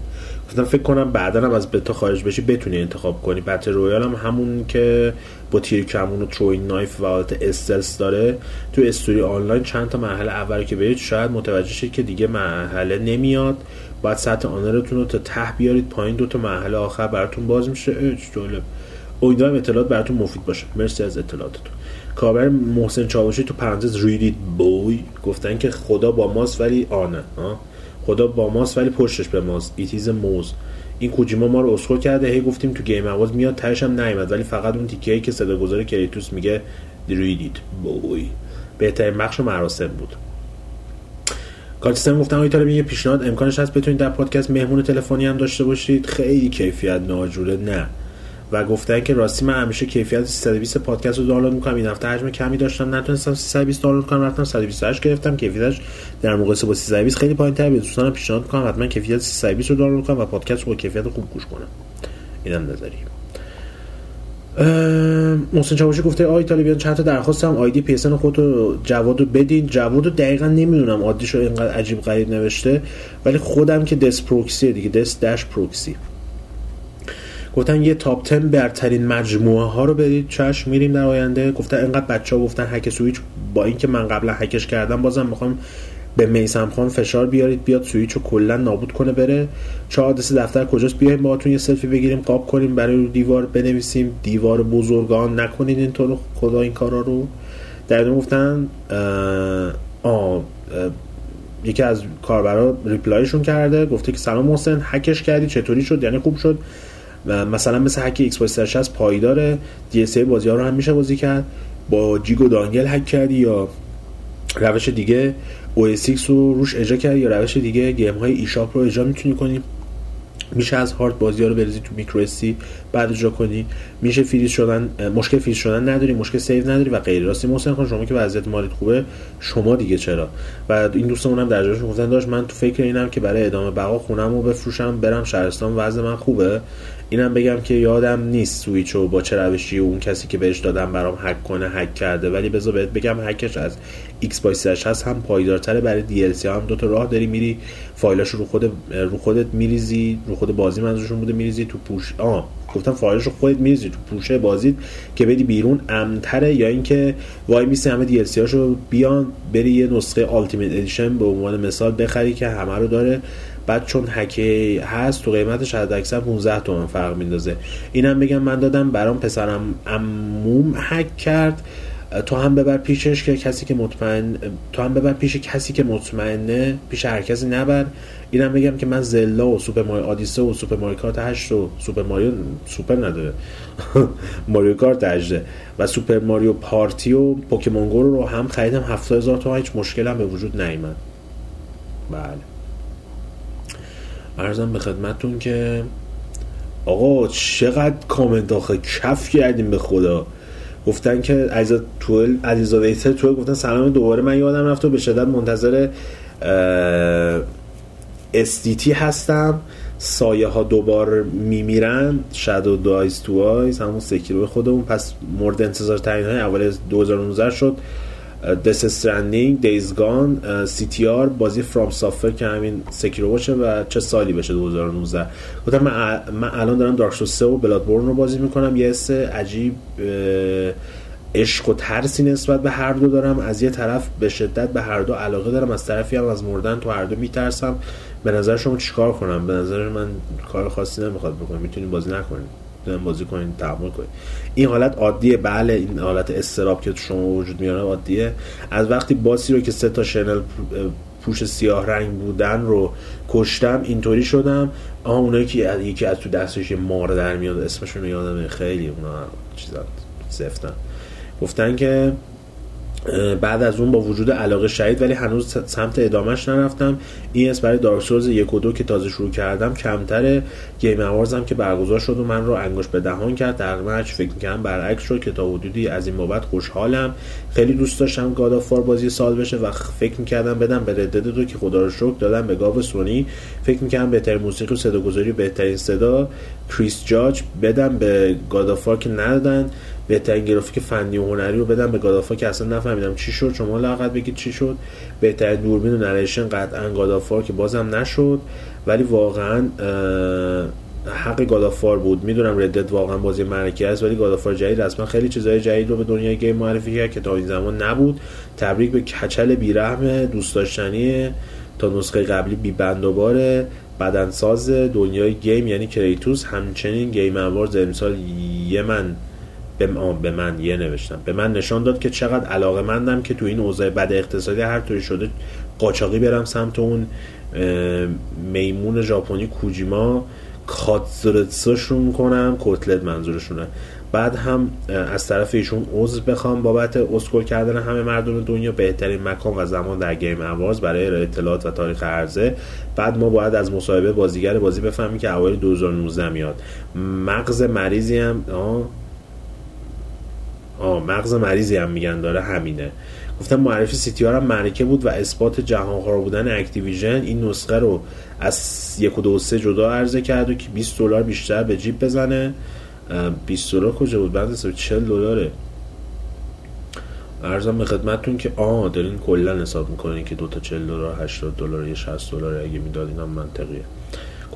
گفتم فکر کنم بعدا هم از بتا خارج بشی بتونی انتخاب کنی. battle royale هم همون که با تیر کمون و throwing knife و حالت stealth داره. تو story online چند تا مرحله اول که برید شاید متوجه شید که دیگه مرحله نمیاد. باید سطح honor تون رو تا ته بیارید پایین دو تا مرحله آخر براتون باز میشه. جالب. امیدوارم اطلاعات براتون مفید باشه. مرسی از اطلاعاتتون. کاربر محسن چاوشی تو پرانتز read it boy گفتن که خدا با ماست ولی آنه ها؟ خدا با ماست ولی پشتش به ماست. ایتیز موز این کوجیما ما رو اسخور کرده هی گفتیم تو گیم اواز میاد تهش هم نیومد. ولی فقط اون تیکه که صدا گذار کریتوس میگه ریدید بوی بهترین بخش مراسم بود. کارتیستم گفتم ایتالیا یه پیشنهاد امکانش هست بتونید در پادکست مهمون تلفنی هم داشته باشید. خیلی کیفیت ناجوره. نه. و گفتن که راستی من همیشه کیفیت 320 پادکست رو دانلود می‌کنم. این هفته حجم کمی داشتم. نتونستم 320 دانلود کنم. رفتم 128 گرفتم. کیفیتش در مقایسه با 320 خیلی پایین تر دوستانم پیشنهاد می‌کنم حتما کیفیت 320 رو دانلود کنم و پادکست رو با کیفیت خوب گوش کنم. اینم نظری. محسن چاوشی گفته آی طالبیان چند تا درخواست هم آیدی PS خودت رو جواد رو بدین. جواد رو دقیقا نمی‌دونم. آیدیش رو اینقدر عجیب غریب نوشته. ولی خودم که Death Proxy دیگه. Death dash Proxy. گفتن یه top 10 برترین مجموعه ها رو برید چشم میریم در آینده. گفتن اینقدر بچه ها گفتن هک سویچ با اینکه من قبلا هکش کردم بازم می‌خوام به میسم خان فشار بیارید بیاد سویچ رو کلا نابود کنه بره. چه آدرس دفتر کجاست؟ بیایم باهاتون یه سلفی بگیریم قاب کنیم برای دیوار بنویسیم. دیوار بزرگان نکنید اینطور خدا این کارا رو. در گفتن آه یکی از کاربرا reply شون کرده گفته که سلام محسن هکش کردی چطوری شد؟ یعنی خوب شد. و مثلا مثل هک Xbox 360 پایداره. DS بازی ها رو هم میشه بازی کرد. با jig و dongle هک کردی یا روش دیگه OS X رو روش اجرا کردی یا روش دیگه game های eShop رو اجرا می‌تونی کنی. میشه از هارد بازی ها رو بریزی تو میکرو بعد اجرا کنی. میشه فریز شدن مشکل فریز شدن نداری مشکل save نداری و غیره راستی. محسن خان شما که وضعیت مالیت خوبه شما دیگه چرا؟ و این دوستمون هم در گفتن داشت من تو فکر اینم که برای ادامه بقا خونم رو بفروشم برم شهرستان وضع من خوبه. اینم بگم که یادم نیست سویچ با چه روشی اون کسی که بهش دادم برام هک کنه هک کرده. ولی بذار بهت بگم هکش از ایکس باکس هست هم پایدارتره برای دی ال سی هم دو تا راه داری میری فایلاش رو خود رو خودت میریزی رو خود بازی منظورشون بوده میریزی تو پوش آ گفتم فایلش رو خودت میریزی تو پوشه بازیت که بدی بیرون امتره یا اینکه وای میسی همه دی ال هاشو بیان بری یه نسخه التیمیت ادیشن به عنوان مثال بخری که همه رو داره. بعد چون هکی هست تو قیمتش حد اکثر 15 تومن فرق میندازه. اینم بگم من دادم برام پسر عموم هک کرد. تو هم ببر پیشش که کسی که مطمئن تو هم ببر پیش کسی که مطمئنه پیش هر کسی نبر. اینم بگم که من Zelda و Super Mario Odyssey و Super Mario Kart 8 و سوپر ماریو سوپر نداره. Mario Kart 8 و Super Mario Party و Pokémon Go رو هم خریدم. 70000 تومان هیچ مشکلی هم به وجود نیامد بله. ارزم به خدمتتون که آقا چقدر کامنت آخه کف کردیم به خدا. گفتن که علیزا 12 علیزا ویتر 12 گفتن سلام دوباره من یادم رفت و به شدت منتظر SDT هستم. سایه ها دوبار میمیرن. شادو دایز تو آیز همون سکیرو خودمون. پس مورد انتظار ترین های اول 2019 شد. Death Stranding Days Gone CTR بازی FromSoftware که همین Sekiro باشه و چه سالی بشه 2019 گفتم من, من الان دارم Dark Souls 3 و Bloodborne رو بازی می‌کنم. یه حس عجیب عشق و ترسی نسبت به هر دو دارم. از یه طرف به شدت به هر دو علاقه دارم. از طرفی هم از مردن تو هر دو میترسم. به نظر شما چیکار کنم؟ به نظر من کار خاصی نمی‌خواد بکنم. می‌تونید بازی می‌تونید بازی کنید تحمل کنید این حالت عادیه. بله این حالت استراب که شما وجود میاره عادیه. از وقتی باسی رو که سه تا شنل پوش سیاه رنگ بودن رو کشتم اینطوری شدم. آها اونایی که یکی از تو دستش یه مار در میاد اسمشون رو یادم خیلی اونا چیزا زفتن. گفتن که بعد از اون با وجود علاقه شدید ولی هنوز سمت ادامهش نرفتم. این اس برای دارک سولز یک و دو که تازه شروع کردم کمتره. Game Awards که برگزار شد و من رو انگشت به دهان کرد. تقریبا هرچی فکر می‌کردم برعکس شد که تا حدودی از این بابت خوشحالم. خیلی دوست داشتم God of War بازی سال بشه و فکر می‌کردم بدم به Red Dead دو که خدا رو شکر دادن به God سونی. فکر می‌کردم بهترین موسیقی و صداگذاری بهترین صدا. کریس جاج بدم به God که ندادن. بهترین گرافیک فنی و هنری رو بدم به God of War که اصلا نفهمیدم چی شد. شما لااقل بگید چی شد. بهترین دوربین و narration قطعا God of War که بازم نشد. ولی واقعا حق God of War بود. می‌دونم Red Dead واقعا بازی معرکه‌ای است ولی God of War جدید رسما خیلی چیزهای جدید رو به دنیای game معرفی کرد که تا این زمان نبود. تبریک به کچل بیرحم دوست داشتنی تا نسخه قبلی بی بند و باره. بدنساز دنیای game یعنی کریتوس همچنین Game Awards امسال یه من به من, یه نوشتم. به من نشان داد که چقدر علاقه مندم که تو این اوضاع بد اقتصادی هر طوری شده قاچاقی برم سمت اون میمون ژاپنی کوجیما کاتزورتسوشون کنم کتلت منظورشونه. بعد هم از طرف ایشون عضو بخوام بابت اسکل کردن همه مردم دنیا بهترین مکان و زمان در گیم اواز برای اطلاعات و تاریخ عرضه. بعد ما باید از مصاحبه بازیگر بازی بفهمیم که اوایل 2019 میاد. مغز مریضی هم آه مغز مریضی هم میگن داره همینه. گفتم معرفی سی هم معرکه بود و اثبات جهانخوار بودن Activision این نسخه رو از یک و دو سه جدا عرضه کرد و که 20 دلار بیشتر به جیب بزنه. اه، 20 دلار کجا بود؟ بعد حساب 40 دلاره. عرضم به خدمتتون که آه دارین کلا حساب می‌کنین که دو تا 40 دلار 80 دلار یا 60 دلار اگه می‌داد اینم منطقیه.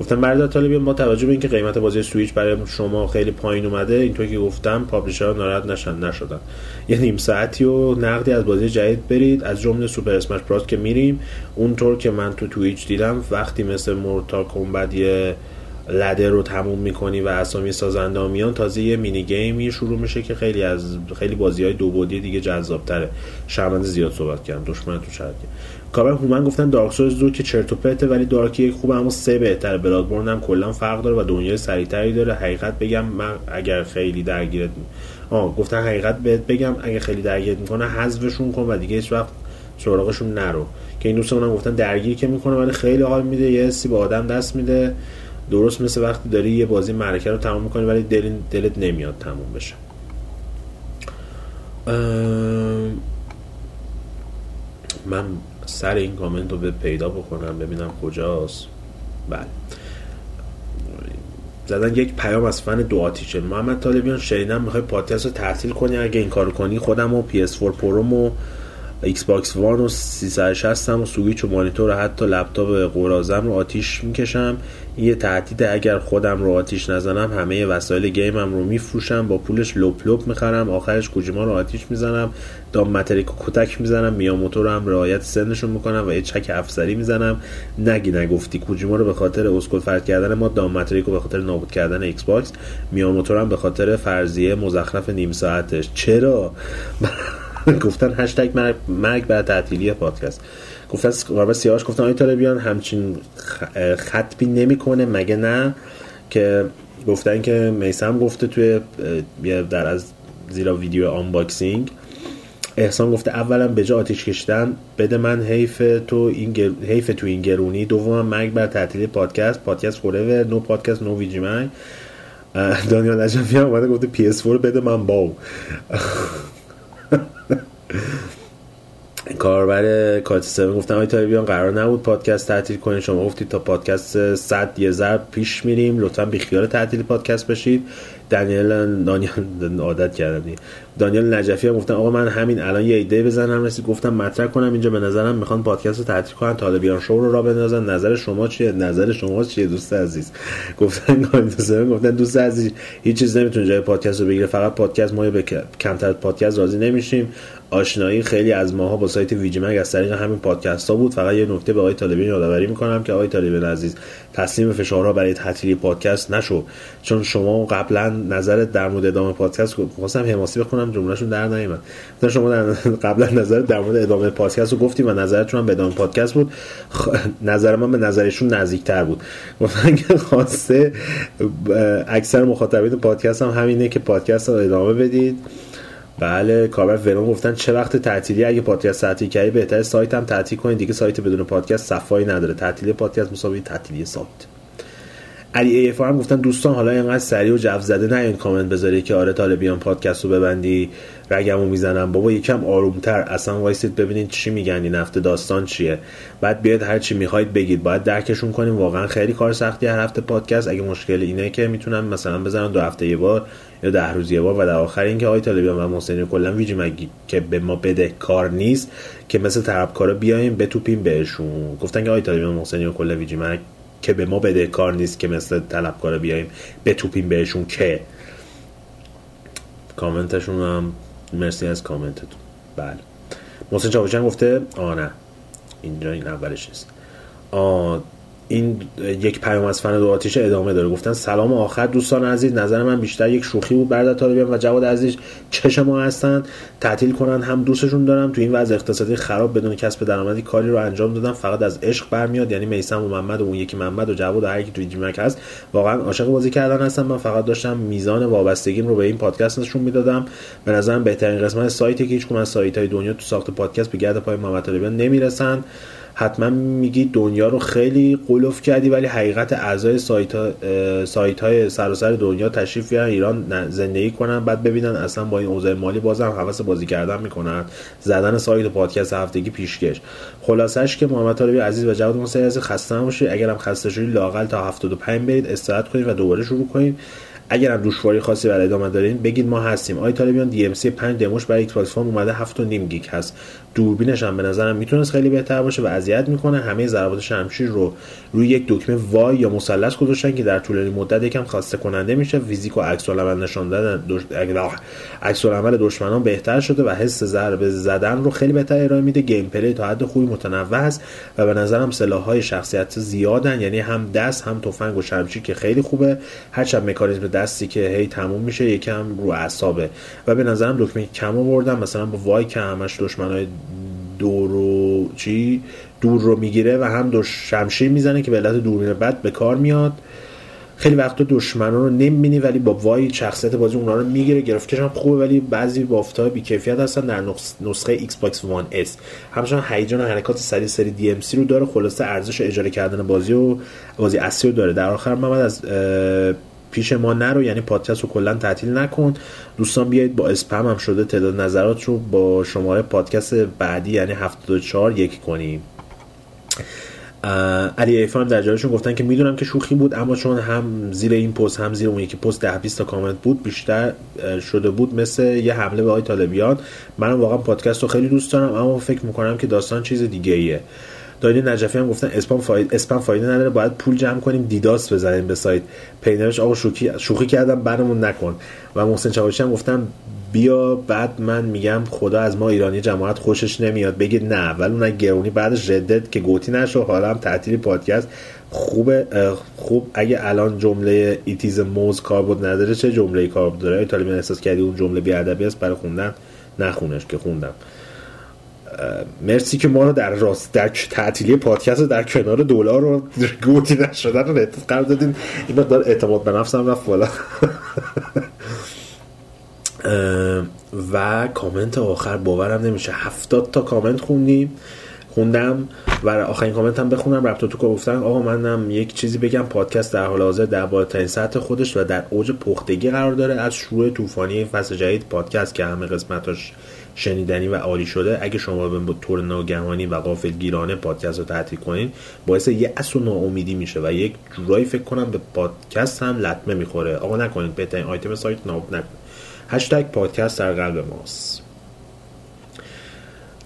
گفتم برادر طالبی ما توجه به اینکه قیمت بازی سویچ برای شما خیلی پایین اومده اینطور که گفتم publisher ها ناراحت نشن نشدن. یه نیم ساعتی و نقدی از بازی جدید برید از جمله Super Smash Bros که میریم. اونطور که من تو Twitch دیدم وقتی مثل Mortal Kombat یه ladder رو تموم می‌کنی و اسامی سازنده میان تازه یه mini game ی شروع میشه که خیلی از خیلی بازی های دو بعدی دیگه جذابتره. شرمنده زیاد صحبت کردم دشمن تو شرکه کامل هومن گفتن Dark Souls دو که چرت و پرته ولی Dark یک خوبه اما سه بهتره Bloodborne هم کلا فرق داره و دنیای سریعتری داره. حقیقت بگم من اگر خیلی درگیرت آه گفتن حقیقت بهت بگم اگه خیلی درگیرت می‌کنه حذفشون کن و دیگه هیچ وقت سراغشون نرو. که این دوستان هم گفتن درگیر که می‌کنه ولی خیلی حال میده. یه حسی به آدم دست میده. درست مثل وقتی داری یه بازی معرکه رو تمام می‌کنی ولی دل دلت نمیاد تموم بشه. من سر این کامنت رو به پیدا بکنم ببینم کجاست. بله. زدن یک پیام از فن دو آتیشه. محمد طالبیان شنیدم می‌خوای پادکست رو تعطیل کنی؟ اگه این کارو کنی خودم و PS4 Pro م و Xbox One و 360 هم و سویچ و مانیتور و حتی لپتاپ قراضم رو آتیش می‌کشم. یه تهدیده اگر خودم رو آتیش نزنم همه وسایل game م رو میفروشم با پولش لپ لپ می‌خرم آخرش کوجیما رو آتیش می‌زنم Don Mattrick و کتک می‌زنم میاموتو رو هم رعایت سنشون می‌کنم و یه چک افسری می‌زنم. نگی نگفتی کوجیما رو به خاطر اسکل فرد کردن ما دام متریک رو به خاطر نابود کردن ایکس باکس میاموتو هم به خاطر فرضیه مزخرف نیم ساعتش. چرا؟ گفتن هشتگ مرگ, بر تعطیلی پادکست. گفتن باربر سیاهاش گفتن آی طالبیان همچین خطبی نمی‌کنه مگه نه؟ که گفتن که میسم گفته توی در از زیرا ویدیو آنباکسینگ احسان گفته اولا به جا آتیش کشیدن بده من حیف تو این گر... حیف تو این گرونی. دوم مرگ بر تعطیلی پادکست. پادکست فورور نو پادکست نو ویجی من دانیال نجفی هم اومده گفته PS4 رو بده من باو. کاربر کات 7 گفتن آقای طالبیان قرار نبود پادکست تعطیل کنید شما گفتید تا پادکست 100 یه ضرب پیش میریم. لطفا بیخیال تعطیل پادکست بشید. دانیل دانیال عادت کردم دیگه. دانیال نجفی هم گفتن آقا من همین الان یه ایده بزنم رسید گفتم مطرح کنم اینجا به نظرم می‌خوان پادکست رو تعطیل کنن طالبیان شو رو را بندازن. نظر شما چیه؟ نظر شما چیه؟ دوست عزیز. گفتن گفتن دوست عزیز هیچ چیز نمی‌تونه جای پادکست رو بگیره فقط پادکست ما به کمتر پادکست راضی نمیشیم. آشنایی خیلی از ماها با سایت ویجی مگ از طریق همین پادکست ها بود. فقط یه نکته به آقای طالبی یادآوری می‌کنم که آقای طالبی عزیز تسلیم فشارها برای تعطیلی پادکست نشو. چون شما قبلا نظرت در مورد ادامه پادکست خواستم حماسی بخونم جملهشون در نیومد. شما در قبلا نظر در مورد ادامه پادکست رو گفتیم و نظرتون هم به ادامه پادکست بود خ... نظر من به نظرشون نزدیکتر بود. گفتن که خواسته اکثر مخاطبین پادکست هم همینه که پادکست رو ادامه بدید. بله کاربر ورون گفتن چه وقت تعطیلی؟ اگه پادکست تعطیل کردی بهتره سایت هم تعطیل کنید دیگه سایت بدون پادکست صفایی نداره. تعطیلی پادکست مساوی تعطیلی سایت. علی ای هم گفتن دوستان حالا اینقدر سریع و جو زده نه این کامنت بذاری که آره طالبیان پادکست رو ببندی رگمو می‌زنم. بابا یکم آرومتر. اصلا وایسید ببینید چی میگن این هفته داستان چیه. بعد بیاد هر چی می‌خواید بگید. باید درکشون کنیم. واقعا خیلی کار سختی هر هفته پادکست. اگه مشکل اینه که می‌تونم مثلا بزنم دو هفته یه بار یا ده روز یه بار و در آخر اینکه آقای طالبیان و محسنی کلا ویجی مگی که به ما بده کار نیست که مثل طربکارا بیایم بتوپیم بهشون. گفتن که آقای طالبیان محسنی کلا ویجی مگ که به ما بده کار نیست که مثل طلبکارا بیایم بتوپیم بهشون که. کامنتشون هم مرسی از کامنتتون. بله. محسن چاوشان گفته آ نه. اینجا این اولش نیست. آ این یک پیام از فن دو آتیش ادامه داره. گفتن سلام آخر دوستان عزیز نظر من بیشتر یک شوخی بود برادر طالبیان و جواد عزیز. چش ما هستن تعطیل کنن هم دوستشون دارم. تو این وضع اقتصادی خراب بدون کسب درآمدی کاری رو انجام دادم فقط از عشق برمیاد. یعنی میسم و محمد و اون یکی محمد و جواد و هر کی توی جیمک هست واقعا عاشق بازی کردن هستم من فقط داشتم میزان وابستگیم رو به این پادکست نشون می‌دادم. به نظرم بهترین قسمت سایتی که هیچ از سایت های دنیا تو ساخت پادکست به گرد پای محمد طالبیان نمی‌رسن. حتما میگی دنیا رو خیلی قلوف کردی ولی حقیقت اعضای سایت. سایت های سراسر دنیا تشریف بیارن ایران زندگی کنن بعد ببینن اصلا با این اوضاع مالی بازم حواس بازی کردن می‌کنن. زدن سایت و پادکست هفتگی پیشکش. خلاصش که محمد طالبی عزیز و جواد موسوی عزیز خسته نباشید اگرم خسته شدید لاقل تا 75 برید استراحت کنید و دوباره شروع کنید. اگر هم دشواری خاصی برای ادامه دارین بگید ما هستیم. آی طالبیان DMC 5 دموش برای Xbox One اومده 7 و نیم گیگ هست. دوربینش هم به نظرم می‌تونست خیلی بهتر باشه و اذیت می‌کنه. همه ضربات شمشیر رو روی یک دکمه Y یا مثلث گذاشتن که در طولانی مدت یکم خسته کننده میشه. فیزیک و عکس العمل نشون دادن. عکس العمل دشمنان بهتر شده و حس ضربه زدن رو خیلی بهتر ارائه میده. gameplay تا حد خوبی متنوع است و به نظرم سلاح‌های شخصیت زیادن. یعنی هم دست هم تفنگ و شمشیر که خیلی خوبه. هرچند مکانیزم دستی که هی تموم میشه یکم رو اعصابه. و به نظرم دکمه کم آوردم مثلا با Y که همش دشمنای دور و چی دور رو می‌گیره و هم دو شمشیر می‌زنه که به علت دوربین بد به کار میاد. خیلی وقتا دشمنان رو نمی‌بینی ولی با Y شخصیت بازی اونا رو می‌گیره. گرافیکش هم خوبه ولی بعضی بافت‌ها بی کیفیت هستن در نسخه Xbox One S همچنان هیجان حرکات سری سری DMC رو داره. خلاصه ارزش اجاره کردن بازی و بازی اصلی رو داره. در آخر محمد از پیش ما نرو یعنی پادکست رو کلا تعطیل نکن. دوستان بیایید با اسپم هم شده تعداد نظرات رو با شماره پادکست بعدی یعنی 74 یکی کنیم. علی ایفان در جایشون گفتن که می‌دونم که شوخی بود اما چون هم زیر این پست هم زیر اون یکی پست ده 20 تا کامنت بود بیشتر شده بود مثل یه حمله به آقای طالبیان. منم واقعا پادکست رو خیلی دوست دارم اما فکر می‌کنم که داستان چیز دیگه ایه دایلی نجفی هم گفتن اسپام فاید اسپام فایده نداره باید پول جمع کنیم دیداس بزنیم به سایت. پینرش آقا شوخی شوخی کردم برامون نکن. و محسن چاوشی هم گفتم بیا بعد من میگم خدا از ما ایرانی جماعت خوشش نمیاد. بگید نه ولی اون گرونی بعدش ردت که گوتی نشو. حالا هم تعطیل پادکست خوبه خوب. اگه الان جمله ایتیز موز کاربرد نداره چه جمله کاربرد داره؟ طالبان احساس کردی اون جمله بیادبی است برای خوندن نخونش که خوندم. مرسی که ما رو در راست در تعطیلی پادکست در کنار دلار رو گوتی نشدن رو قرار دادین. این مقدار اعتماد به نفسم رفت بالا. و کامنت آخر باورم نمیشه. هفتاد تا کامنت خوندیم. خوندم و آخرین کامنت هم بخونم. ربط تو گفتن. آقا منم یک چیزی بگم. پادکست در حال حاضر در بالاترین سطح خودش و در اوج پختگی قرار داره. از شروع طوفانی فصل جدید پادکست که همه قسمتاش شنیدنی و عالی شده اگه شما به طور ناگهانی و غافل گیرانه پادکست رو تعطیل کنین باعث یأس و ناامیدی میشه و یک جورایی فکر کنم به پادکست هم لطمه می‌خوره. آقا نکنید بهترین آیتم سایت نابود نکنید هشتگ پادکست در قلب ماست.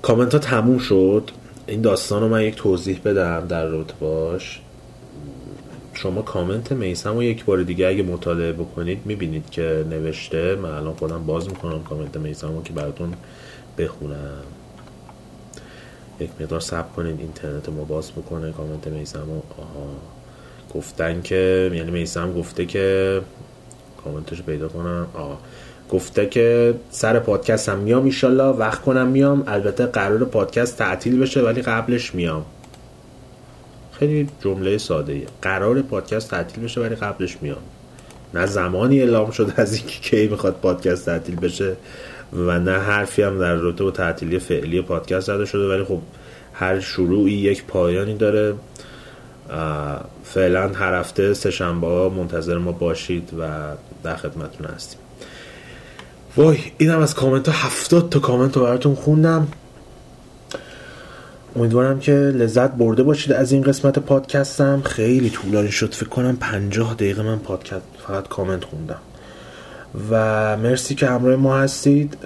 کامنت ها تموم شد. این داستان رو من یک توضیح بدم در رابطه باش. شما کامنت میسم رو یک بار دیگه اگه مطالعه بکنید می‌بینید که نوشته. من الان خودم باز می‌کنم کامنت میسم رو که براتون بخونم. یک مقدار سب کنید اینترنت ما باز می‌کنه کامنت میسم رو. آها. گفتن که یعنی میسم گفته که کامنتش پیدا کنم. آها گفته که سر پادکست هم میام ایشالله. وقت کنم میام. البته قرار پادکست تعطیل بشه ولی قبلش میام. خیلی جمله ساده ایه. قرار پادکست تعطیل بشه ولی قبلش میام. نه زمانی اعلام شده از اینکه کی می‌خواد پادکست تعطیل بشه و نه حرفی هم در رابطه با تعطیلی فعلی پادکست زده شده ولی خب هر شروعی یک پایانی داره. فعلا هر هفته سه شنبه ها منتظر ما باشید و در خدمتتون هستیم. وای اینم از کامنت ها هفتاد تا کامنت رو براتون خوندم. امیدوارم که لذت برده باشید از این قسمت پادکستم. خیلی طولانی شد. فکر کنم پنجاه دقیقه من پادکست فقط کامنت خوندم. و مرسی که همراه ما هستید.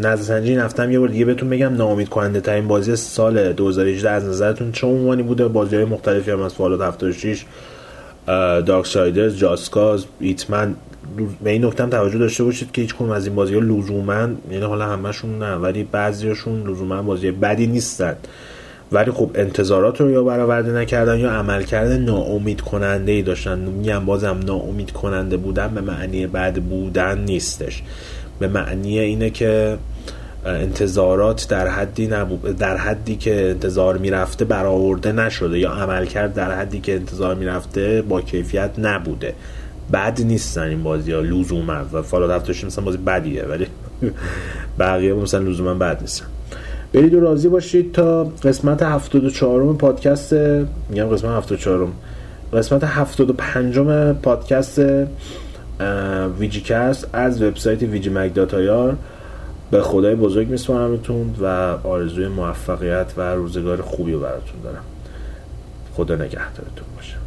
نظرسنجی این یه بار دیگه بهتون بگم ناامید کننده ترین بازی سال 2018 از نظرتون چه عنوانی بوده؟ بازی های مختلفی هم از فالوت 76 دارک سایدرز جاسکاز ایتمن. به این نکته هم توجه داشته باشید که هیچ کنون از این بازی ها لزوما یعنی حالا همشون نه ولی بعضیاشون لزوما بازی بدی نیستن. ولی خب انتظارات رو یا برآورده نکردن یا عملکرد ناامید کننده ای داشتن. میگم بازم ناامید کننده بودن به معنی بد بودن نیستش. به معنی اینه که انتظارات در حدی نبود در حدی که انتظار می‌رفته برآورده نشده یا عملکرد در حدی که انتظار می‌رفته با کیفیت نبوده. بد نیستن این بازی ها لزوما و هفتش مثلا بازی بدیه ولی بقیه مثلا لزوما بد نیستن. برید و راضی باشید تا قسمت 74 م پادکست میگم قسمت 74 م قسمت 75 م پادکست ویجیکست از وبسایت ویجی مگ به خدای بزرگ میسپارمتون و آرزوی موفقیت و روزگار خوبی براتون دارم. خدا نگهدارتون باشه.